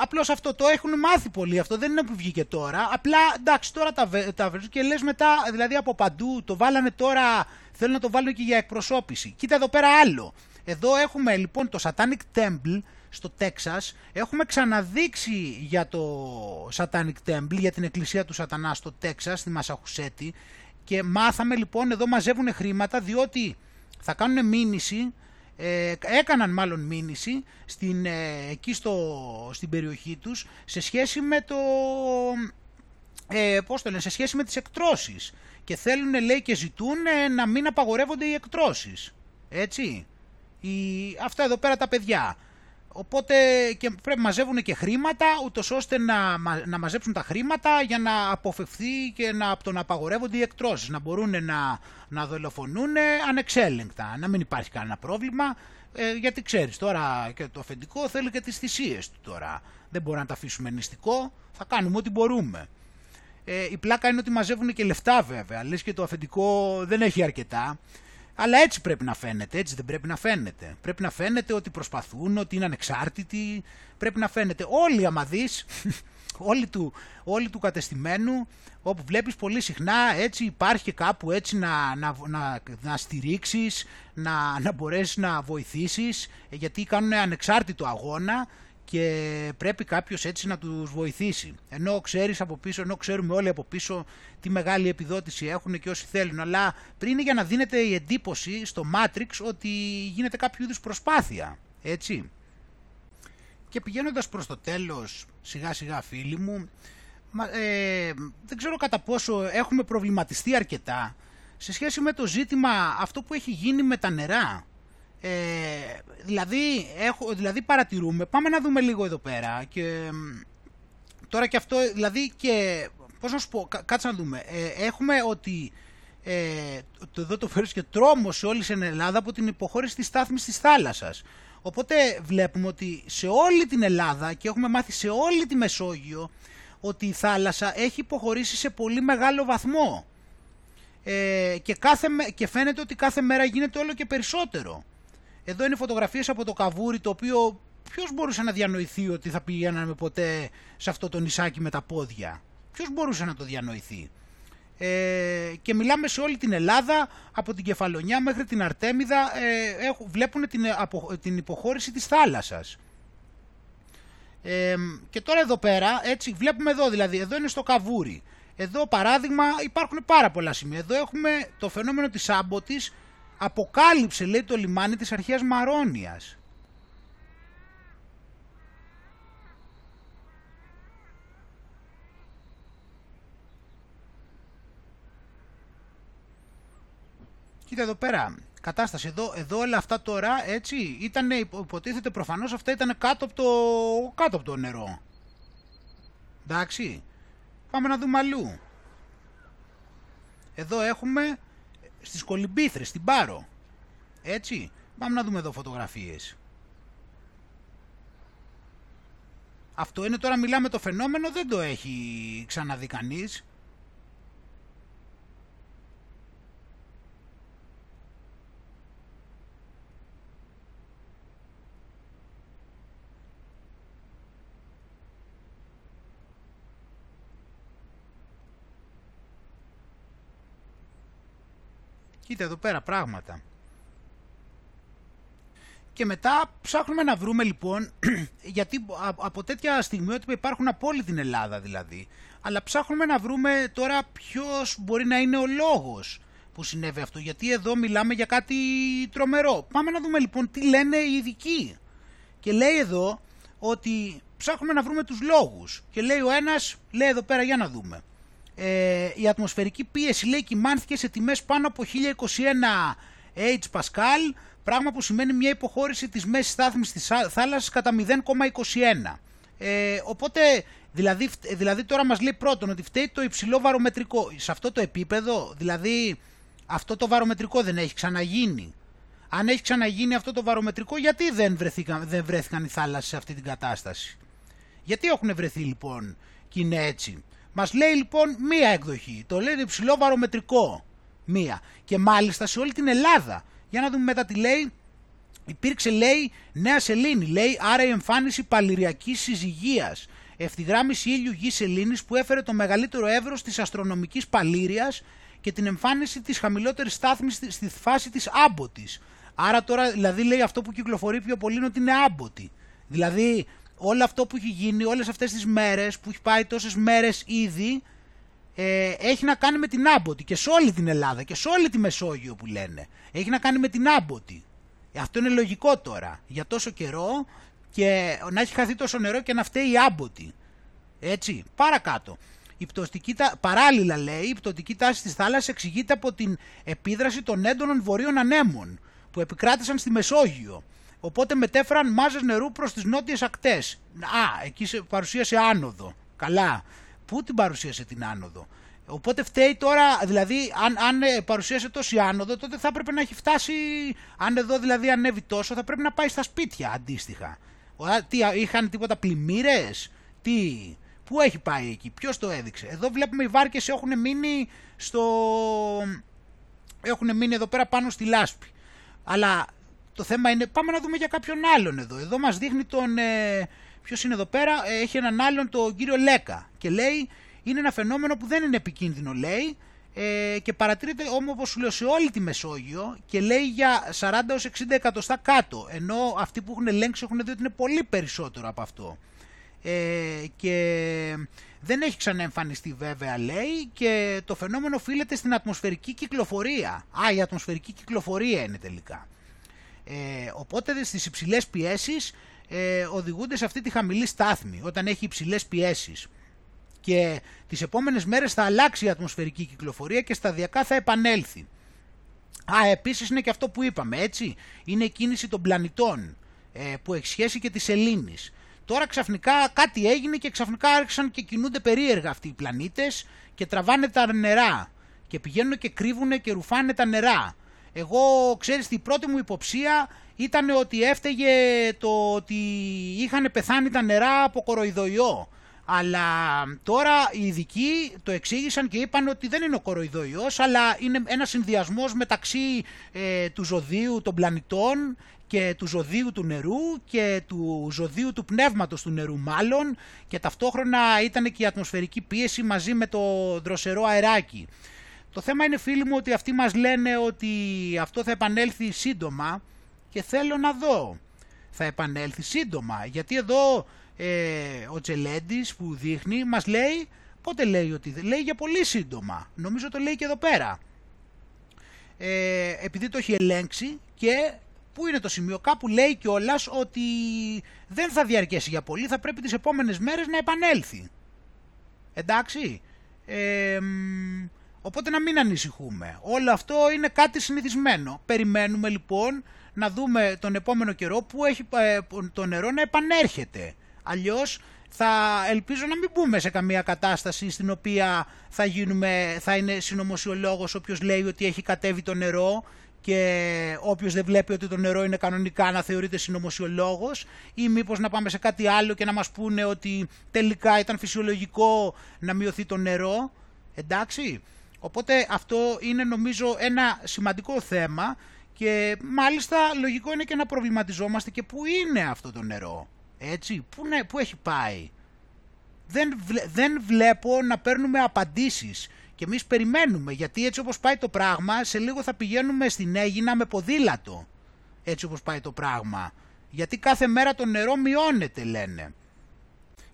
Απλώς αυτό το έχουν μάθει πολύ. Αυτό δεν είναι που βγήκε τώρα. Απλά εντάξει, τώρα τα, τα και λες μετά, δηλαδή από παντού το βάλανε τώρα. Θέλουν να το βάλουν και για εκπροσώπηση. Κοίτα εδώ πέρα άλλο. Εδώ έχουμε λοιπόν το Satanic Temple στο Τέξας. Έχουμε ξαναδείξει για το Satanic Temple, για την εκκλησία του Σατανά στο Τέξας, στη Μασαχουσέτη. Και μάθαμε λοιπόν, εδώ μαζεύουν χρήματα διότι θα κάνουν μήνυση, ε, έκαναν μάλλον μήνυση στην, ε, εκεί στο, στην περιοχή τους σε σχέση με το, ε, πώς το λένε, σε σχέση με τις εκτρώσεις και θέλουν λέει και ζητούν να μην απαγορεύονται οι εκτρώσεις. Έτσι. Οι, αυτά εδώ πέρα τα παιδιά. Οπότε και πρέπει να μαζεύουν και χρήματα, ούτως ώστε να, να μαζέψουν τα χρήματα για να αποφευθεί και να, το να απαγορεύονται οι εκτρώσεις, να μπορούν να, να δολοφονούν ανεξέλεγκτα, να μην υπάρχει κανένα πρόβλημα, ε, γιατί ξέρεις τώρα και το αφεντικό θέλει και τις θυσίες του τώρα. Δεν μπορεί να τα αφήσουμε νηστικό, θα κάνουμε ό,τι μπορούμε. Ε, η πλάκα είναι ότι μαζεύουν και λεφτά βέβαια, λες και το αφεντικό δεν έχει αρκετά. Αλλά έτσι πρέπει να φαίνεται, έτσι δεν πρέπει να φαίνεται. Πρέπει να φαίνεται ότι προσπαθούν, ότι είναι ανεξάρτητοι. Πρέπει να φαίνεται όλοι άμα δεις, όλοι του, όλοι του κατεστημένου, όπου βλέπεις πολύ συχνά έτσι υπάρχει και κάπου έτσι να, να, να, να στηρίξεις, να, να μπορέσεις να βοηθήσεις, γιατί κάνουν ανεξάρτητο αγώνα και πρέπει κάποιος έτσι να τους βοηθήσει. Ενώ ξέρεις από πίσω, ενώ ξέρουμε όλοι από πίσω τι μεγάλη επιδότηση έχουν και όσοι θέλουν, αλλά πριν είναι για να δίνεται η εντύπωση στο Matrix ότι γίνεται κάποιο είδους προσπάθεια, έτσι. Και πηγαίνοντας προς το τέλος, σιγά σιγά φίλοι μου, ε, δεν ξέρω κατά πόσο έχουμε προβληματιστεί αρκετά σε σχέση με το ζήτημα αυτό που έχει γίνει με τα νερά. Ε, δηλαδή, έχω, δηλαδή παρατηρούμε, πάμε να δούμε λίγο εδώ πέρα και τώρα και αυτό, δηλαδή και, πώς να σου πω, κάτσε να δούμε, ε, έχουμε ότι ε, το, εδώ το φέρεις και τρόμος σε όλη την Ελλάδα από την υποχώρηση της στάθμης της θάλασσας. Οπότε βλέπουμε ότι σε όλη την Ελλάδα και έχουμε μάθει σε όλη τη Μεσόγειο ότι η θάλασσα έχει υποχωρήσει σε πολύ μεγάλο βαθμό. Ε, και, κάθε, και φαίνεται ότι κάθε μέρα γίνεται όλο και περισσότερο. Εδώ είναι φωτογραφίες από το καβούρι το οποίο ποιος μπορούσε να διανοηθεί ότι θα πηγαίναμε ποτέ σε αυτό το νησάκι με τα πόδια; Ποιος μπορούσε να το διανοηθεί; Ε, και μιλάμε σε όλη την Ελλάδα από την Κεφαλονιά μέχρι την Αρτέμιδα ε, βλέπουν την, την υποχώρηση της θάλασσας. Ε, και τώρα εδώ πέρα, έτσι βλέπουμε εδώ δηλαδή, εδώ είναι στο Καβούρι. Εδώ παράδειγμα υπάρχουν πάρα πολλά σημεία. Εδώ έχουμε το φαινόμενο της άμποτης αποκάλυψε λέει το λιμάνι της αρχαίας Μαρόνιας. Κοίτα εδώ πέρα, κατάσταση εδώ, εδώ όλα αυτά τώρα έτσι ήταν υποτίθεται προφανώς αυτά ήταν κάτω από το, κάτω από το νερό. Εντάξει, πάμε να δούμε αλλού. Εδώ έχουμε στις κολυμπήθρες, στην Πάρο. Έτσι. Πάμε να δούμε εδώ φωτογραφίες. Αυτό είναι τώρα μιλάμε το φαινόμενο, δεν το έχει ξαναδεί κανείς. Κοίτα εδώ πέρα πράγματα. Και μετά ψάχνουμε να βρούμε λοιπόν, γιατί από τέτοια στιγμιότυπα υπάρχουν από όλη την Ελλάδα δηλαδή, αλλά ψάχνουμε να βρούμε τώρα ποιος μπορεί να είναι ο λόγος που συνέβη αυτό, γιατί εδώ μιλάμε για κάτι τρομερό. Πάμε να δούμε λοιπόν τι λένε οι ειδικοί. Και λέει εδώ ότι ψάχνουμε να βρούμε τους λόγους. Και λέει ο ένας, λέει εδώ πέρα για να δούμε. Ε, η ατμοσφαιρική πίεση λέει κοιμάνθηκε σε τιμές πάνω από 1021 H Pascal, πράγμα που σημαίνει μια υποχώρηση της μέσης στάθμης της θάλασσας κατά 0,21. Ε, οπότε, δηλαδή, δηλαδή τώρα μας λέει πρώτον ότι φταίει το υψηλό βαρομετρικό. Σε αυτό το επίπεδο, δηλαδή αυτό το βαρομετρικό δεν έχει ξαναγίνει. Αν έχει ξαναγίνει αυτό το βαρομετρικό, γιατί δεν βρεθήκαν, δεν βρέθηκαν οι θάλασσες σε αυτή την κατάσταση; Γιατί έχουν βρεθεί λοιπόν και είναι έτσι; Μας λέει λοιπόν μία εκδοχή. Το λέει υψηλό βαρομετρικό. Μία. Και μάλιστα σε όλη την Ελλάδα. Για να δούμε μετά τι λέει. Υπήρξε λέει νέα σελήνη. Λέει άρα η εμφάνιση παλυριακής συζυγίας. Ευθυγράμμιση ήλιου γης σελήνης που έφερε το μεγαλύτερο εύρος της αστρονομικής παλήριας και την εμφάνιση της χαμηλότερης στάθμης στη φάση της άμποτης. Άρα τώρα δηλαδή λέει αυτό που κυκλοφορεί πιο πολύ είναι ότι είναι άμποτη. Δηλαδή όλο αυτό που έχει γίνει όλες αυτές τις μέρες που έχει πάει τόσες μέρες ήδη ε, έχει να κάνει με την άμποτη και σε όλη την Ελλάδα και σε όλη τη Μεσόγειο που λένε. Έχει να κάνει με την άμποτη. Ε, αυτό είναι λογικό τώρα για τόσο καιρό και να έχει χαθεί τόσο νερό και να φταίει η άμποτη. Έτσι, παρακάτω. Η πτωτική, παράλληλα λέει, η πτωτική τάση της θάλασσας εξηγείται από την επίδραση των έντονων βορείων ανέμων που επικράτησαν στη Μεσόγειο Οπότε μετέφεραν μάζες νερού προς τις νότιες ακτές. Α, εκεί σε παρουσίασε άνοδο. Καλά. Πού την παρουσίασε την άνοδο; Οπότε φταίει τώρα, δηλαδή, αν, αν ε, παρουσίασε τόση άνοδο, τότε θα έπρεπε να έχει φτάσει. Αν εδώ δηλαδή ανέβει τόσο, θα πρέπει να πάει στα σπίτια αντίστοιχα. Τι, είχαν τίποτα πλημμύρες, τι, πού έχει πάει εκεί, ποιος το έδειξε; Εδώ βλέπουμε οι βάρκες έχουν μείνει στο. Έχουν μείνει εδώ πέρα πάνω στη λάσπη. Αλλά το θέμα είναι, πάμε να δούμε για κάποιον άλλον εδώ. Εδώ μας δείχνει τον, ε, ποιος είναι εδώ πέρα, ε, έχει έναν άλλον τον κύριο Λέκα και λέει είναι ένα φαινόμενο που δεν είναι επικίνδυνο λέει ε, και παρατηρείται όμως όπως σου λέω σε όλη τη Μεσόγειο και λέει για 40 60 εκατοστά κάτω ενώ αυτοί που έχουν ελέγξει έχουν δει ότι είναι πολύ περισσότερο από αυτό. Ε, και δεν έχει ξαναεμφανιστεί βέβαια λέει και το φαινόμενο οφείλεται στην ατμοσφαιρική κυκλοφορία. Α, η ατμοσφαιρική κυκλοφορία είναι τελικά. Ε, οπότε στις υψηλές πιέσεις ε, οδηγούνται σε αυτή τη χαμηλή στάθμη όταν έχει υψηλές πιέσεις. Και τις επόμενες μέρες θα αλλάξει η ατμοσφαιρική κυκλοφορία και σταδιακά θα επανέλθει. Α, επίσης είναι και αυτό που είπαμε, έτσι. Είναι η κίνηση των πλανητών ε, που έχει σχέση και της Ελλήνης. Τώρα ξαφνικά κάτι έγινε και ξαφνικά άρχισαν και κινούνται περίεργα αυτοί οι πλανήτες και τραβάνε τα νερά και πηγαίνουν και κρύβουν και ρουφάνε τα νερά. Εγώ, ξέρεις, την πρώτη μου υποψία ήταν ότι έφταιγε το ότι είχαν πεθάνει τα νερά από κοροϊδοϊό. Αλλά τώρα οι ειδικοί το εξήγησαν και είπαν ότι δεν είναι ο κοροϊδοϊός, αλλά είναι ένα συνδυασμός μεταξύ ε, του ζωδίου των πλανητών και του ζωδίου του νερού και του ζωδίου του πνεύματος του νερού μάλλον και ταυτόχρονα ήταν και η ατμοσφαιρική πίεση μαζί με το δροσερό αεράκι. Το θέμα είναι φίλοι μου ότι αυτοί μας λένε ότι αυτό θα επανέλθει σύντομα και θέλω να δω. Θα επανέλθει σύντομα γιατί εδώ ε, ο Τσελέντης που δείχνει μας λέει πότε λέει ότι λέει για πολύ σύντομα. Νομίζω το λέει και εδώ πέρα. Ε, επειδή το έχει ελέγξει και πού είναι το σημείο κάπου λέει κιόλας ότι δεν θα διαρκέσει για πολύ θα πρέπει τις επόμενες μέρες να επανέλθει. Εντάξει. Ε, Οπότε να μην ανησυχούμε. Όλο αυτό είναι κάτι συνηθισμένο. Περιμένουμε λοιπόν να δούμε τον επόμενο καιρό που έχει ε, το νερό να επανέρχεται. Αλλιώς θα ελπίζω να μην μπούμε σε καμία κατάσταση στην οποία θα, γίνουμε, θα είναι συνωμοσιολόγος όποιος λέει ότι έχει κατέβει το νερό και όποιος δεν βλέπει ότι το νερό είναι κανονικά να θεωρείται συνωμοσιολόγος ή μήπως να πάμε σε κάτι άλλο και να μας πούνε ότι τελικά ήταν φυσιολογικό να μειωθεί το νερό. Εντάξει. Οπότε αυτό είναι νομίζω ένα σημαντικό θέμα και μάλιστα λογικό είναι και να προβληματιζόμαστε και πού είναι αυτό το νερό. Έτσι, πού, ναι, πού έχει πάει; Δεν, δεν βλέπω να παίρνουμε απαντήσεις και εμείς περιμένουμε γιατί έτσι όπως πάει το πράγμα σε λίγο θα πηγαίνουμε στην Έγινα με ποδήλατο. Έτσι όπως πάει το πράγμα. Γιατί κάθε μέρα το νερό μειώνεται λένε.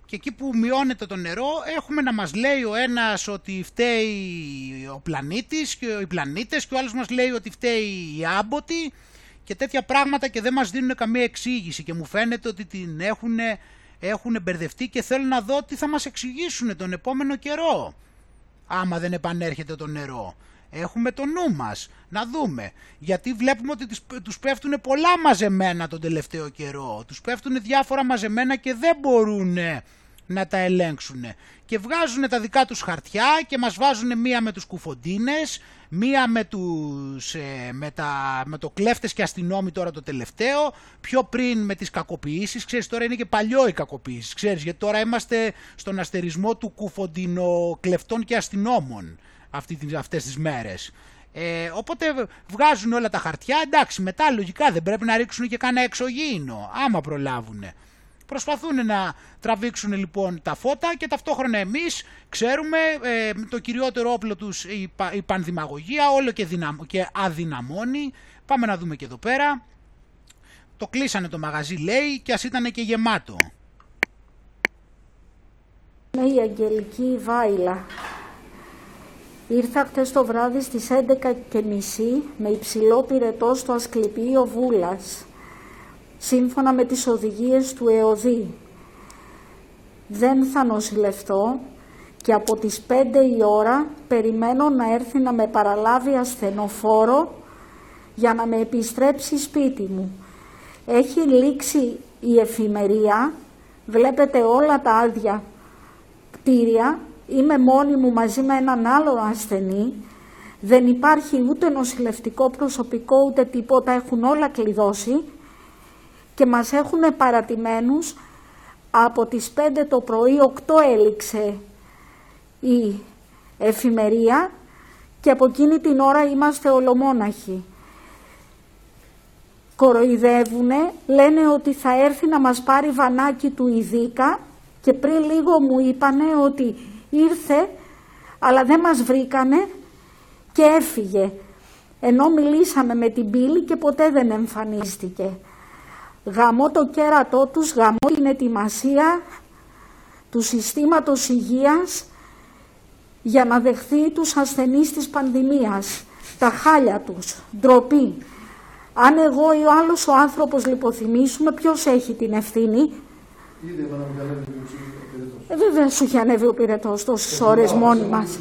Και εκεί που μειώνεται το νερό έχουμε να μας λέει ο ένας ότι φταίει ο πλανήτης και οι πλανήτες και ο άλλος μας λέει ότι φταίει η άμποτη και τέτοια πράγματα και δεν μας δίνουν καμία εξήγηση και μου φαίνεται ότι την έχουν, έχουν μπερδευτεί και θέλω να δω τι θα μας εξηγήσουν τον επόμενο καιρό άμα δεν επανέρχεται το νερό. Έχουμε το νου μας, να δούμε. Γιατί βλέπουμε ότι τους πέφτουν πολλά μαζεμένα τον τελευταίο καιρό. Τους πέφτουν διάφορα μαζεμένα και δεν μπορούν να τα ελέγξουν. Και βγάζουν τα δικά τους χαρτιά και μας βάζουν μία με τους κουφοντίνες, μία με, τους, ε, με, τα, με το κλέφτες και αστυνόμοι τώρα το τελευταίο, πιο πριν με τις κακοποιήσεις, ξέρεις τώρα είναι και παλιό οι κακοποιήσεις, ξέρεις γιατί τώρα είμαστε στον αστερισμό του κουφοντινοκλεφτών και αστυνόμων αυτή, αυτές τις μέρες. Ε, οπότε βγάζουν όλα τα χαρτιά, εντάξει μετά λογικά δεν πρέπει να ρίξουν και κανένα εξωγήινο, άμα προλάβουν. Προσπαθούν να τραβήξουν λοιπόν τα φώτα και ταυτόχρονα εμείς ξέρουμε ε, το κυριότερο όπλο τους η, η πανδημαγωγία όλο και, και αδυναμώνει. Πάμε να δούμε και εδώ πέρα. Το κλείσανε το μαγαζί λέει και ας ήταν και γεμάτο. Είμαι η Αγγελική Βάιλα. Ήρθα χτες το βράδυ στις 11.30 με υψηλό πυρετό στο Ασκληπείο Βούλας σύμφωνα με τις οδηγίες του ΕΟΔΗ. Δεν θα νοσηλευτώ και από τις 5 η ώρα περιμένω να έρθει να με παραλάβει ασθενοφόρο για να με επιστρέψει σπίτι μου. Έχει λήξει η εφημερία, βλέπετε όλα τα άδεια κτίρια, είμαι μόνη μου μαζί με έναν άλλο ασθενή, δεν υπάρχει ούτε νοσηλευτικό προσωπικό ούτε τίποτα, έχουν όλα κλειδώσει. Και μας έχουν παρατημένους. Από τις 5 το πρωί, 8 έληξε η εφημερία. Και από εκείνη την ώρα είμαστε ολομόναχοι. Κοροϊδεύουνε, λένε ότι θα έρθει να μας πάρει βανάκι του Ιδίκα και πριν λίγο μου είπανε ότι ήρθε αλλά δεν μας βρήκανε και έφυγε. Ενώ μιλήσαμε με την πύλη και ποτέ δεν εμφανίστηκε γαμώ το κέρατό τους, γαμώ την ετοιμασία του συστήματος υγείας για να δεχθεί τους ασθενείς της πανδημίας, τα χάλια τους, ντροπή. Αν εγώ ή ο άλλος ο άνθρωπος λιποθυμίσουμε, ποιος έχει την ευθύνη; Ε, βέβαια σου έχει ανέβει ο πυρετός τόσες ώρες μόνοι μας.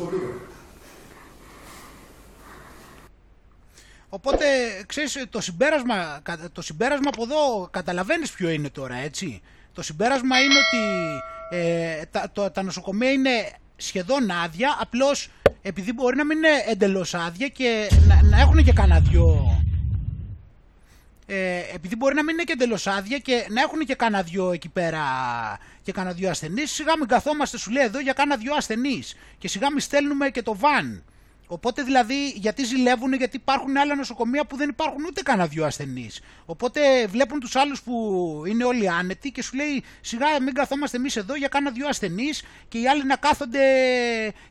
Οπότε, ξέρεις, το συμπέρασμα, το συμπέρασμα από εδώ καταλαβαίνεις ποιο είναι τώρα, έτσι. Το συμπέρασμα είναι ότι ε, τα, το, τα νοσοκομεία είναι σχεδόν άδεια, απλώς επειδή μπορεί να μην είναι εντελώς άδεια και να, να έχουν και κανένα δυο... Ε, επειδή μπορεί να μην είναι και εντελώς άδεια και να έχουν και κανένα δυο εκεί πέρα και κανένα δυο ασθενείς, σιγά μην καθόμαστε σου λέει εδώ για κανένα δυο ασθενείς και σιγά μην στέλνουμε και το βαν Οπότε δηλαδή γιατί ζηλεύουν, γιατί υπάρχουν άλλα νοσοκομεία που δεν υπάρχουν ούτε κανένα δυο ασθενείς. Οπότε βλέπουν τους άλλους που είναι όλοι άνετοι και σου λέει σιγά μην καθόμαστε εμείς εδώ για κάνα δυο ασθενείς και οι άλλοι να κάθονται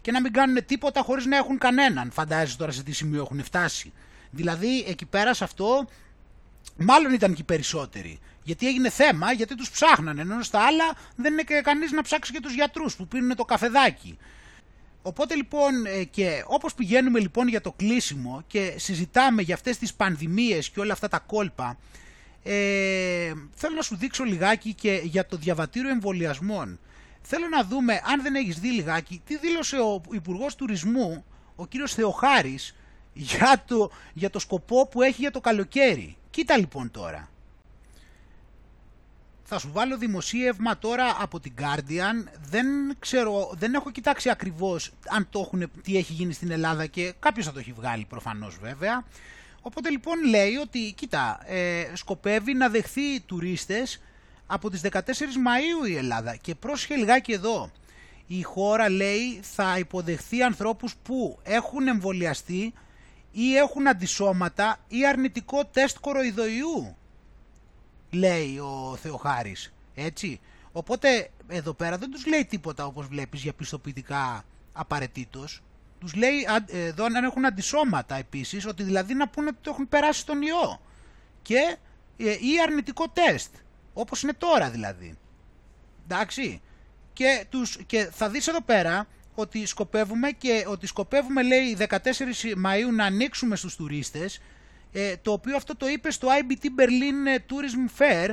και να μην κάνουν τίποτα χωρίς να έχουν κανέναν. Φαντάζεσαι τώρα σε τι σημείο έχουν φτάσει. Δηλαδή εκεί πέρα σε αυτό μάλλον ήταν και οι περισσότεροι. Γιατί έγινε θέμα, γιατί τους ψάχνανε. Ενώ στα άλλα δεν είναι και κανείς να ψάξει και τους γιατρούς που πίνουν το καφεδάκι. Οπότε λοιπόν ε, και όπως πηγαίνουμε λοιπόν για το κλείσιμο και συζητάμε για αυτές τις πανδημίες και όλα αυτά τα κόλπα ε, θέλω να σου δείξω λιγάκι και για το διαβατήριο εμβολιασμών. Θέλω να δούμε, αν δεν έχεις δει λιγάκι, τι δήλωσε ο υπουργός Τουρισμού, ο κύριος Θεοχάρης, για το, για το σκοπό που έχει για το καλοκαίρι. Κοίτα λοιπόν τώρα. Θα σου βάλω δημοσίευμα τώρα από την Guardian. Δεν ξέρω, δεν έχω κοιτάξει ακριβώς αν το έχουν, τι έχει γίνει στην Ελλάδα και κάποιος θα το έχει βγάλει προφανώς βέβαια. Οπότε λοιπόν λέει ότι, κοίτα, ε, σκοπεύει να δεχθεί τουρίστες από τις 14 Μαΐου η Ελλάδα και πρόσχε λιγάκι εδώ. Η χώρα λέει θα υποδεχθεί ανθρώπους που έχουν εμβολιαστεί ή έχουν αντισώματα ή αρνητικό τεστ κοροϊδοϊού λέει ο Θεοχάρης έτσι. Οπότε εδώ πέρα δεν τους λέει τίποτα όπως βλέπεις για πιστοποιητικά απαραίτητος. Τους λέει εδώ αν έχουν αντισώματα επίσης ότι δηλαδή να πούνε ότι το έχουν περάσει τον ιό. Και ε, ή αρνητικό τεστ όπως είναι τώρα δηλαδή. Εντάξει. Και, τους, και θα δεις εδώ πέρα ότι σκοπεύουμε και ότι σκοπεύουμε λέει 14 Μαΐου να ανοίξουμε στους τουρίστες ε, το οποίο αυτό το είπε στο IBT Berlin Tourism Fair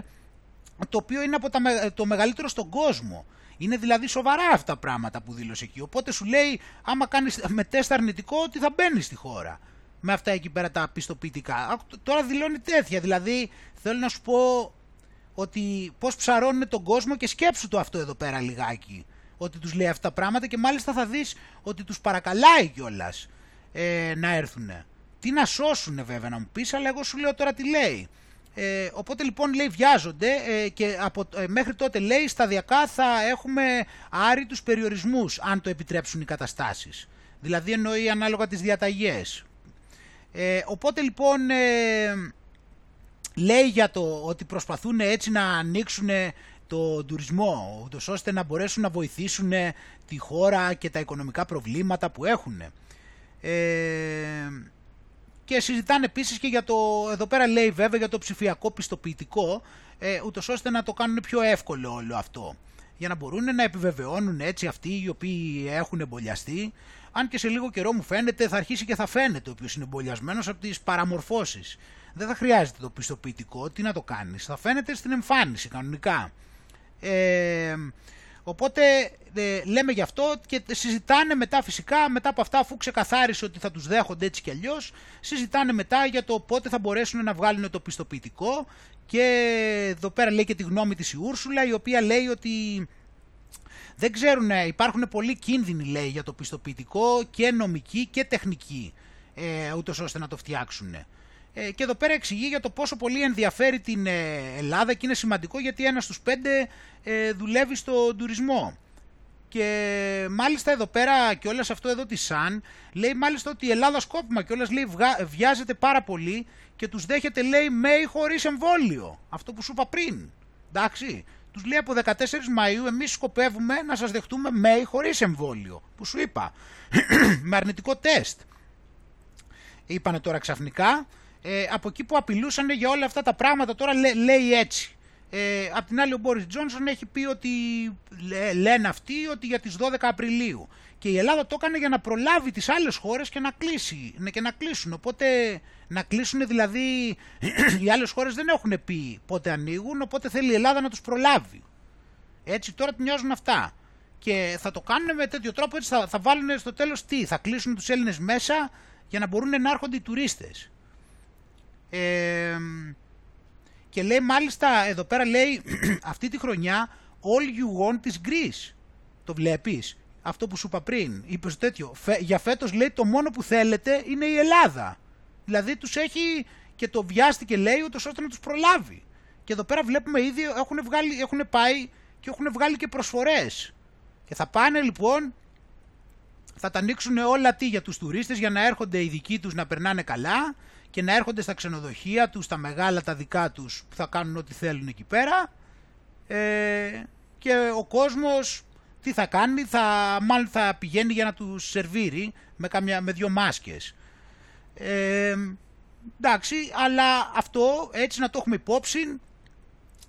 το οποίο είναι από τα, το μεγαλύτερο στον κόσμο. Είναι δηλαδή σοβαρά αυτά τα πράγματα που δήλωσε εκεί. Οπότε σου λέει άμα κάνεις με τεστ αρνητικό ότι θα μπαίνεις στη χώρα. Με αυτά εκεί πέρα τα πιστοποιητικά. Τώρα δηλώνει τέτοια. Δηλαδή θέλω να σου πω ότι πώς ψαρώνουν τον κόσμο και σκέψου το αυτό εδώ πέρα λιγάκι ότι τους λέει αυτά τα πράγματα και μάλιστα θα δεις ότι τους παρακαλάει κιόλας ε, να έρθουν. Τι να σώσουν βέβαια να μου πεις, αλλά εγώ σου λέω τώρα τι λέει. Ε, οπότε λοιπόν λέει βιάζονται ε, και από, ε, μέχρι τότε λέει σταδιακά θα έχουμε άρρη τους περιορισμούς αν το επιτρέψουν οι καταστάσεις. Δηλαδή εννοεί ανάλογα τις διαταγές. Ε, οπότε λοιπόν λέει για το ότι προσπαθούν έτσι να ανοίξουν το τουρισμό, ούτως ώστε να μπορέσουν να βοηθήσουν τη χώρα και τα οικονομικά προβλήματα που έχουν. Ε, και συζητάνε επίσης και για το, εδώ πέρα λέει βέβαια για το ψηφιακό πιστοποιητικό, ε, ούτως ώστε να το κάνουν πιο εύκολο όλο αυτό. Για να μπορούν να επιβεβαιώνουν έτσι αυτοί οι οποίοι έχουν εμπολιαστεί, αν και σε λίγο καιρό μου φαίνεται θα αρχίσει και θα φαίνεται ο οποίος είναι εμπολιασμένος από τις παραμορφώσεις. Δεν θα χρειάζεται το πιστοποιητικό, τι να το κάνεις, θα φαίνεται στην εμφάνιση κανονικά. Ε, οπότε ε, λέμε γι' αυτό και συζητάνε μετά φυσικά, μετά από αυτά αφού ξεκαθάρισε ότι θα τους δέχονται έτσι κι αλλιώς, συζητάνε μετά για το πότε θα μπορέσουν να βγάλουν το πιστοποιητικό και εδώ πέρα λέει και τη γνώμη της η Ούρσουλα η οποία λέει ότι δεν ξέρουν, υπάρχουν πολλοί κίνδυνοι λέει για το πιστοποιητικό και νομικοί και τεχνικοί ε, ούτως ώστε να το φτιάξουν. Ε, και εδώ πέρα εξηγεί για το πόσο πολύ ενδιαφέρει την ε, Ελλάδα και είναι σημαντικό γιατί ένας στους πέντε ε, δουλεύει στο τουρισμό. Και μάλιστα εδώ πέρα και όλα αυτό εδώ της ΣΑΝ λέει μάλιστα ότι η Ελλάδα σκόπιμα και όλας λέει βιάζεται πάρα πολύ και τους δέχεται λέει ΜΕΙ χωρίς εμβόλιο. Αυτό που σου είπα πριν. Εντάξει. Τους λέει από 14 Μαΐου εμείς σκοπεύουμε να σας δεχτούμε ΜΕΙ χωρίς εμβόλιο. Που σου είπα. Με αρνητικό τεστ. Είπανε τώρα ξαφνικά ε, από εκεί που απειλούσαν για όλα αυτά τα πράγματα τώρα λέει έτσι. Ε, απ' την άλλη ο Μπόρις Τζόνσον έχει πει ότι λένε αυτοί ότι για τις 12 Απριλίου. Και η Ελλάδα το έκανε για να προλάβει τις άλλες χώρες και να, κλείσει, ναι, και να κλείσουν. Οπότε να κλείσουν δηλαδή οι άλλες χώρες δεν έχουν πει πότε ανοίγουν οπότε θέλει η Ελλάδα να τους προλάβει. Έτσι τώρα την νοιάζουν αυτά. Και θα το κάνουν με τέτοιο τρόπο έτσι θα, θα βάλουν στο τέλος τι θα κλείσουν τους Έλληνες μέσα για να μπορούν να έρχονται οι τουρίστες και λέει μάλιστα εδώ πέρα λέει αυτή τη χρονιά all you want is Greece. Το βλέπεις; Αυτό που σου είπα πριν. Είπες τέτοιο. για φέτος λέει το μόνο που θέλετε είναι η Ελλάδα. Δηλαδή τους έχει και το βιάστηκε λέει ούτως ώστε να τους προλάβει. Και εδώ πέρα βλέπουμε ήδη έχουν, βγάλει, έχουν πάει και έχουν βγάλει και προσφορές. Και θα πάνε λοιπόν, θα τα ανοίξουν όλα τι για τους τουρίστες για να έρχονται οι δικοί τους να περνάνε καλά και να έρχονται στα ξενοδοχεία τους, τα μεγάλα τα δικά τους που θα κάνουν ό,τι θέλουν εκεί πέρα ε, και ο κόσμος τι θα κάνει, θα, μάλλον θα πηγαίνει για να τους σερβίρει με, καμιά, με δυο μάσκες. Ε, εντάξει, αλλά αυτό έτσι να το έχουμε υπόψη,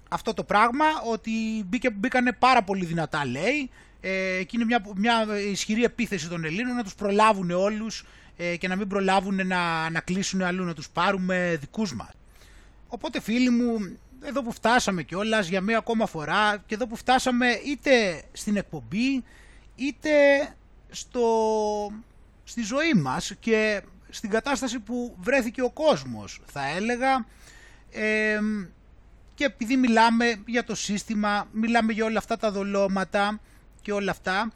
αυτό το πράγμα, ότι μπήκε, μπήκανε πάρα πολύ δυνατά λέει, ε, και είναι μια, μια ισχυρή επίθεση των Ελλήνων να τους προλάβουν όλους ε, και να μην προλάβουν να, να κλείσουν αλλού, να τους πάρουμε δικούς μας. Οπότε φίλοι μου, εδώ που φτάσαμε κιόλας για μία ακόμα φορά και εδώ που φτάσαμε είτε στην εκπομπή είτε στο, στη ζωή μας και στην κατάσταση που βρέθηκε ο κόσμος θα έλεγα και επειδή μιλάμε για το σύστημα, μιλάμε για όλα αυτά τα δολώματα και όλα αυτά,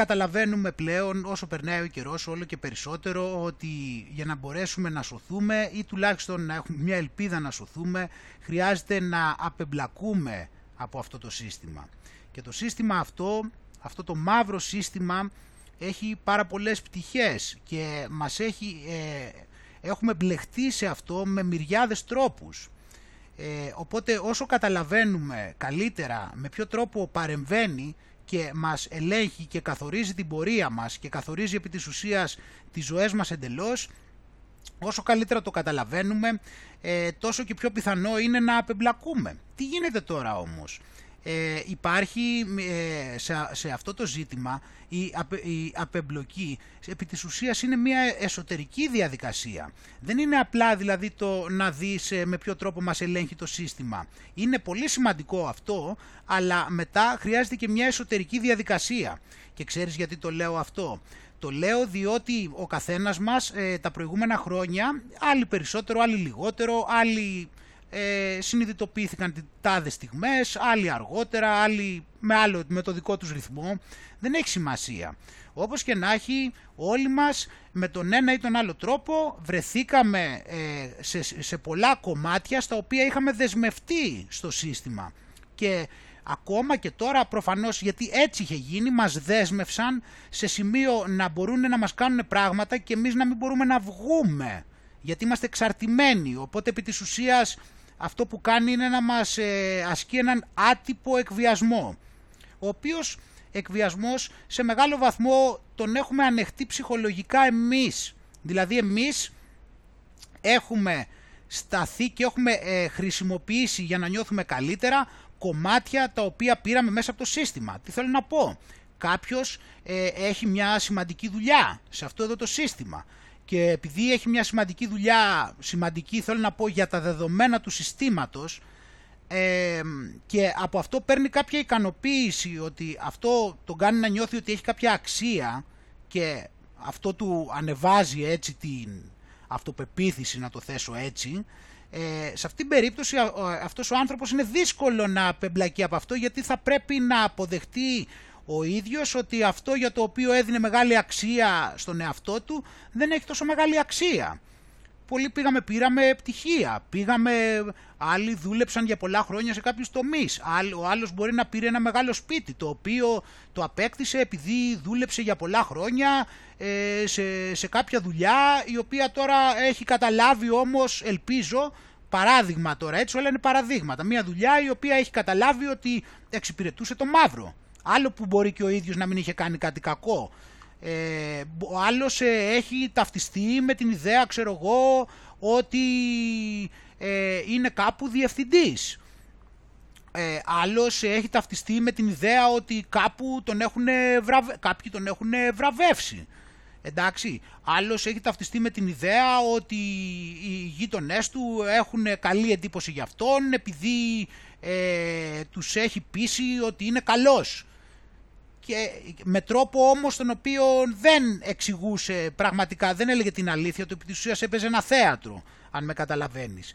καταλαβαίνουμε πλέον όσο περνάει ο καιρός όλο και περισσότερο ότι για να μπορέσουμε να σωθούμε ή τουλάχιστον να έχουμε μια ελπίδα να σωθούμε χρειάζεται να απεμπλακούμε από αυτό το σύστημα. Και το σύστημα αυτό, αυτό το μαύρο σύστημα έχει πάρα πολλές πτυχές και μας έχει, ε, έχουμε μπλεχτεί σε αυτό με μυριάδες τρόπους. Ε, οπότε όσο καταλαβαίνουμε καλύτερα με ποιο τρόπο παρεμβαίνει και μας ελέγχει και καθορίζει την πορεία μας και καθορίζει επί της ουσίας τις ζωές μας εντελώς, όσο καλύτερα το καταλαβαίνουμε, ε, τόσο και πιο πιθανό είναι να απεμπλακούμε. Τι γίνεται τώρα όμως; Ε, υπάρχει ε, σε, αυτό το ζήτημα η, απε, η απεμπλοκή επί της ουσίας είναι μια εσωτερική διαδικασία. Δεν είναι απλά δηλαδή το να δεις ε, με ποιο τρόπο μας ελέγχει το σύστημα. Είναι πολύ σημαντικό αυτό, αλλά μετά χρειάζεται και μια εσωτερική διαδικασία. Και ξέρεις γιατί το λέω αυτό; Το λέω διότι ο καθένας μας ε, τα προηγούμενα χρόνια, άλλοι περισσότερο, άλλοι λιγότερο, άλλοι ε, συνειδητοποιήθηκαν τάδες στιγμές, άλλοι αργότερα, άλλοι με, άλλο, με το δικό τους ρυθμό. Δεν έχει σημασία. Όπως και να έχει, όλοι μας με τον ένα ή τον άλλο τρόπο βρεθήκαμε ε, σε, σε πολλά κομμάτια στα οποία είχαμε δεσμευτεί στο σύστημα. Και ακόμα και τώρα προφανώς γιατί έτσι είχε γίνει μας δέσμευσαν σε σημείο να μπορούν να μας κάνουν πράγματα και εμείς να μην μπορούμε να βγούμε γιατί είμαστε εξαρτημένοι οπότε επί της ουσίας αυτό που κάνει είναι να μας ε, ασκεί έναν άτυπο εκβιασμό, ο οποίος εκβιασμός σε μεγάλο βαθμό τον έχουμε ανεχτεί ψυχολογικά εμείς. Δηλαδή εμείς έχουμε σταθεί και έχουμε ε, χρησιμοποιήσει για να νιώθουμε καλύτερα κομμάτια τα οποία πήραμε μέσα από το σύστημα. Τι θέλω να πω; Κάποιος ε, έχει μια σημαντική δουλειά σε αυτό εδώ το σύστημα και επειδή έχει μια σημαντική δουλειά, σημαντική θέλω να πω για τα δεδομένα του συστήματος ε, και από αυτό παίρνει κάποια ικανοποίηση ότι αυτό τον κάνει να νιώθει ότι έχει κάποια αξία και αυτό του ανεβάζει έτσι την αυτοπεποίθηση να το θέσω έτσι ε, σε αυτήν την περίπτωση αυτός ο άνθρωπος είναι δύσκολο να απεμπλακεί από αυτό γιατί θα πρέπει να αποδεχτεί ο ίδιος ότι αυτό για το οποίο έδινε μεγάλη αξία στον εαυτό του δεν έχει τόσο μεγάλη αξία. Πολλοί πήγαμε, πήραμε πτυχία, πήγαμε, άλλοι δούλεψαν για πολλά χρόνια σε κάποιους τομείς, ο άλλος μπορεί να πήρε ένα μεγάλο σπίτι το οποίο το απέκτησε επειδή δούλεψε για πολλά χρόνια ε, σε, σε κάποια δουλειά η οποία τώρα έχει καταλάβει όμως, ελπίζω, παράδειγμα τώρα, έτσι όλα είναι παραδείγματα, μια δουλειά η οποία έχει καταλάβει ότι εξυπηρετούσε το μαύρο Άλλο που μπορεί και ο ίδιος να μην είχε κάνει κάτι κακό. Ε, ο άλλος ε, έχει ταυτιστεί με την ιδέα, ξέρω εγώ, ότι ε, είναι κάπου διευθυντής. Ε, άλλος έχει ταυτιστεί με την ιδέα ότι κάπου τον έχουν βραβε... κάποιοι τον έχουν βραβεύσει. Εντάξει, άλλος έχει ταυτιστεί με την ιδέα ότι οι γείτονές του έχουν καλή εντύπωση για αυτόν επειδή ε, τους έχει πείσει ότι είναι καλός και με τρόπο όμως τον οποίο δεν εξηγούσε πραγματικά, δεν έλεγε την αλήθεια του, επί της ουσίας έπαιζε ένα θέατρο, αν με καταλαβαίνεις.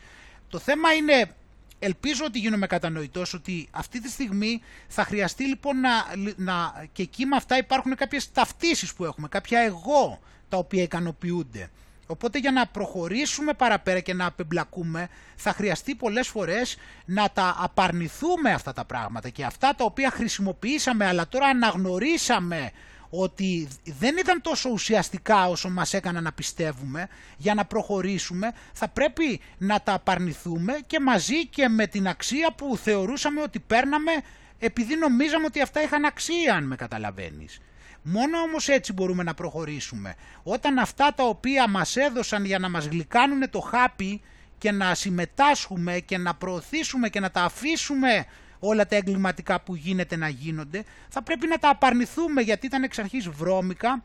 Το θέμα είναι, ελπίζω ότι γίνομαι κατανοητός, ότι αυτή τη στιγμή θα χρειαστεί λοιπόν να, να και εκεί με αυτά υπάρχουν κάποιες ταυτίσεις που έχουμε, κάποια εγώ τα οποία ικανοποιούνται. Οπότε για να προχωρήσουμε παραπέρα και να απεμπλακούμε θα χρειαστεί πολλές φορές να τα απαρνηθούμε αυτά τα πράγματα και αυτά τα οποία χρησιμοποιήσαμε αλλά τώρα αναγνωρίσαμε ότι δεν ήταν τόσο ουσιαστικά όσο μας έκανα να πιστεύουμε για να προχωρήσουμε θα πρέπει να τα απαρνηθούμε και μαζί και με την αξία που θεωρούσαμε ότι παίρναμε επειδή νομίζαμε ότι αυτά είχαν αξία αν με καταλαβαίνεις. Μόνο όμως έτσι μπορούμε να προχωρήσουμε. Όταν αυτά τα οποία μας έδωσαν για να μας γλυκάνουν το χάπι και να συμμετάσχουμε και να προωθήσουμε και να τα αφήσουμε όλα τα εγκληματικά που γίνεται να γίνονται, θα πρέπει να τα απαρνηθούμε γιατί ήταν εξ αρχής βρώμικα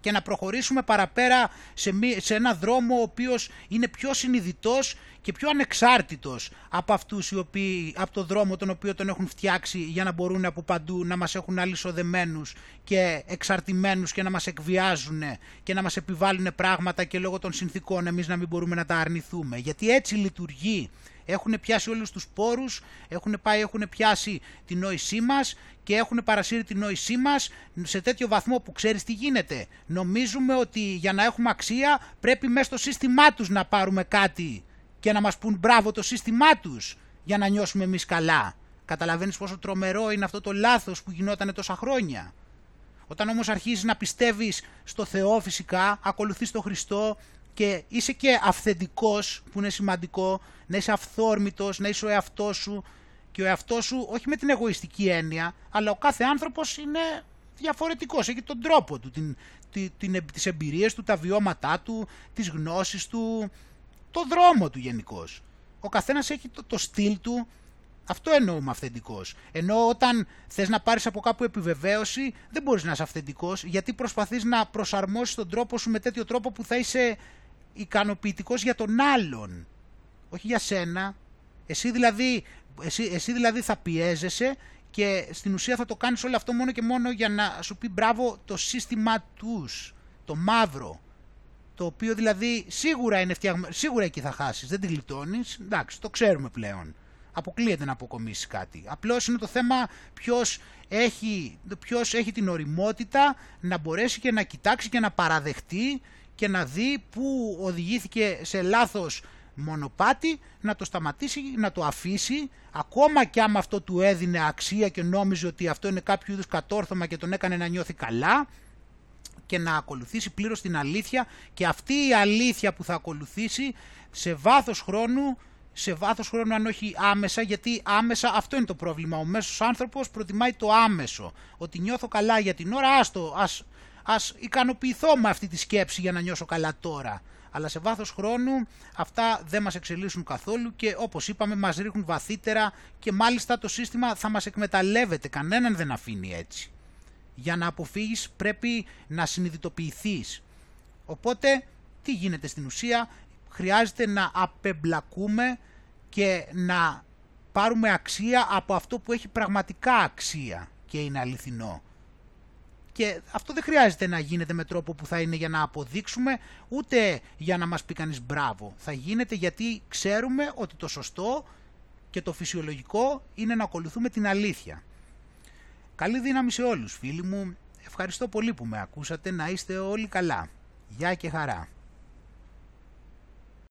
και να προχωρήσουμε παραπέρα σε, σε ένα δρόμο ο οποίος είναι πιο συνειδητός και πιο ανεξάρτητος από αυτούς οι οποίοι, από το δρόμο τον οποίο τον έχουν φτιάξει για να μπορούν από παντού να μας έχουν αλυσοδεμένους και εξαρτημένους και να μας εκβιάζουν και να μας επιβάλλουν πράγματα και λόγω των συνθήκων εμείς να μην μπορούμε να τα αρνηθούμε. Γιατί έτσι λειτουργεί Έχουν πιάσει όλους τους πόρους, έχουν πάει, έχουν πιάσει την νόησή μας και έχουν παρασύρει την νόησή μας σε τέτοιο βαθμό που ξέρεις τι γίνεται. Νομίζουμε ότι για να έχουμε αξία πρέπει μέσα στο σύστημά τους να πάρουμε κάτι και να μας πούν μπράβο το σύστημά τους για να νιώσουμε εμείς καλά. Καταλαβαίνεις πόσο τρομερό είναι αυτό το λάθος που γινόταν τόσα χρόνια. Όταν όμως αρχίζεις να πιστεύεις στο Θεό φυσικά, ακολουθείς τον Χριστό και είσαι και αυθεντικός που είναι σημαντικό, να είσαι αυθόρμητος, να είσαι ο εαυτός σου και ο εαυτός σου όχι με την εγωιστική έννοια, αλλά ο κάθε άνθρωπος είναι διαφορετικός, έχει τον τρόπο του, την, την, την, τις εμπειρίες του, τα βιώματά του, τις γνώσεις του, το δρόμο του γενικώς. Ο καθένας έχει το, το στυλ του, αυτό εννοούμε αυθεντικός. Ενώ όταν θες να πάρεις από κάπου επιβεβαίωση, δεν μπορείς να είσαι αυθεντικός, γιατί προσπαθείς να προσαρμόσεις τον τρόπο σου με τέτοιο τρόπο που θα είσαι ικανοποιητικός για τον άλλον. Όχι για σένα. Εσύ δηλαδή, εσύ, εσύ δηλαδή θα πιέζεσαι και στην ουσία θα το κάνεις όλο αυτό μόνο και μόνο για να σου πει μπράβο το σύστημα τους, το μαύρο. Το οποίο δηλαδή σίγουρα είναι φτιαγμένο, σίγουρα εκεί θα χάσεις, δεν τη γλιτώνεις, εντάξει, το ξέρουμε πλέον αποκλείεται να αποκομίσεις κάτι. Απλώς είναι το θέμα ποιος έχει, ποιος έχει την οριμότητα να μπορέσει και να κοιτάξει και να παραδεχτεί και να δει που οδηγήθηκε σε λάθος μονοπάτι, να το σταματήσει, να το αφήσει, ακόμα και άμα αυτό του έδινε αξία και νόμιζε ότι αυτό είναι κάποιο είδους κατόρθωμα και τον έκανε να νιώθει καλά και να ακολουθήσει πλήρως την αλήθεια και αυτή η αλήθεια που θα ακολουθήσει σε βάθος χρόνου σε βάθος χρόνου αν όχι άμεσα γιατί άμεσα αυτό είναι το πρόβλημα. Ο μέσος άνθρωπος προτιμάει το άμεσο. Ότι νιώθω καλά για την ώρα άστο ας, ας ικανοποιηθώ με αυτή τη σκέψη για να νιώσω καλά τώρα αλλά σε βάθος χρόνου αυτά δεν μας εξελίσσουν καθόλου και όπως είπαμε μας ρίχνουν βαθύτερα και μάλιστα το σύστημα θα μας εκμεταλλεύεται, κανέναν δεν αφήνει έτσι. Για να αποφύγεις πρέπει να συνειδητοποιηθείς. Οπότε τι γίνεται στην ουσία, χρειάζεται να απεμπλακούμε και να πάρουμε αξία από αυτό που έχει πραγματικά αξία και είναι αληθινό. Και αυτό δεν χρειάζεται να γίνεται με τρόπο που θα είναι για να αποδείξουμε, ούτε για να μας πει κανείς μπράβο. Θα γίνεται γιατί ξέρουμε ότι το σωστό και το φυσιολογικό είναι να ακολουθούμε την αλήθεια. Καλή δύναμη σε όλους φίλοι μου. Ευχαριστώ πολύ που με ακούσατε. Να είστε όλοι καλά. Γεια και χαρά. Ευχαριστώ πολύ που με ακούσατε. Να είστε όλοι καλά. Γεια και χαρά.